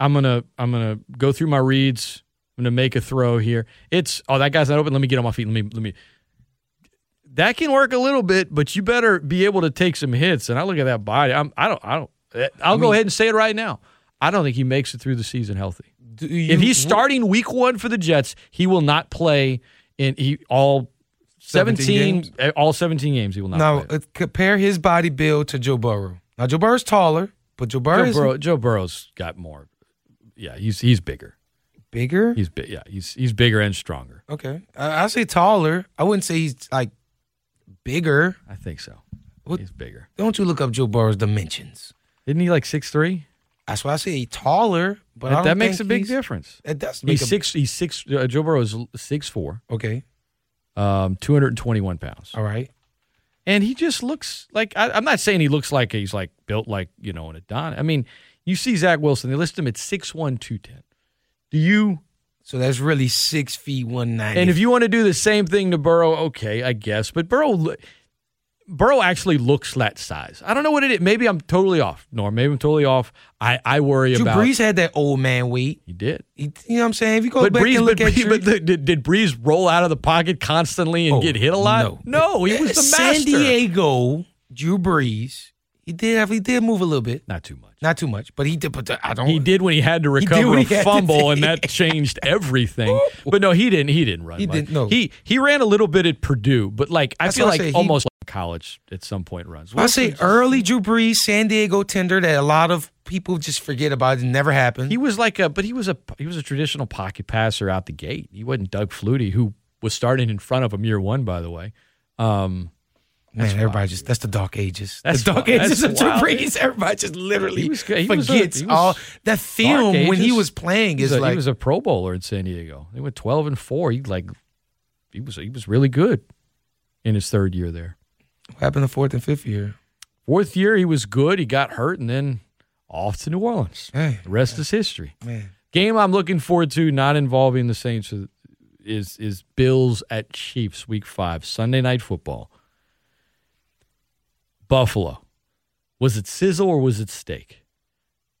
i'm gonna i'm gonna go through my reads i'm gonna make a throw here. It's oh that guy's not open. Let me get on my feet. Let me let me. That can work a little bit but you better be able to take some hits. And i look at that body. I'm i don't i don't i'll go mean- ahead and say it right now. I don't think he makes it through the season healthy. You- if he's starting week one for the Jets, he will not play in he all 17 17, eh, all 17 games he will not now play. uh, compare his body build to Joe Burrow. Now Joe Burrow's taller, but Joe Burrow Joe, Burrow, Joe Burrow's got more. Yeah, he's he's bigger. Bigger. He's big. Yeah, he's he's bigger and stronger. okay, I, I say taller. I wouldn't say he's like bigger. I think so. What- He's bigger. Don't you look up Joe Burrow's dimensions? Isn't he like six three? That's why I say he's taller. But That, that makes a big difference. It does. Make He's a, six. He's six. Uh, Joe Burrow is six four, Okay, um, two hundred and twenty one pounds, all right. and he just looks like. I, I'm not saying he looks like he's like built like you know an Adon. I mean, you see Zach Wilson. They list him at six one two ten. Do you? So that's really six feet one ninety. And if you want to do the same thing to Burrow, okay, I guess. But Burrow, Burrow actually looks that size. I don't know what it is. Maybe I'm totally off, Norm. Maybe I'm totally off. I, I worry Drew about. Brees had that old man weight. He did. He, you know what I'm saying? If you go But back Brees, and but, look at Brees, but the, did, did Brees roll out of the pocket constantly and Oh, get hit a lot? no. he was the San master. Diego, Drew Brees, he did have he did move a little bit, Not too much. not too much, but he did. But I don't. He did when he had to recover a fumble, and that changed everything. But no, he didn't. He didn't run. He much. didn't, no. He he ran a little bit at Purdue, but like I That's feel what I like say, he- almost like college at some point runs. I say early Drew Brees, San Diego tender that a lot of people just forget about. It never happened. He was like a, but he was a he was a traditional pocket passer out the gate. He wasn't Doug Flutie, who was starting in front of him year one, by the way. Um, Man, everybody just that's the dark ages. That's the dark wild. ages That's of. Brees. Everybody just literally He was. He was forgets he was all that film when he was playing. he was, Is a, like he was a Pro Bowler in San Diego. They went twelve and four. He like he was he was really good in his third year there. what happened the fourth and fifth year. Fourth year he was good. He got hurt and then off to New Orleans. Hey, The rest is history. man, Game I'm looking forward to, not involving the Saints, is is Bills at Chiefs Week Five Sunday Night Football. Buffalo, was it sizzle or was it steak?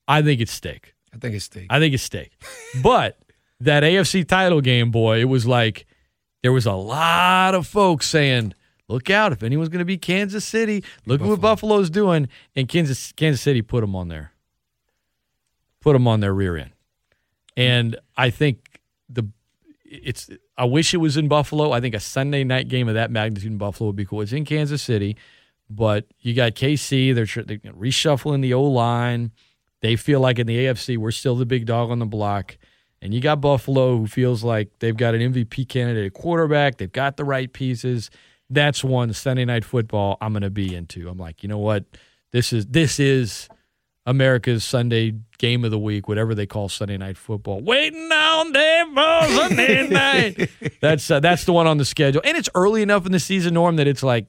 I think it's steak. I think it's steak. I think it's steak. but that AFC title game, boy, it was like there was a lot of folks saying, "Look out! If anyone's going to be Kansas City, look at what Buffalo's doing." And Kansas Kansas City put them on there, put them on their rear end. And I think the it's. I wish it was in Buffalo. I think a Sunday night game of that magnitude in Buffalo would be cool. It's in Kansas City, but you got KC. They're, they're reshuffling the O line. They feel like in the AFC we're still the big dog on the block. And you got Buffalo who feels like they've got an MVP candidate at quarterback. They've got the right pieces. That's one Sunday night football I'm going to be into. I'm like, you know what? This is this is America's Sunday game of the week, whatever they call Sunday night football. Waiting on day for Sunday night. That's uh, that's the one on the schedule, and it's early enough in the season, Norm, that it's like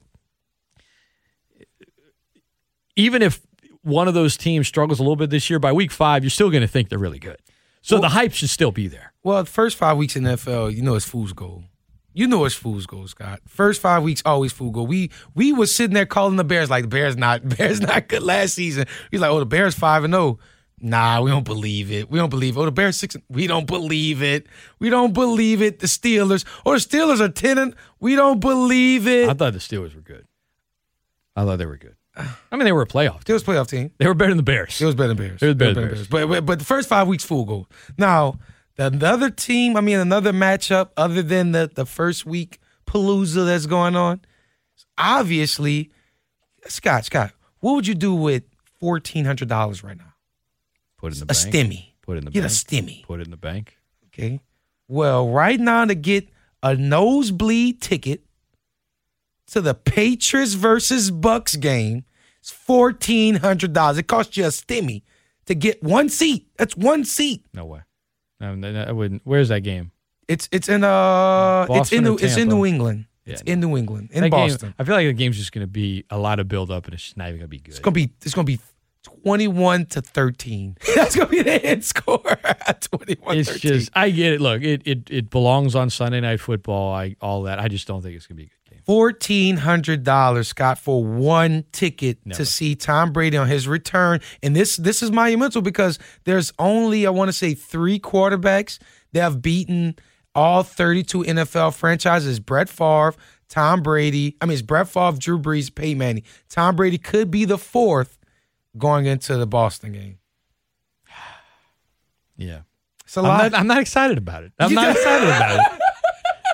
even if one of those teams struggles a little bit this year, by week five, you're still going to think they're really good. So well, the hype should still be there. Well, the first five weeks in NFL, you know, it's fool's gold. You know it's fool's gold, Scott. First five weeks always fool gold. We we was sitting there calling the Bears like the Bears not Bears not good last season. He's like, oh, the Bears five and zero. Oh. Nah, we don't believe it. We don't believe it. Oh, the Bears six. We don't believe it. We don't believe it. The Steelers. Oh, the Steelers are ten and we don't believe it. I thought the Steelers were good. I thought they were good. I mean, they were a playoff. Team. It was playoff team. They were better than the Bears. It was better than Bears. It was better, than Bears. Bears. But, but the first five weeks, full goal. Now, the other team, I mean, another matchup other than the, the first week palooza that's going on, obviously, Scott, Scott, what would you do with $1,400 right now? Put it in the a bank. stimmy. Put it in the get bank. a stimmy. Put it in the bank. Okay. Well, right now to get a nosebleed ticket to the Patriots versus Bucks game. It's fourteen hundred dollars. It costs you a stimmy to get one seat. That's one seat. No way. No, I wouldn't. Where's that game? It's it's in uh Boston it's in New, it's in New England. Yeah, it's no. in New England in that Boston. Game, I feel like the game's just going to be a lot of build up, and it's just not even going to be good. It's going to be it's going to be 21 to 13. That's going to be the end score. 21 It's 13. just I get it. Look, it it it belongs on Sunday night football. I all that. I just don't think it's going to be good. Fourteen hundred dollars, Scott, for one ticket Never. to see Tom Brady on his return. And this this is monumental because there's only I want to say three quarterbacks that have beaten all 32 NFL franchises. Brett Favre, Tom Brady. I mean, it's Brett Favre, Drew Brees, Peyton Manning. Tom Brady could be the fourth going into the Boston game. Yeah. It's a lot. I'm not, I'm not excited about it. I'm not excited about it.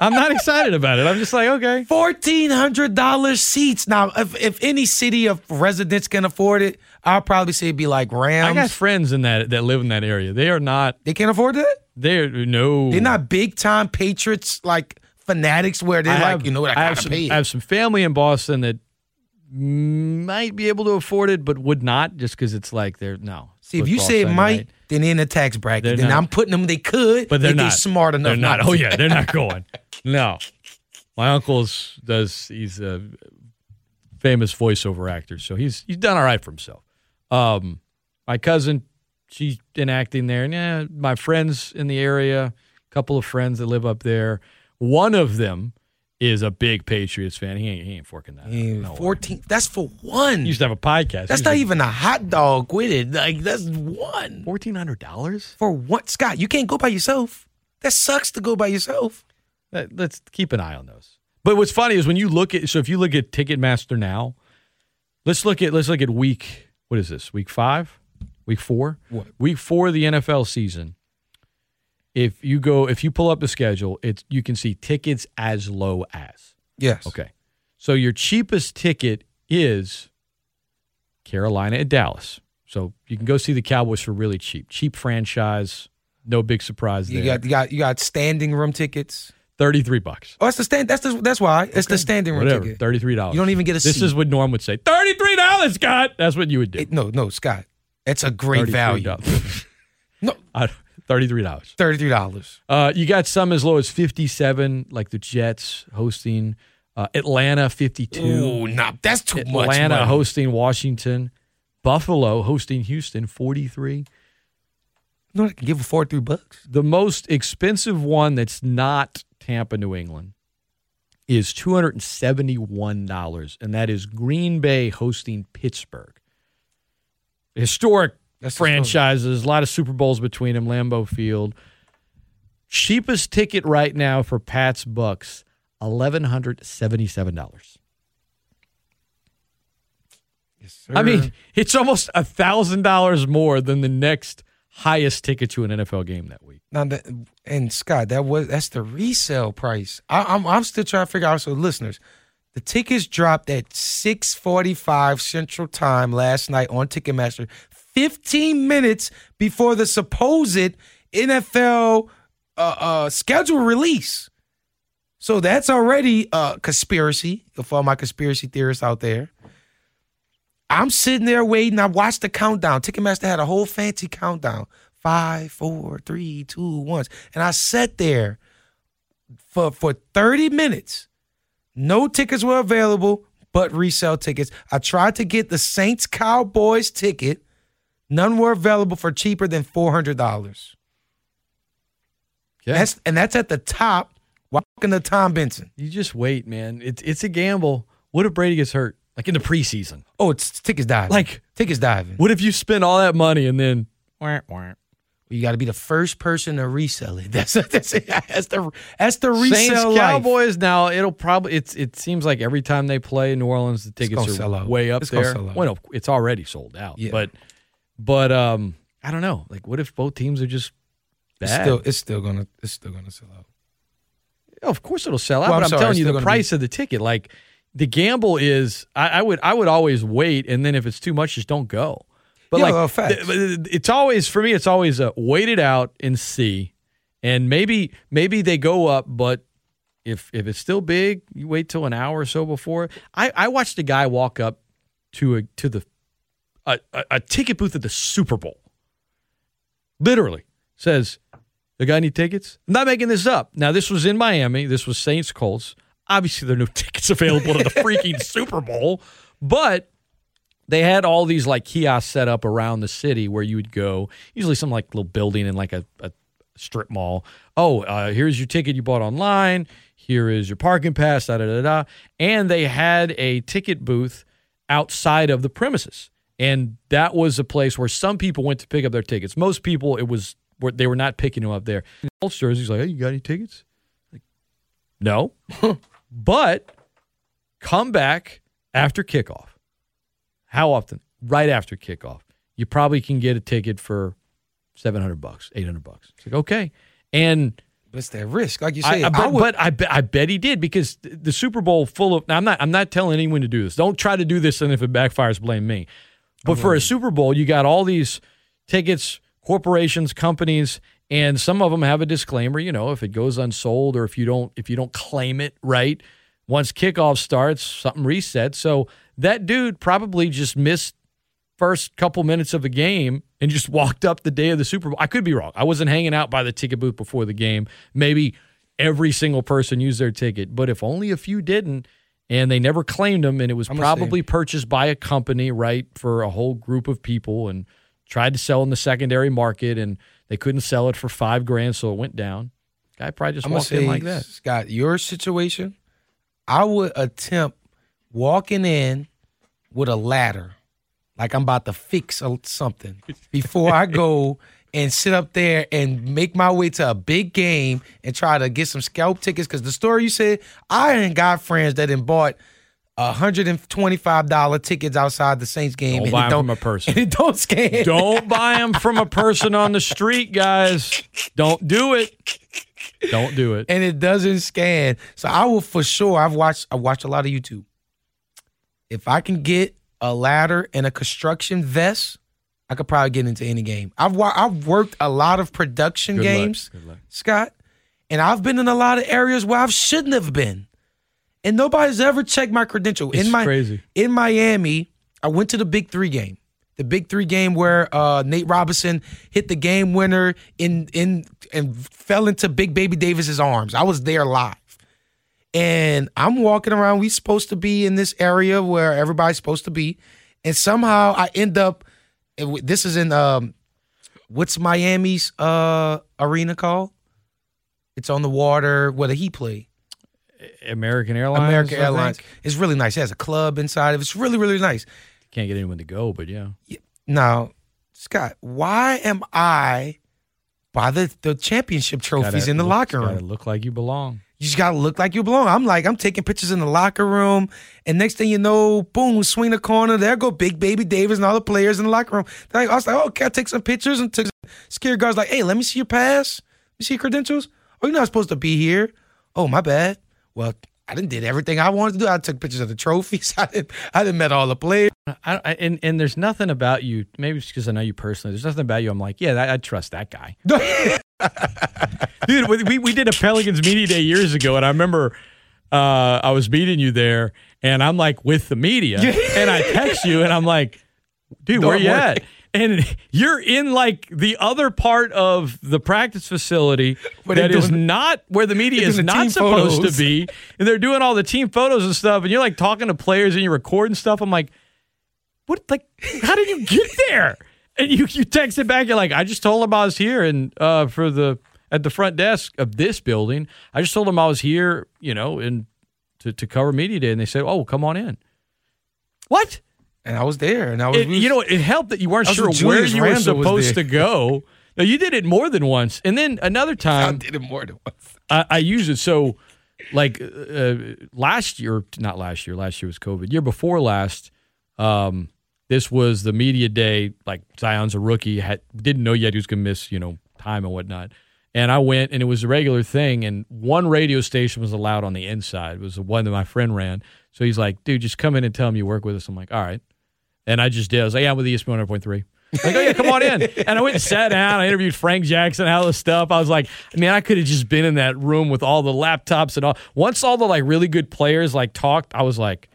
I'm not excited about it. I'm just like, okay. Fourteen hundred dollars seats. Now, if, if any city of residents can afford it, I'll probably say it'd be like Rams. I got friends in that that live in that area. They are not. They can't afford it. They're no. They're not big time Patriots like fanatics where they're like, you know what, I, I have some, pay I have some family in Boston that might be able to afford it, but would not just because it's like they're no. See, if you say it might, night. then in the tax bracket. They're then not. I'm putting them. They could, but they're not smart enough. They're not. not oh yeah, they're not going. No, my uncle's does. He's a famous voiceover actor, so he's he's done all right for himself. Um, my cousin, she's in acting there, and yeah, my friends in the area, a couple of friends that live up there. One of them is a big Patriots fan. He ain't he ain't forking that. no Fourteen. Way. That's for one. He used to have a podcast. That's not even a hot dog with it. Like that's one. Fourteen hundred dollars for what? Scott, you can't go by yourself. That sucks to go by yourself. Let's keep an eye on those. But what's funny is when you look at so if you look at Ticketmaster now, let's look at let's look at week what is this week five, week four, what week four of the NFL season. If you go if you pull up the schedule, it's you can see tickets as low as yes. Okay, so your cheapest ticket is Carolina at Dallas. So you can go see the Cowboys for really cheap, cheap franchise. No big surprise you there. Got, you got you got standing room tickets. Thirty-three bucks. Oh, that's the stand. That's the, that's why it's okay. the standing room Whatever. ticket. Thirty-three dollars. You don't even get a. This seat. is what Norm would say. Thirty-three dollars, Scott. That's what you would do. It, no, no, Scott. It's a great value. no, thirty-three dollars. Thirty-three dollars. Uh, you got some as low as fifty-seven, like the Jets hosting uh, Atlanta, fifty-two. Ooh, nah, that's too Atlanta much. Atlanta hosting Washington, Buffalo hosting Houston, forty-three. Know, I can give a forty-three bucks. The most expensive one that's not Tampa, New England, is $271, and that is Green Bay hosting Pittsburgh. Historic That's franchises, a lot of Super Bowls between them, Lambeau Field. Cheapest ticket right now for Pat's Bucks, $1,177. Yes, sir. I mean, it's almost a thousand dollars more than the next highest ticket to an NFL game that week. Now that and Scott, that was that's the resale price. I, am I'm, I'm still trying to figure out. So listeners, the tickets dropped at 6:45 Central Time last night on Ticketmaster, 15 minutes before the supposed NFL uh, uh, schedule release. So that's already a conspiracy for all my conspiracy theorists out there. I'm sitting there waiting. I watched the countdown. Ticketmaster had a whole fancy countdown. Five, four, three, two, one. And I sat there for for 30 minutes. No tickets were available but resale tickets. I tried to get the Saints Cowboys ticket. None were available for cheaper than $400. Yeah. That's and that's at the top. Walking to Tom Benson. You just wait, man. It's it's a gamble. What if Brady gets hurt? Like in the preseason. Oh, it's tickets diving. Like tickets diving. What if you spend all that money and then wah, wah. You got to be the first person to resell it. That's that's, that's the that's the resale Saints life. Cowboys. Now it'll probably it's it seems like every time they play New Orleans, the tickets are sell out. way up It's there. sell out. Well, no, it's already sold out. Yeah. But but um, I don't know. Like, what if both teams are just It's bad? still it's still gonna it's still gonna sell out. Oh, of course it'll sell out. Well, I'm but I'm sorry, telling you, the gonna price of the ticket, like the gamble is, I, I would I would always wait, and then if it's too much, just don't go. But Yeah, like, well, facts. th- th- it's always for me. It's always a wait it out and see, and maybe maybe they go up, but if if it's still big, you wait till an hour or so before. I I watched a guy walk up to a to the a, a, a ticket booth at the Super Bowl. Literally says, "The guy need tickets." I'm not making this up. Now this was in Miami. This was Saints Colts. Obviously, there are no tickets available to the freaking Super Bowl, but they had all these like kiosks set up around the city where you would go. Usually, some like little building in like a, a strip mall. Oh, uh, here's your ticket you bought online. Here is your parking pass. Da da da da. And they had a ticket booth outside of the premises, and that was a place where some people went to pick up their tickets. Most people, it was they were not picking them up there. Colts jerseys like, hey, you got any tickets? Like, no, but come back after kickoff. How often? Right after kickoff. You probably can get a ticket for seven hundred bucks, eight hundred bucks. It's like okay, and But it's that risk, like you I, say. I- but, would- but I, bet, I bet he did because the Super Bowl full of. Now I'm not. I'm not telling anyone to do this. Don't try to do this, and if it backfires, blame me. But for a mm-hmm. Super Bowl, you got all these tickets, corporations, companies, and some of them have a disclaimer. You know, if it goes unsold or if you don't if you don't claim it right, once kickoff starts, something resets. So that dude probably just missed first couple minutes of a game and just walked up the day of the Super Bowl. I could be wrong. I wasn't hanging out by the ticket booth before the game. Maybe every single person used their ticket, but if only a few didn't and they never claimed them and it was I'm probably purchased by a company, right, for a whole group of people and tried to sell in the secondary market and they couldn't sell it for 5 grand so it went down. Guy probably just I'm walked in like that. Scott, your situation, I would attempt walking in with a ladder, like I'm about to fix a, something, before I go and sit up there and make my way to a big game and try to get some scalp tickets. Because the story you said, I ain't got friends that done bought. $125 tickets outside the Saints game. Don't and buy it 'em don't, from a person. It don't scan. Don't buy them from a person on the street, guys. Don't do it. Don't do it. and it doesn't scan. So I will for sure. I've watched. I watched a lot of YouTube. If I can get a ladder and a construction vest, I could probably get into any game. I've wa- I've worked a lot of production Good luck. games, Good luck. Scott, and I've been in a lot of areas where I shouldn't have been, and nobody's ever checked my credential. It's in my crazy. in Miami, I went to the Big Three game. The Big Three game where uh, Nate Robinson hit the game winner in in and fell into Big Baby Davis's arms. I was there live, and I'm walking around. We supposed to be in this area where everybody's supposed to be, and somehow I end up. W- This is in um, what's Miami's uh arena called? It's on the water. Where the he play? American Airlines. American I Airlines. think. It's really nice. It has a club inside of it. It's really really nice. Can't get anyone to go, but yeah. Now, Scott, why am I by the, the championship trophies Gotta in the look- locker Gotta room? look like you belong. You just gotta look like you belong. I'm like, I'm taking pictures in the locker room, and next thing you know, boom, swing the corner. There go Big Baby Davis and all the players in the locker room. They're like, I was like, oh, can I take some pictures and took. Scary guards like, hey, let me see your pass. Let me see your credentials. Oh, you're not supposed to be here. Oh, my bad. Well, I didn't did everything I wanted to do. I took pictures of the trophies. I didn't. I didn't met all the players. I, I, and and there's nothing about you. Maybe it's because I know you personally. There's nothing about you. I'm like, yeah, I trust that guy, dude. We we did a Pelicans media day years ago, and I remember uh, I was meeting you there, and I'm like with the media, and I text you, and I'm like, dude, where you at? And you're in like the other part of the practice facility that they're is doing- not where the media is not supposed photos. to be. And they're doing all the team photos and stuff. And you're like talking to players and you're recording stuff. I'm like, what? Like, how did you get there? And you you it back. You're like, I just told them I was here and uh, for the at the front desk of this building. I just told them I was here, you know, and to to cover media day. And they said, oh, come on in. What? And I was there, and I was. It, you know, it helped that you weren't sure where Julius you were supposed to go. No, you did it more than once, and then another time. I time did it more than once. I, I used it. So, like uh, last year, not last year. Last year was COVID. Year before last, um, this was the media day. Like Zion's a rookie, had didn't know yet he was going to miss, you know, time and whatnot. And I went, and it was a regular thing. And one radio station was allowed on the inside. It was the one that my friend ran. So he's like, "Dude, just come in and tell him you work with us." I'm like, "All right." And I just did. I was like, "Yeah, I'm with ESPN 100.3." Like, oh yeah, come on in. And I went and sat down. I interviewed Frank Jackson, all this stuff. I was like, man, I could have just been in that room with all the laptops and all. Once all the like really good players like talked, I was like,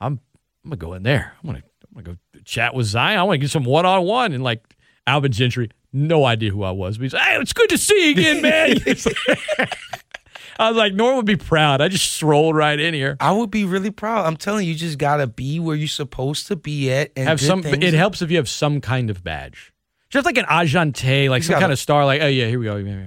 I'm I'm gonna go in there. I'm gonna I'm gonna go chat with Zion. I want to get some one on one. And like Alvin Gentry, no idea who I was, but he's like, hey, it's good to see you again, man. I was like, Norm would be proud. I just strolled right in here. I would be really proud. I'm telling you, you just gotta be where you're supposed to be at. And have some. things- It helps if you have some kind of badge, just like an agente, like He's some got kind of star. Like, oh yeah, here we go. Yeah. You know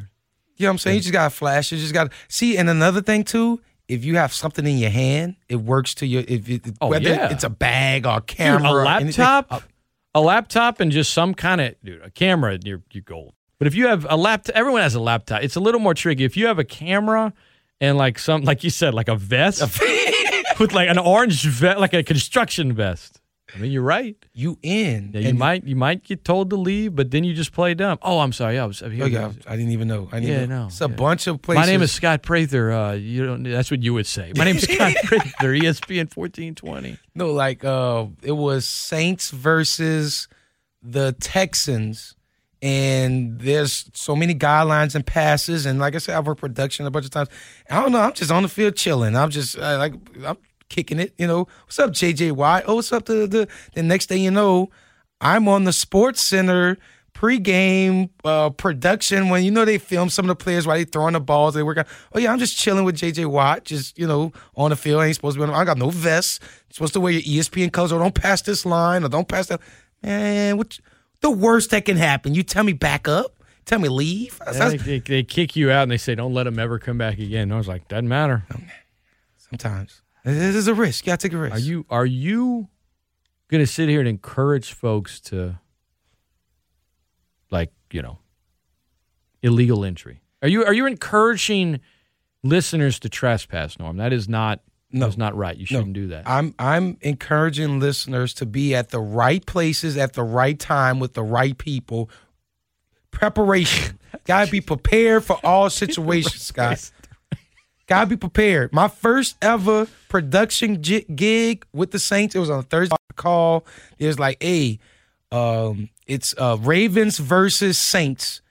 what I'm saying? You just gotta flash. You just gotta see. And another thing too, if you have something in your hand, it works to your. If it, Oh, whether yeah. it's a bag or a Dude, camera, a or anything- laptop, uh, a laptop, and just some kind of dude, a camera, you're you gold. But if you have a laptop, everyone has a laptop. It's a little more tricky. If you have a camera and like some, like you said, like a vest with like an orange vest, like a construction vest. I mean, you're right. you in. Yeah, you might you might get told to leave, but then you just play dumb. Oh, I'm sorry. I was. Oh yeah, I didn't even know. I didn't Yeah, even know. no, It's a yeah. bunch of places. My name is Scott Prather. Uh, you don't. That's what you would say. My name is Scott Prather. ESPN fourteen twenty. no, like uh, it was Saints versus the Texans, and there's so many guidelines and passes, and like I said, I've worked production a bunch of times. I don't know. I'm just on the field chilling. I'm just uh, like I'm kicking it. You know, what's up, JJ Watt? Oh, what's up? The the the next day, you know, I'm on the Sports Center pregame uh, production when you know they film some of the players while they throwing the balls. They work out. Oh yeah, I'm just chilling with JJ Watt, just you know on the field. I ain't supposed to be. On, I got no vest. You're supposed to wear your ESPN colors. Or don't pass this line. Or don't pass that. Man, what? The worst that can happen. You tell me back up. Tell me leave. That's- they, they, they kick you out and they say, "Don't let him ever come back again." And I was like, "Doesn't matter." Sometimes this is a risk. You gotta take a risk. Are you are you gonna sit here and encourage folks to like you know illegal entry? Are you are you encouraging listeners to trespass? Norm, that is not No. that's not right. You shouldn't do that. I'm I'm encouraging listeners to be at the right places at the right time with the right people. Preparation. Gotta be prepared for all situations, guys. Gotta be prepared. My first ever production gig with the Saints, it was on a Thursday call. It was like, hey, um, it's uh, Ravens versus Saints.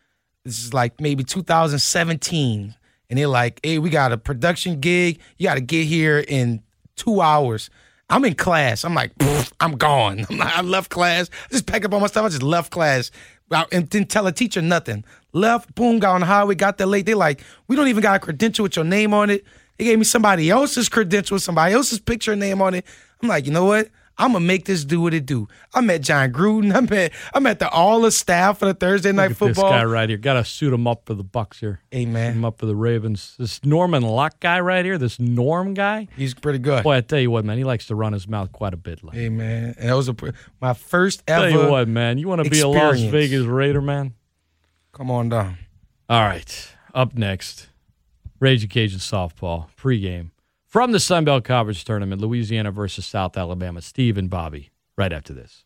This is like maybe 2017. And they're like, hey, we got a production gig. You got to get here in two hours. I'm in class. I'm like, I'm gone. I'm like, I left class. I just packed up all my stuff. I just left class and didn't tell a teacher nothing. Left, boom, got on the highway, got there late. They like, we don't even got a credential with your name on it. They gave me somebody else's credential somebody else's picture name on it. I'm like, you know what? I'm gonna make this do what it do. I met Jon Gruden. I met I met the all the staff for the Thursday night Look at this football. guy right here. Got to suit him up for the Bucks here. Hey Suit man, him up for the Ravens. This Norman Locke guy right here. This Norm guy. he's pretty good. Boy, I tell you what, man, he likes to run his mouth quite a bit. Like. Hey man, and that was a, my first ever. Tell you what, man, you want to be a Las. Vegas Raider, man. Come on down. All right, up next, Ragin' Cajun softball pregame from the Sun Belt Conference Tournament, Louisiana versus South Alabama. Steve and Bobby, right after this.